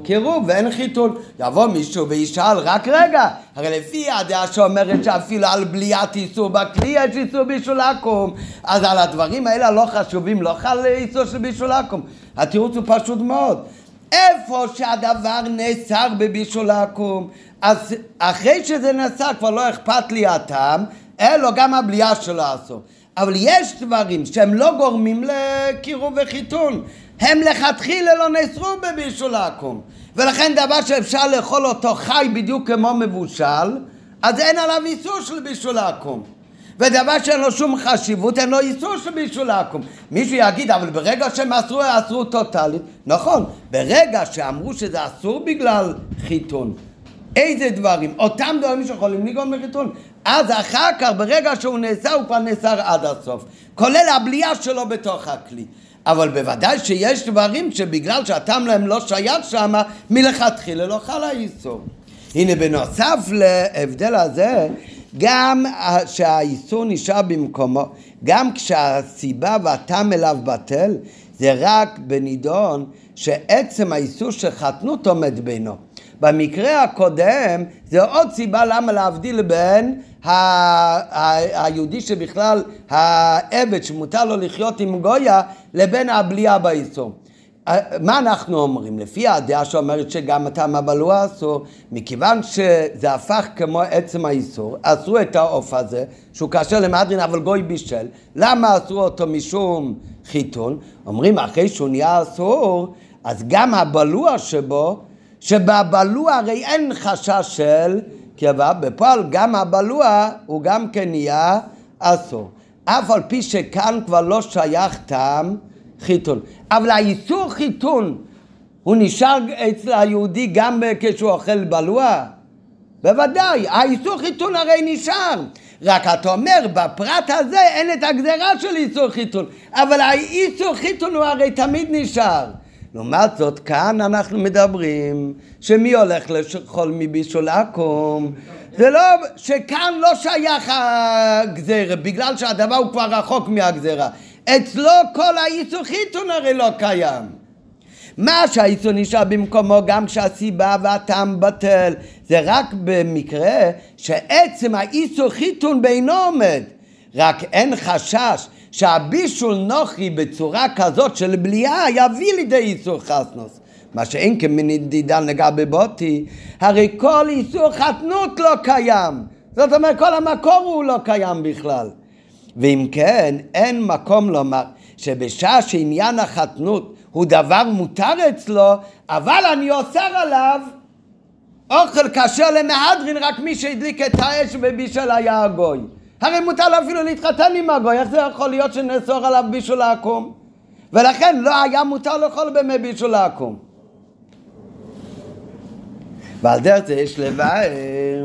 לקירוב ואין חיתון. יבוא מישהו וישאל, רק רגע, הרי לפי הדעה שאומרת שאפילו על בליית איסור בכלי יש איסור בישול עכו"ם, אז על הדברים האלה הלא חשובים לא חל איסור של בישול עכו"ם. התירוץ הוא פשוט מאוד. איפה שהדבר נאסר בבישול עכו"ם, אז אחרי שזה נאסר כבר לא אכפת לי הטעם, אלא גם הבליעה שלו אסור. אבל יש דברים שהם לא גורמים לקירוב וחיתון. הם לכתחילה לא נאסרו בבישול עכו"ם. ולכן דבר שאפשר לאכול אותו חי בדיוק כמו מבושל, אז אין עליו איסור של בישול עכו"ם. ודבר שאין לו שום חשיבות, אין לו איסור של בישול עכו"ם. מישהו יגיד, אבל ברגע שהם אסרו, אסרו טוטאלית. נכון, ברגע שאמרו שזה אסור בגלל חיתון. איזה דברים? אותם דברים שיכולים לגרום לחיתון. אז אחר כך, ברגע שהוא נאסר, הוא כבר נאסר עד הסוף. כולל הבליעה שלו בתוך הכלי. אבל בוודאי שיש דברים שבגלל שהטעם להם לא שייך שם, מלכתחילה לא חל האיסור. הנה בנוסף להבדל הזה, גם שהאיסור נשאר במקומו, גם כשהסיבה והטעם אליו בטל, זה רק בנידון שעצם האיסור של חתנות עומד בינו. במקרה הקודם זה עוד סיבה למה להבדיל בין היהודי שבכלל העבד שמותר לו לחיות עם גויה לבין הבליעה באיסור. מה אנחנו אומרים? לפי הדעה שאומרת שגם הטעם הבלוע אסור, מכיוון שזה הפך כמו עצם האיסור, אסרו את העוף הזה, שהוא כאשר למהדרין אבל גוי בישל, למה אסרו אותו משום חיתון? אומרים אחרי שהוא נהיה אסור, אז גם הבלוע שבו שבבלוע הרי אין חשש של קרבה, בפועל גם הבלוע הוא גם כן נהיה אסור. אף על פי שכאן כבר לא שייך טעם חיתון. אבל האיסור חיתון הוא נשאר אצל היהודי גם כשהוא אוכל בלוע? בוודאי, האיסור חיתון הרי נשאר. רק אתה אומר, בפרט הזה אין את הגזרה של איסור חיתון, אבל האיסור חיתון הוא הרי תמיד נשאר. לעומת זאת, כאן אנחנו מדברים שמי הולך לאכול מבישול עכו"ם זה לא, שכאן לא שייך הגזרה, בגלל שהדבר הוא כבר רחוק מהגזרה. אצלו כל האיסור חיתון הרי לא קיים. מה שהאיסור נשאר במקומו גם כשהסיבה והטעם בטל, זה רק במקרה שעצם האיסור חיתון בינו עומד. רק אין חשש שהבישול נוחי בצורה כזאת של בליעה יביא לידי איסור חסנוס. מה שאין כמדידן לגבי בוטי, הרי כל איסור חתנות לא קיים. זאת אומרת, כל המקור הוא לא קיים בכלל. ואם כן, אין מקום לומר שבשעה שעניין החתנות הוא דבר מותר אצלו, אבל אני אוסר עליו אוכל כשר למהדרין רק מי שהדליק את האש ובישל היה הגוי. הרי מותר לו אפילו להתחתן עם הגוי, איך זה יכול להיות שנאסור עליו בישול העקום? ולכן לא היה מותר לאכול במי בישול העקום. ועל דרך זה יש לבאר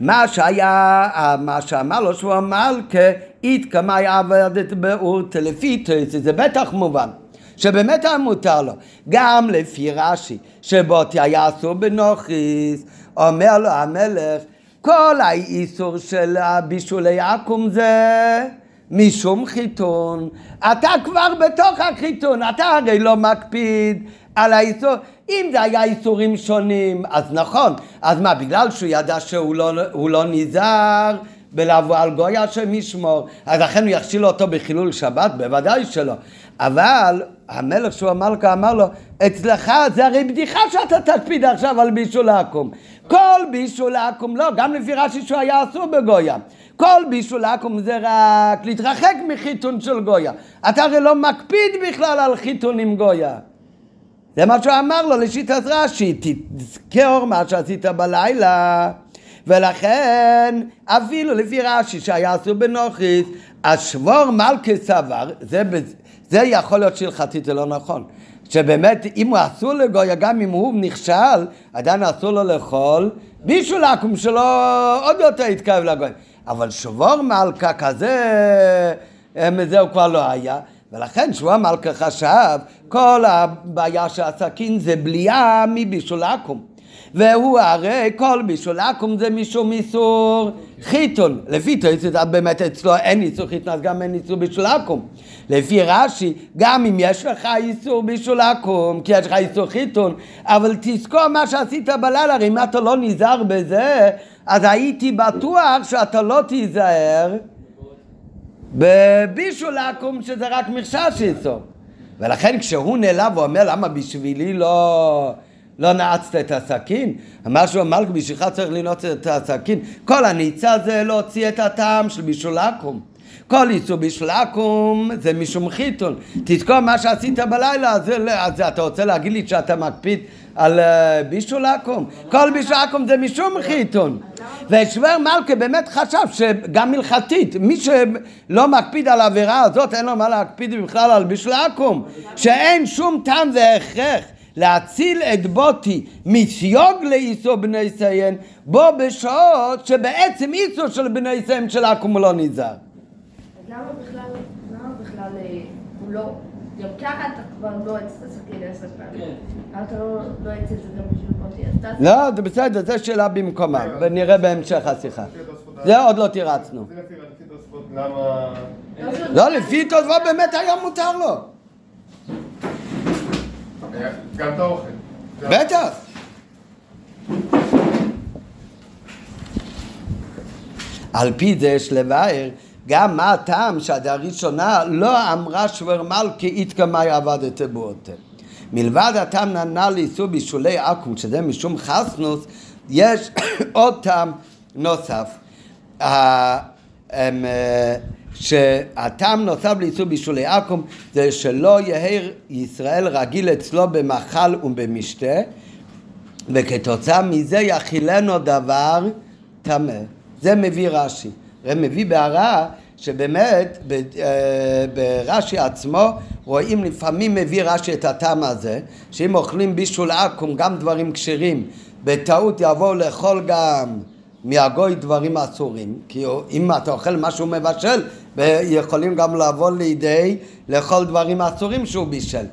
מה שהיה, מה שאמר לו שהוא אמר כאית כמאי עבדת באורתא לפי תרצי, זה בטח מובן. שבאמת היה מותר לו, גם לפי רש"י, שבוטי היה אסור בנוכריס, אומר לו המלך, כל האיסור של הבישולי עכו"ם זה משום חיתון. אתה כבר בתוך החיתון, אתה הרי לא מקפיד על האיסור. אם זה היה איסורים שונים, אז נכון. אז מה, בגלל שהוא ידע שהוא לא, לא נזהר בלבוא על גוי השם ישמור, אז לכן הוא יכשיל אותו בחילול שבת? בוודאי שלא. אבל המלך שהוא המלכה אמר לו, אצלך זה הרי בדיחה שאתה תקפיד עכשיו על בישול עכו"ם. כל בישול עכו"ם, לא, גם לפי רש"י שהוא היה אסור בגויה. כל בישול עכו"ם זה רק להתרחק מחיתון של גויה. אתה הרי לא מקפיד בכלל על חיתון עם גויה. זה מה שהוא אמר לו לשיטת רש"י, תזכור מה שעשית בלילה. ולכן אפילו לפי רש"י שהיה אסור בנוכריס, השבור מלכי סבר, זה, זה יכול להיות שהלכתית זה לא נכון. שבאמת אם הוא אסור לגויה, גם אם הוא נכשל, עדיין אסור לו לאכול בישול עכו"ם שלו עוד יותר יתקרב לגויה. אבל שבור מלכה כזה, זה הוא כבר לא היה. ולכן שבוע מלכה חשב, כל הבעיה של הסכין זה בליעה מבישול עכו"ם. והוא הרי כל בישול עכו"ם זה משום איסור חיתון. לפי תוספות באמת אצלו אין איסור חיתון, אז גם אין איסור בישול עכו"ם. לפי רש"י, גם אם יש לך איסור בישול עכו"ם, כי יש לך איסור חיתון, אבל תזכור מה שעשית בלילה, הרי אם אתה לא נזהר בזה, אז הייתי בטוח שאתה לא תיזהר בבישול עכו"ם, שזה רק מכשש איסור. ולכן כשהוא נעלב ואומר למה בשבילי לא, לא נעצת את הסכין, אמר שהוא אמר בשבילך צריך לנעוץ את הסכין, כל הניצה זה להוציא את הטעם של בישול עכו"ם. כל איסור בישול עכו"ם זה משום חיתון. תזכור מה שעשית בלילה, אז, אז אתה רוצה להגיד לי שאתה מקפיד על uh, בישול עכו"ם? כל בישול עכו"ם זה משום חיתון. ושוור מלכה באמת חשב שגם הלכתית, מי שלא מקפיד על העבירה הזאת, אין לו מה להקפיד בכלל על בישול עכו"ם. שאין שום טעם והכרח. להציל את בוטי מסיוג לאיסור בני ציין בו בשעות שבעצם איסור של בני ציין של עכו"ם לא נזהר. אז למה בכלל, למה בכלל אה, הוא לא, גם ככה אתה כבר לא הצת סכין עשר פעמים. כן. אתה לא לא הצת את זה גם בשביל? אז תעשה- לא, זה בסדר, זו שאלה במקומה, ונראה בהמשך השיחה. זה עוד לא תירצנו. לא שהוא- לא, לפי תוספות באמת היה מותר לו. גם את האוכל. בטח. על פי זה יש לבאר גם מה הטעם שהראשונה לא אמרה שוור מלכי איתקמאי עבדת בוטה. מלבד הטעם נענה לאיסור בישולי עכו"ם, שזה משום חסנוס, יש עוד טעם נוסף. שהטעם נוסף לאיסור בישולי עכו"ם זה שלא יהא ישראל רגיל אצלו במאכל ובמשתה וכתוצאה מזה יכילנו דבר טמא. זה מביא רש"י. זה מביא בהערה שבאמת אה, ברש"י עצמו רואים לפעמים מביא רש"י את הטעם הזה שאם אוכלים בישול עכו"ם גם דברים כשרים בטעות יבואו לאכול גם מהגוי דברים אסורים כי אם אתה אוכל משהו מבשל יכולים גם לבוא לידי לאכול דברים אסורים שהוא בישל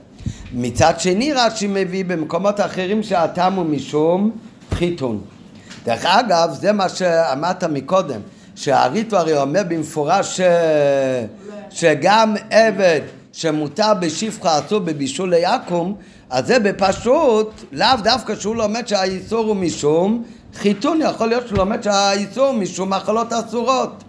מצד שני רש"י מביא במקומות אחרים שהטעם הוא משום חיתון. דרך אגב, זה מה שאמרת מקודם, שהריטו הרי אומר במפורש ש... שגם עבד שמותר בשפחה אסור בבישול ליעקום, אז זה בפשוט, לאו דווקא שהוא לומד שהאיסור הוא משום חיתון, יכול להיות שהוא לומד שהאיסור הוא משום מחלות אסורות.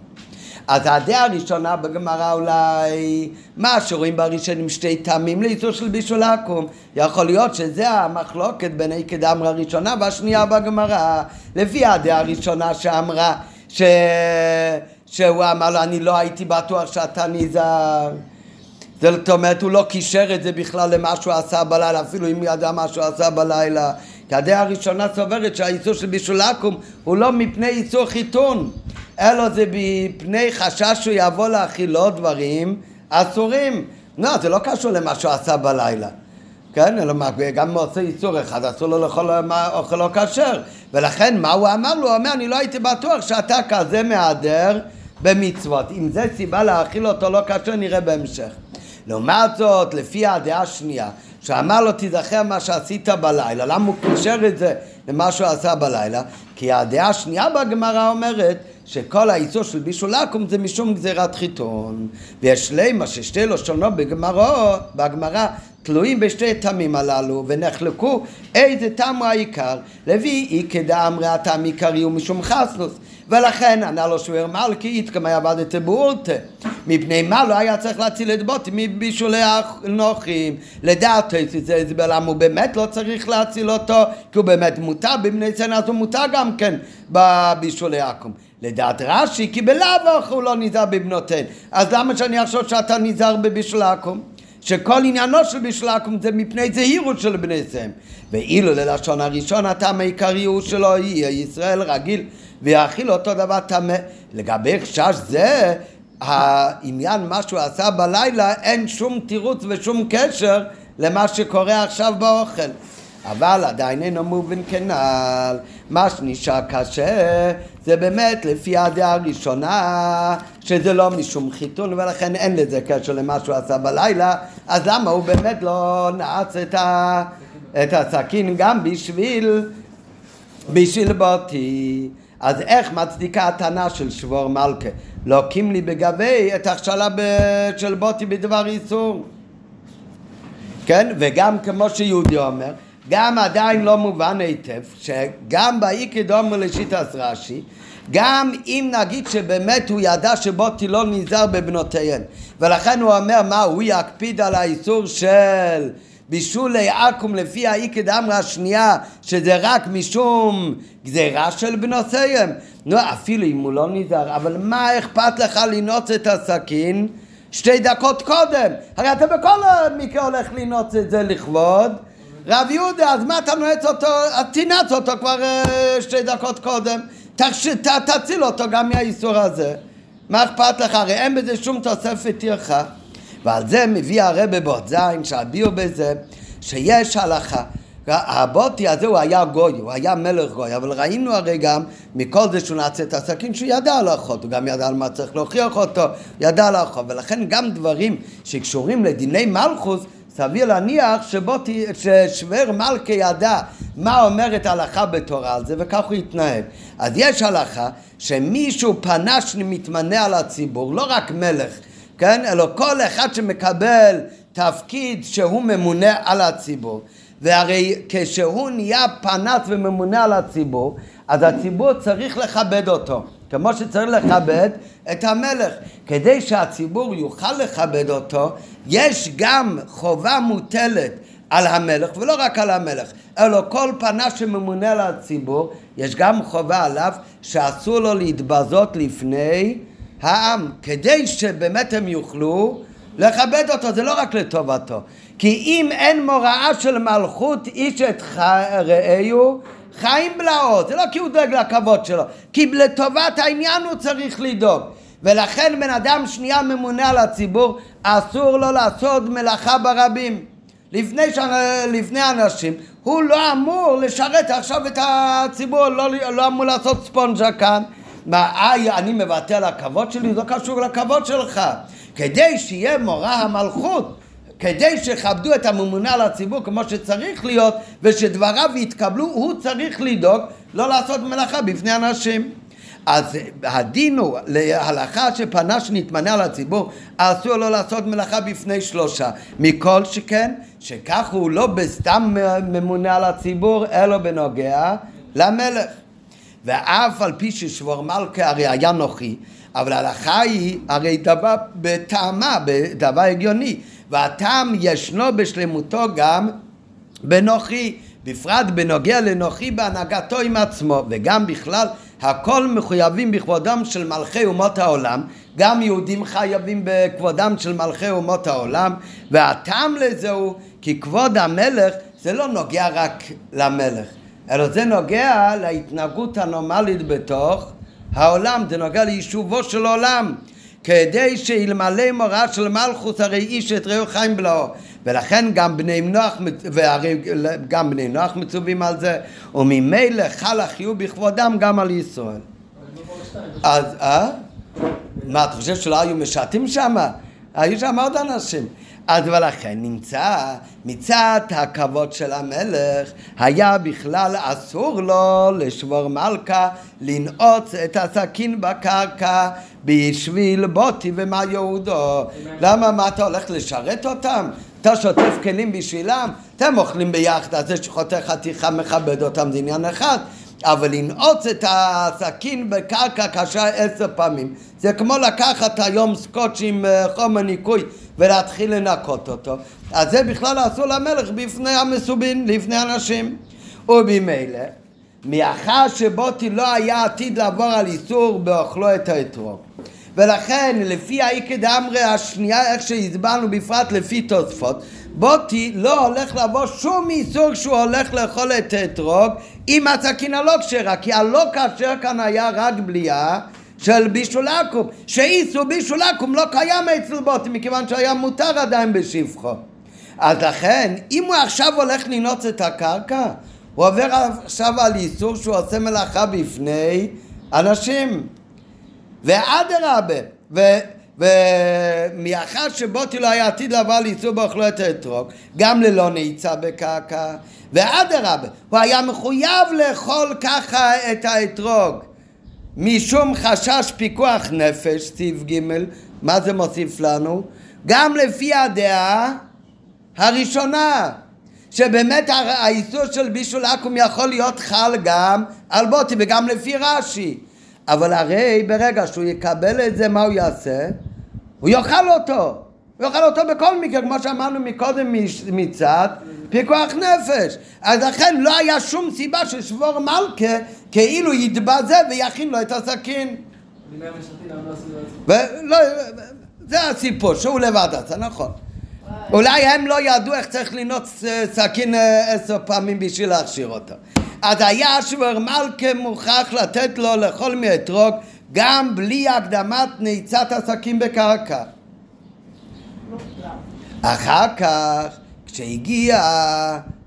אז הדעה הראשונה בגמרא אולי, מה שרואים בראשונים שתי טעמים לאיסור של בישול עכו"ם. יכול להיות שזה המחלוקת בין עקד אמרה הראשונה והשנייה בגמרא. לפי הדעה הראשונה שאמרה ש... שהוא אמר לו אני לא הייתי בטוח שאתה נזהר. זאת אומרת, הוא לא קישר את זה בכלל למה שהוא עשה בלילה, אפילו אם ידע מה שהוא עשה בלילה. כי הדעה הראשונה סוברת שהאיסור של בישול עכו"ם הוא לא מפני איסור חיתון, אלא זה מפני חשש שהוא יבוא להכילו דברים אסורים. לא, זה לא קשור למה שהוא עשה בלילה. כן, אלא מה, גם אם הוא עושה איסור אחד, אסור לו לאכול אוכל לא כשר. ולכן, מה הוא אמר לו? הוא אומר, אני לא הייתי בטוח שאתה כזה מהדר במצוות. אם זה סיבה להאכיל אותו לא כשר, נראה בהמשך. לעומת זאת, לפי הדעה השנייה, שאמר לו תיזכר מה שעשית בלילה, למה הוא קישר את זה למה שהוא עשה בלילה? כי הדעה השנייה בגמרא אומרת שכל האיסור של בישול עכו"ם זה משום גזירת חיתון. ויש לימה ששתי לשונות בגמרא, בגמרא תלויים בשתי טעמים הללו, ונחלקו איזה טעם הוא העיקר. לפי איקא דאמרי הטעם עיקרי הוא משום חסנוס. ולכן ענה לו שוור מלכי איתקמא עבדת באורתא. מפני מה לא היה צריך להציל את בוטי מבישולי הנוחים. לדעת זה למה הוא באמת לא צריך להציל אותו, כי הוא באמת מותר בבני צנע, אז הוא מותר גם כן בבישולי עכו"ם. לדעת רש"י, כי בלאו הכי הוא לא נזהר בבנותיהן. אז למה שאני אחשוב שאתה נזהר בבישול עכו"ם? שכל עניינו של בישול עכו"ם זה מפני זהירות של בני סם. ואילו ללשון הראשון הטעם העיקרי הוא שלא יהיה ישראל רגיל ויאכיל אותו דבר טמא. לגבי חשש זה, העניין מה שהוא עשה בלילה אין שום תירוץ ושום קשר למה שקורה עכשיו באוכל. אבל עדיין אינו מובן כנ"ל. מה שנשאר קשה זה באמת לפי הדעה הראשונה שזה לא משום חיתון ולכן אין לזה קשר למה שהוא עשה בלילה אז למה הוא באמת לא נעץ את, ה, את הסכין גם בשביל בשביל בוטי. אז איך מצדיקה הטענה של שבור מלכה? לוקים לי בגבי את הכשלה ב- של בוטי בדבר איסור. כן? וגם כמו שיהודי אומר, גם עדיין לא מובן היטב, שגם באיקי דומו לשיטס רש"י, גם אם נגיד שבאמת הוא ידע שבוטי לא נזהר בבנותיהן, ולכן הוא אומר מה, הוא יקפיד על האיסור של בישולי עכו"ם לפי האיקי דאמרה השנייה, שזה רק משום גזירה של בנותיהם. נו, אפילו אם הוא לא נזהר, אבל מה אכפת לך לנעוץ את הסכין? שתי דקות קודם. הרי אתה בכל מקרה הולך לנעוץ את זה לכבוד. רב יהודה, אז מה אתה נועץ אותו? אז תנעץ אותו כבר אה, שתי דקות קודם. תחש... ת, תציל אותו גם מהאיסור הזה. מה אכפת לך? הרי אין בזה שום תוספת טרחה. ועל זה מביא הרבה באות זין, שהביאו בזה, שיש הלכה. הבוטי הזה הוא היה גוי, הוא היה מלך גוי, אבל ראינו הרי גם מכל זה שהוא נעשה את הסכין שהוא ידע לאכות, הוא גם ידע על מה צריך להוכיח אותו, ידע לאכות, ולכן גם דברים שקשורים לדיני מלכוס סביר להניח שבוטי, ששוור מלכה ידע מה אומרת ההלכה בתורה על זה וכך הוא התנהג. אז יש הלכה שמישהו פנש מתמנה על הציבור, לא רק מלך, כן? אלא כל אחד שמקבל תפקיד שהוא ממונה על הציבור. והרי כשהוא נהיה פנס וממונה על הציבור, אז הציבור צריך לכבד אותו, כמו שצריך לכבד את המלך. כדי שהציבור יוכל לכבד אותו, יש גם חובה מוטלת על המלך, ולא רק על המלך, אלא כל פנס שממונה על הציבור, יש גם חובה עליו שאסור לו להתבזות לפני העם, כדי שבאמת הם יוכלו לכבד אותו, זה לא רק לטובתו. כי אם אין מוראה של מלכות איש את רעהו, חיים בלעות. זה לא כי הוא דואג לכבוד שלו, כי לטובת העניין הוא צריך לדאוג. ולכן בן אדם שנייה ממונה על הציבור, אסור לו לעשות מלאכה ברבים. לפני, שנה, לפני אנשים, הוא לא אמור לשרת עכשיו את הציבור, לא, לא אמור לעשות ספונג'ה כאן. מה, איי, אני מוותר על הכבוד שלי? זה קשור לכבוד שלך. כדי שיהיה מורא המלכות, כדי שיכבדו את הממונה על הציבור כמו שצריך להיות, ושדבריו יתקבלו, הוא צריך לדאוג לא לעשות מלאכה בפני אנשים. אז הדין הוא להלכה שפנה שנתמנה על הציבור, אסור לו לעשות מלאכה בפני שלושה. מכל שכן, שכך הוא לא בסתם ממונה על הציבור, אלא בנוגע למלך. ואף על פי ששבור מלכה הרי היה נוחי, אבל ההלכה היא הרי דבר בטעמה, בדבר הגיוני, והטעם ישנו בשלמותו גם בנוחי, בפרט בנוגע לנוחי בהנהגתו עם עצמו, וגם בכלל הכל מחויבים בכבודם של מלכי אומות העולם, גם יהודים חייבים בכבודם של מלכי אומות העולם, והטעם לזה הוא כי כבוד המלך זה לא נוגע רק למלך, אלא זה נוגע להתנהגות הנורמלית בתוך העולם, זה נוגע ליישובו של עולם. כדי שאלמלא מוראה של מלכוס הרי איש את רעהו חיים בלעו ולכן גם בני נוח והרי גם בני נוח מצווים על זה וממילא חל החיוב בכבודם גם על ישראל אז אה? מה אתה חושב שלא היו משעתים שם? היו שם עוד אנשים אז ולכן נמצא מצד הכבוד של המלך היה בכלל אסור לו לשבור מלכה לנעוץ את הסכין בקרקע בשביל בוטי ומה יהודו למה מה אתה הולך לשרת אותם? אתה שוטף כלים בשבילם? אתם אוכלים ביחד אז זה שחותך חתיכה מכבד אותם זה עניין אחד אבל לנעוץ את הסכין בקרקע קשה עשר פעמים. זה כמו לקחת היום סקוץ' עם אה, חומר ניקוי ולהתחיל לנקות אותו. אז זה בכלל אסור למלך בפני המסובין, לפני אנשים ובמילא מאחר שבוטי לא היה עתיד לעבור על איסור באוכלו את האתרוג ולכן לפי האיקא דאמרי השנייה איך שהסברנו בפרט לפי תוספות בוטי לא הולך לעבור שום איסור שהוא הולך לאכול את האתרוג עם הסכין הלא כשרה כי הלא כשר כאן היה רק בליעה של בישול עכו"ם שאיסור בישול עכו"ם לא קיים אצל בוטי מכיוון שהיה מותר עדיין בשפחו. אז לכן אם הוא עכשיו הולך לנעוץ את הקרקע הוא עובר עכשיו על איסור שהוא עושה מלאכה בפני אנשים. ואדרבה, ו... ומאחר שבוטי לא היה עתיד לעבור לאיסור באוכלו את האתרוג, גם ללא נעיצה בקרקע, ואדרבה, הוא היה מחויב לאכול ככה את האתרוג. משום חשש פיקוח נפש, סעיף ג', מה זה מוסיף לנו? גם לפי הדעה הראשונה, שבאמת האיסור של בישול עכו"ם יכול להיות חל גם על בוטי וגם לפי רש"י. אבל הרי ברגע שהוא יקבל את זה, מה הוא יעשה? הוא יאכל אותו. הוא יאכל אותו בכל מקרה, כמו שאמרנו מקודם מצד פיקוח נפש. אז לכן לא היה שום סיבה ששבור מלכה כאילו יתבזה ויכין לו את הסכין. ולא, זה הסיפור, שהוא לבד עשה, נכון. אולי הם לא ידעו איך צריך לנעוץ סכין אה, עשר פעמים בשביל להכשיר אותו. אז היה שובר מלכה מוכרח לתת לו לאכול מאתרוג גם בלי הקדמת נעיצת הסכין בקרקע. אחר כך, כשהגיע,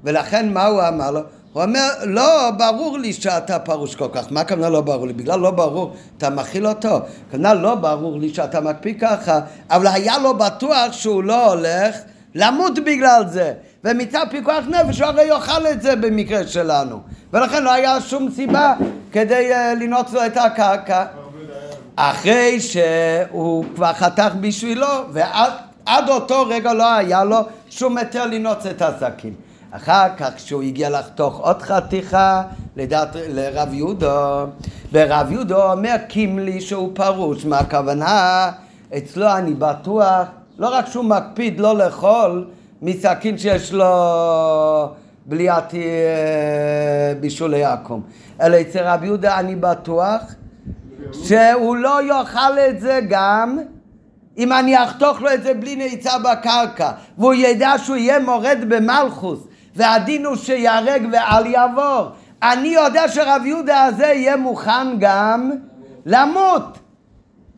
ולכן מה הוא אמר לו? הוא אומר, לא ברור לי שאתה פרוש כל כך. מה הכוונה לא ברור לי? בגלל לא ברור, אתה מכיל אותו. הכוונה לא ברור לי שאתה מקפיא ככה, אבל היה לו בטוח שהוא לא הולך למות בגלל זה. ומצד פיקוח נפש הוא הרי יאכל את זה במקרה שלנו. ולכן לא היה שום סיבה כדי uh, לנעוץ לו את הקרקע. אחרי שהוא כבר חתך בשבילו, ועד אותו רגע לא היה לו שום היתר לנעוץ את הסכין. אחר כך כשהוא הגיע לחתוך עוד חתיכה לדעת לרב יהודו, ורב יהודו אומר קימלי שהוא פרוש, מה הכוונה? אצלו אני בטוח, לא רק שהוא מקפיד לא לאכול מסכין שיש לו בליעת אה, בישולי עכו"ם, אלא אצל רב יהודה אני בטוח שהוא לא יאכל את זה גם אם אני אחתוך לו את זה בלי נעיצה בקרקע והוא ידע שהוא יהיה מורד במלכוס והדין הוא שיהרג ואל יעבור. אני יודע שרב יהודה הזה יהיה מוכן גם למות.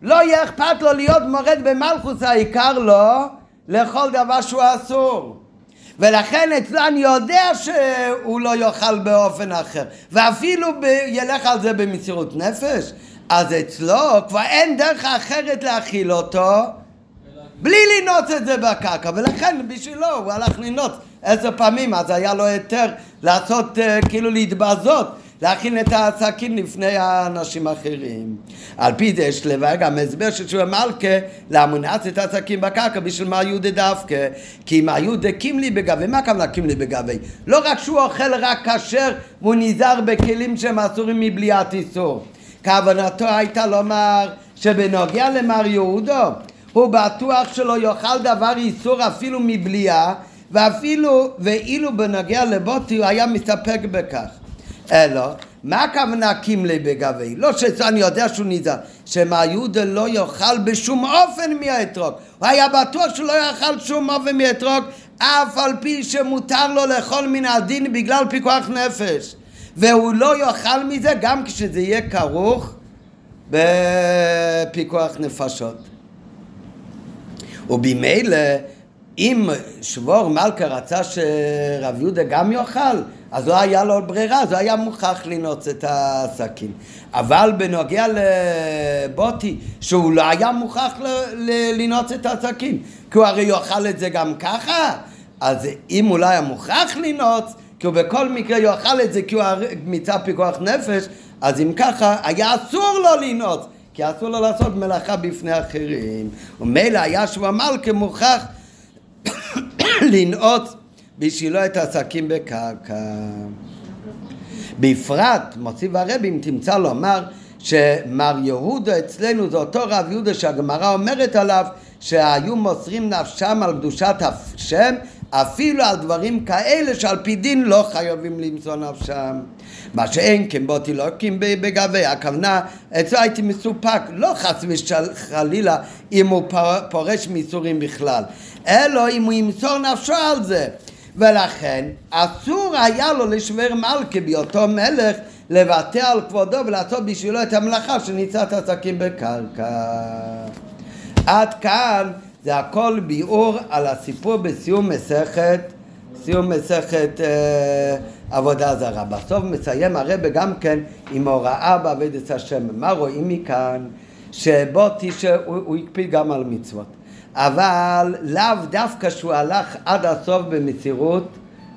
לא יהיה אכפת לו להיות מורד במלכוס העיקר לו לכל דבר שהוא אסור. ולכן אצלו אני יודע שהוא לא יאכל באופן אחר ואפילו ב... ילך על זה במסירות נפש אז אצלו כבר אין דרך אחרת להכיל אותו בלי לנעוץ את זה בקרקע. ולכן בשבילו הוא הלך לנעוץ. עשר פעמים אז היה לו היתר לעשות uh, כאילו להתבזות להכין את הסכין לפני האנשים האחרים. על פי זה יש לבאר גם הסבר של שובה מלכה לאמונץ את הסכין בקרקע? בשביל מה יהודה דווקא? כי אם היהודה קימלי בגבי, מה הכוונה קימלי בגבי? לא רק שהוא אוכל רק כשר והוא נזהר בכלים שהם אסורים מבליעת איסור כוונתו הייתה לומר שבנוגע למר יהודו הוא בטוח שלא יאכל דבר איסור אפילו מבליעה ואפילו ואילו בנוגע לבוטי הוא היה מסתפק בכך אלא מה הכוונה קימלי בגבי? לא שאני יודע שהוא נזהר, שמא יהודה לא יאכל בשום אופן מהאתרוג. הוא היה בטוח שהוא לא יאכל שום אופן מהאתרוג, אף על פי שמותר לו לאכול מן הדין בגלל פיקוח נפש. והוא לא יאכל מזה גם כשזה יהיה כרוך בפיקוח נפשות. ובמילא אם שבור מלכה רצה שרב יהודה גם יאכל, אז לא היה לו ברירה, אז הוא היה מוכרח לנעוץ את הסכין. אבל בנוגע לבוטי, שהוא לא היה מוכרח לנעוץ את הסכין, כי הוא הרי יאכל את זה גם ככה, אז אם הוא לא היה מוכרח לנעוץ, כי הוא בכל מקרה יאכל את זה כי הוא מצד פיקוח נפש, אז אם ככה, היה אסור לו לנעוץ. כי אסור לו לעשות מלאכה בפני אחרים. ומילא היה שהוא אמר כמוכרח לנעוץ בשבילו את הסכין בקרקע. בפרט, מוסיף הרבי, אם תמצא לומר שמר יהודה אצלנו זה אותו רב יהודה שהגמרא אומרת עליו שהיו מוסרים נפשם על קדושת השם אפילו על דברים כאלה שעל פי דין לא חייבים למסור נפשם. מה שאין כן בו תינוקים בגבי, הכוונה, אצלו הייתי מסופק, לא חס וחלילה אם הוא פורש מאיסורים בכלל, אלא אם הוא ימסור נפשו על זה. ולכן אסור היה לו לשמר מלכה בהיותו מלך לוותר על כבודו ולעשות בשבילו את המלאכה שניצת עסקים בקרקע. עד כאן זה הכל ביאור על הסיפור בסיום מסכת, סיום מסכת אה, עבודה זרה. בסוף מסיים הרבה גם כן עם הוראה בעבודת השם. מה רואים מכאן? שבו תשע, הוא, הוא הקפיד גם על מצוות. אבל לאו דווקא שהוא הלך עד הסוף במסירות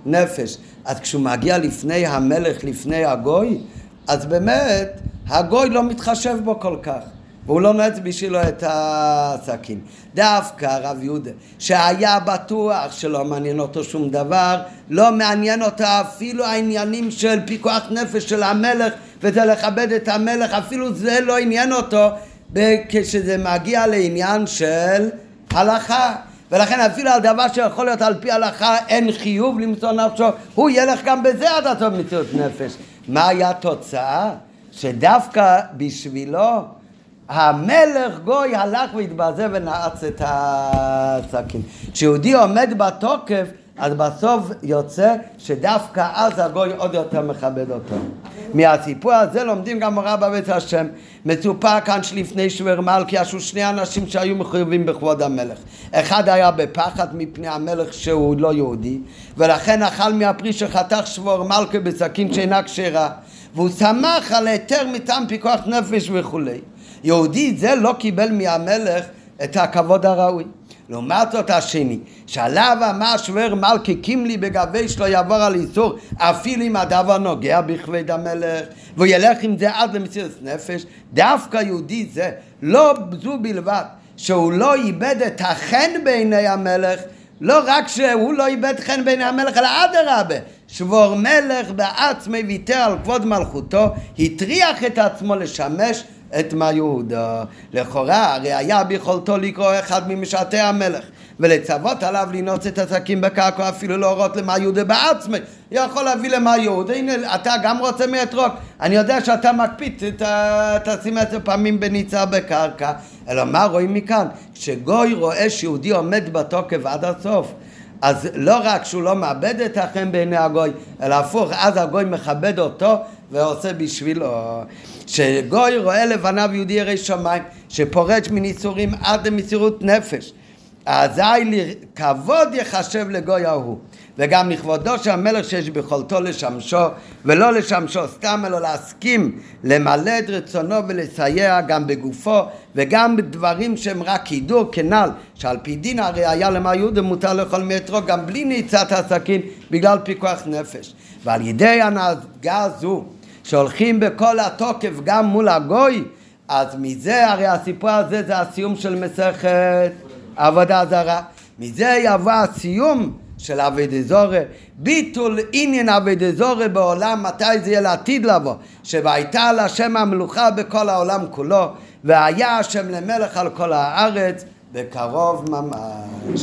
נפש. אז כשהוא מגיע לפני המלך, לפני הגוי, אז באמת הגוי לא מתחשב בו כל כך. והוא לא נועץ בשבילו את הסכין. דווקא הרב יהודה, שהיה בטוח שלא מעניין אותו שום דבר, לא מעניין אותו אפילו העניינים של פיקוח נפש של המלך, וזה לכבד את המלך, אפילו זה לא עניין אותו כשזה מגיע לעניין של הלכה. ולכן אפילו על דבר שיכול להיות על פי הלכה אין חיוב למצוא נפשו, הוא ילך גם בזה עד הסוף מציאות נפש. מה היה התוצאה? שדווקא בשבילו המלך גוי הלך והתבזה ונעץ את הסכין. כשיהודי עומד בתוקף, אז בסוף יוצא שדווקא אז הגוי עוד יותר מכבד אותו. מהסיפור הזה לומדים גם מורה בבית השם. מצופר כאן שלפני שוור מלכי עשו שני אנשים שהיו מחויבים בכבוד המלך. אחד היה בפחד מפני המלך שהוא לא יהודי, ולכן אכל מהפרי שחתך שוור מלכי בסכין שאינה כשרה, והוא שמח על היתר מטעם פיקוח נפש וכולי. יהודי זה לא קיבל מהמלך את הכבוד הראוי. לעומת זאת השני, שעליו אמר שוור מלכי קימלי בגבי שלו יעבור על איסור אפילו אם הדבר נוגע בכבד המלך והוא ילך עם זה עד למציאות נפש דווקא יהודי זה לא זו בלבד שהוא לא איבד את החן בעיני המלך לא רק שהוא לא איבד חן בעיני המלך אלא אדרבה שבור מלך בעצמי ויתר על כבוד מלכותו הטריח את עצמו לשמש את מה יהודה. לכאורה, הרי היה ביכולתו לקרוא אחד ממשרתי המלך, ולצוות עליו לנעוץ את הסכין בקרקע, אפילו להורות למה יהודה בעצמי. יכול להביא למה יהודה, הנה, אתה גם רוצה מאתרוג. אני יודע שאתה מקפיד, תשים עשר פעמים בניצה בקרקע. אלא מה רואים מכאן? כשגוי רואה שיהודי עומד בתוקף עד הסוף, אז לא רק שהוא לא מאבד את החן בעיני הגוי, אלא הפוך, אז הגוי מכבד אותו ועושה בשבילו. שגוי רואה לבניו יהודי ירא שמיים, שפורץ מניצורים עד למסירות נפש. אזי לכבוד יחשב לגוי ההוא. וגם לכבודו של המלך שיש ביכולתו לשמשו, ולא לשמשו סתם, אלא להסכים למלא את רצונו ולסייע גם בגופו, וגם בדברים שהם רק הידור כנ"ל, שעל פי דין הרי היה למה יהודה מותר לאכול מאתרוג גם בלי ניצת הסכין, בגלל פיקוח נפש. ועל ידי הנהגה הזו, שהולכים בכל התוקף גם מול הגוי, אז מזה, הרי הסיפור הזה זה הסיום של מסכת עבודה זרה. מזה יבוא הסיום של אבי דזורי, ביטול עניין אבי דזורי בעולם, מתי זה יהיה לעתיד לבוא, שהייתה לה שם המלוכה בכל העולם כולו, והיה השם למלך על כל הארץ, בקרוב ממש.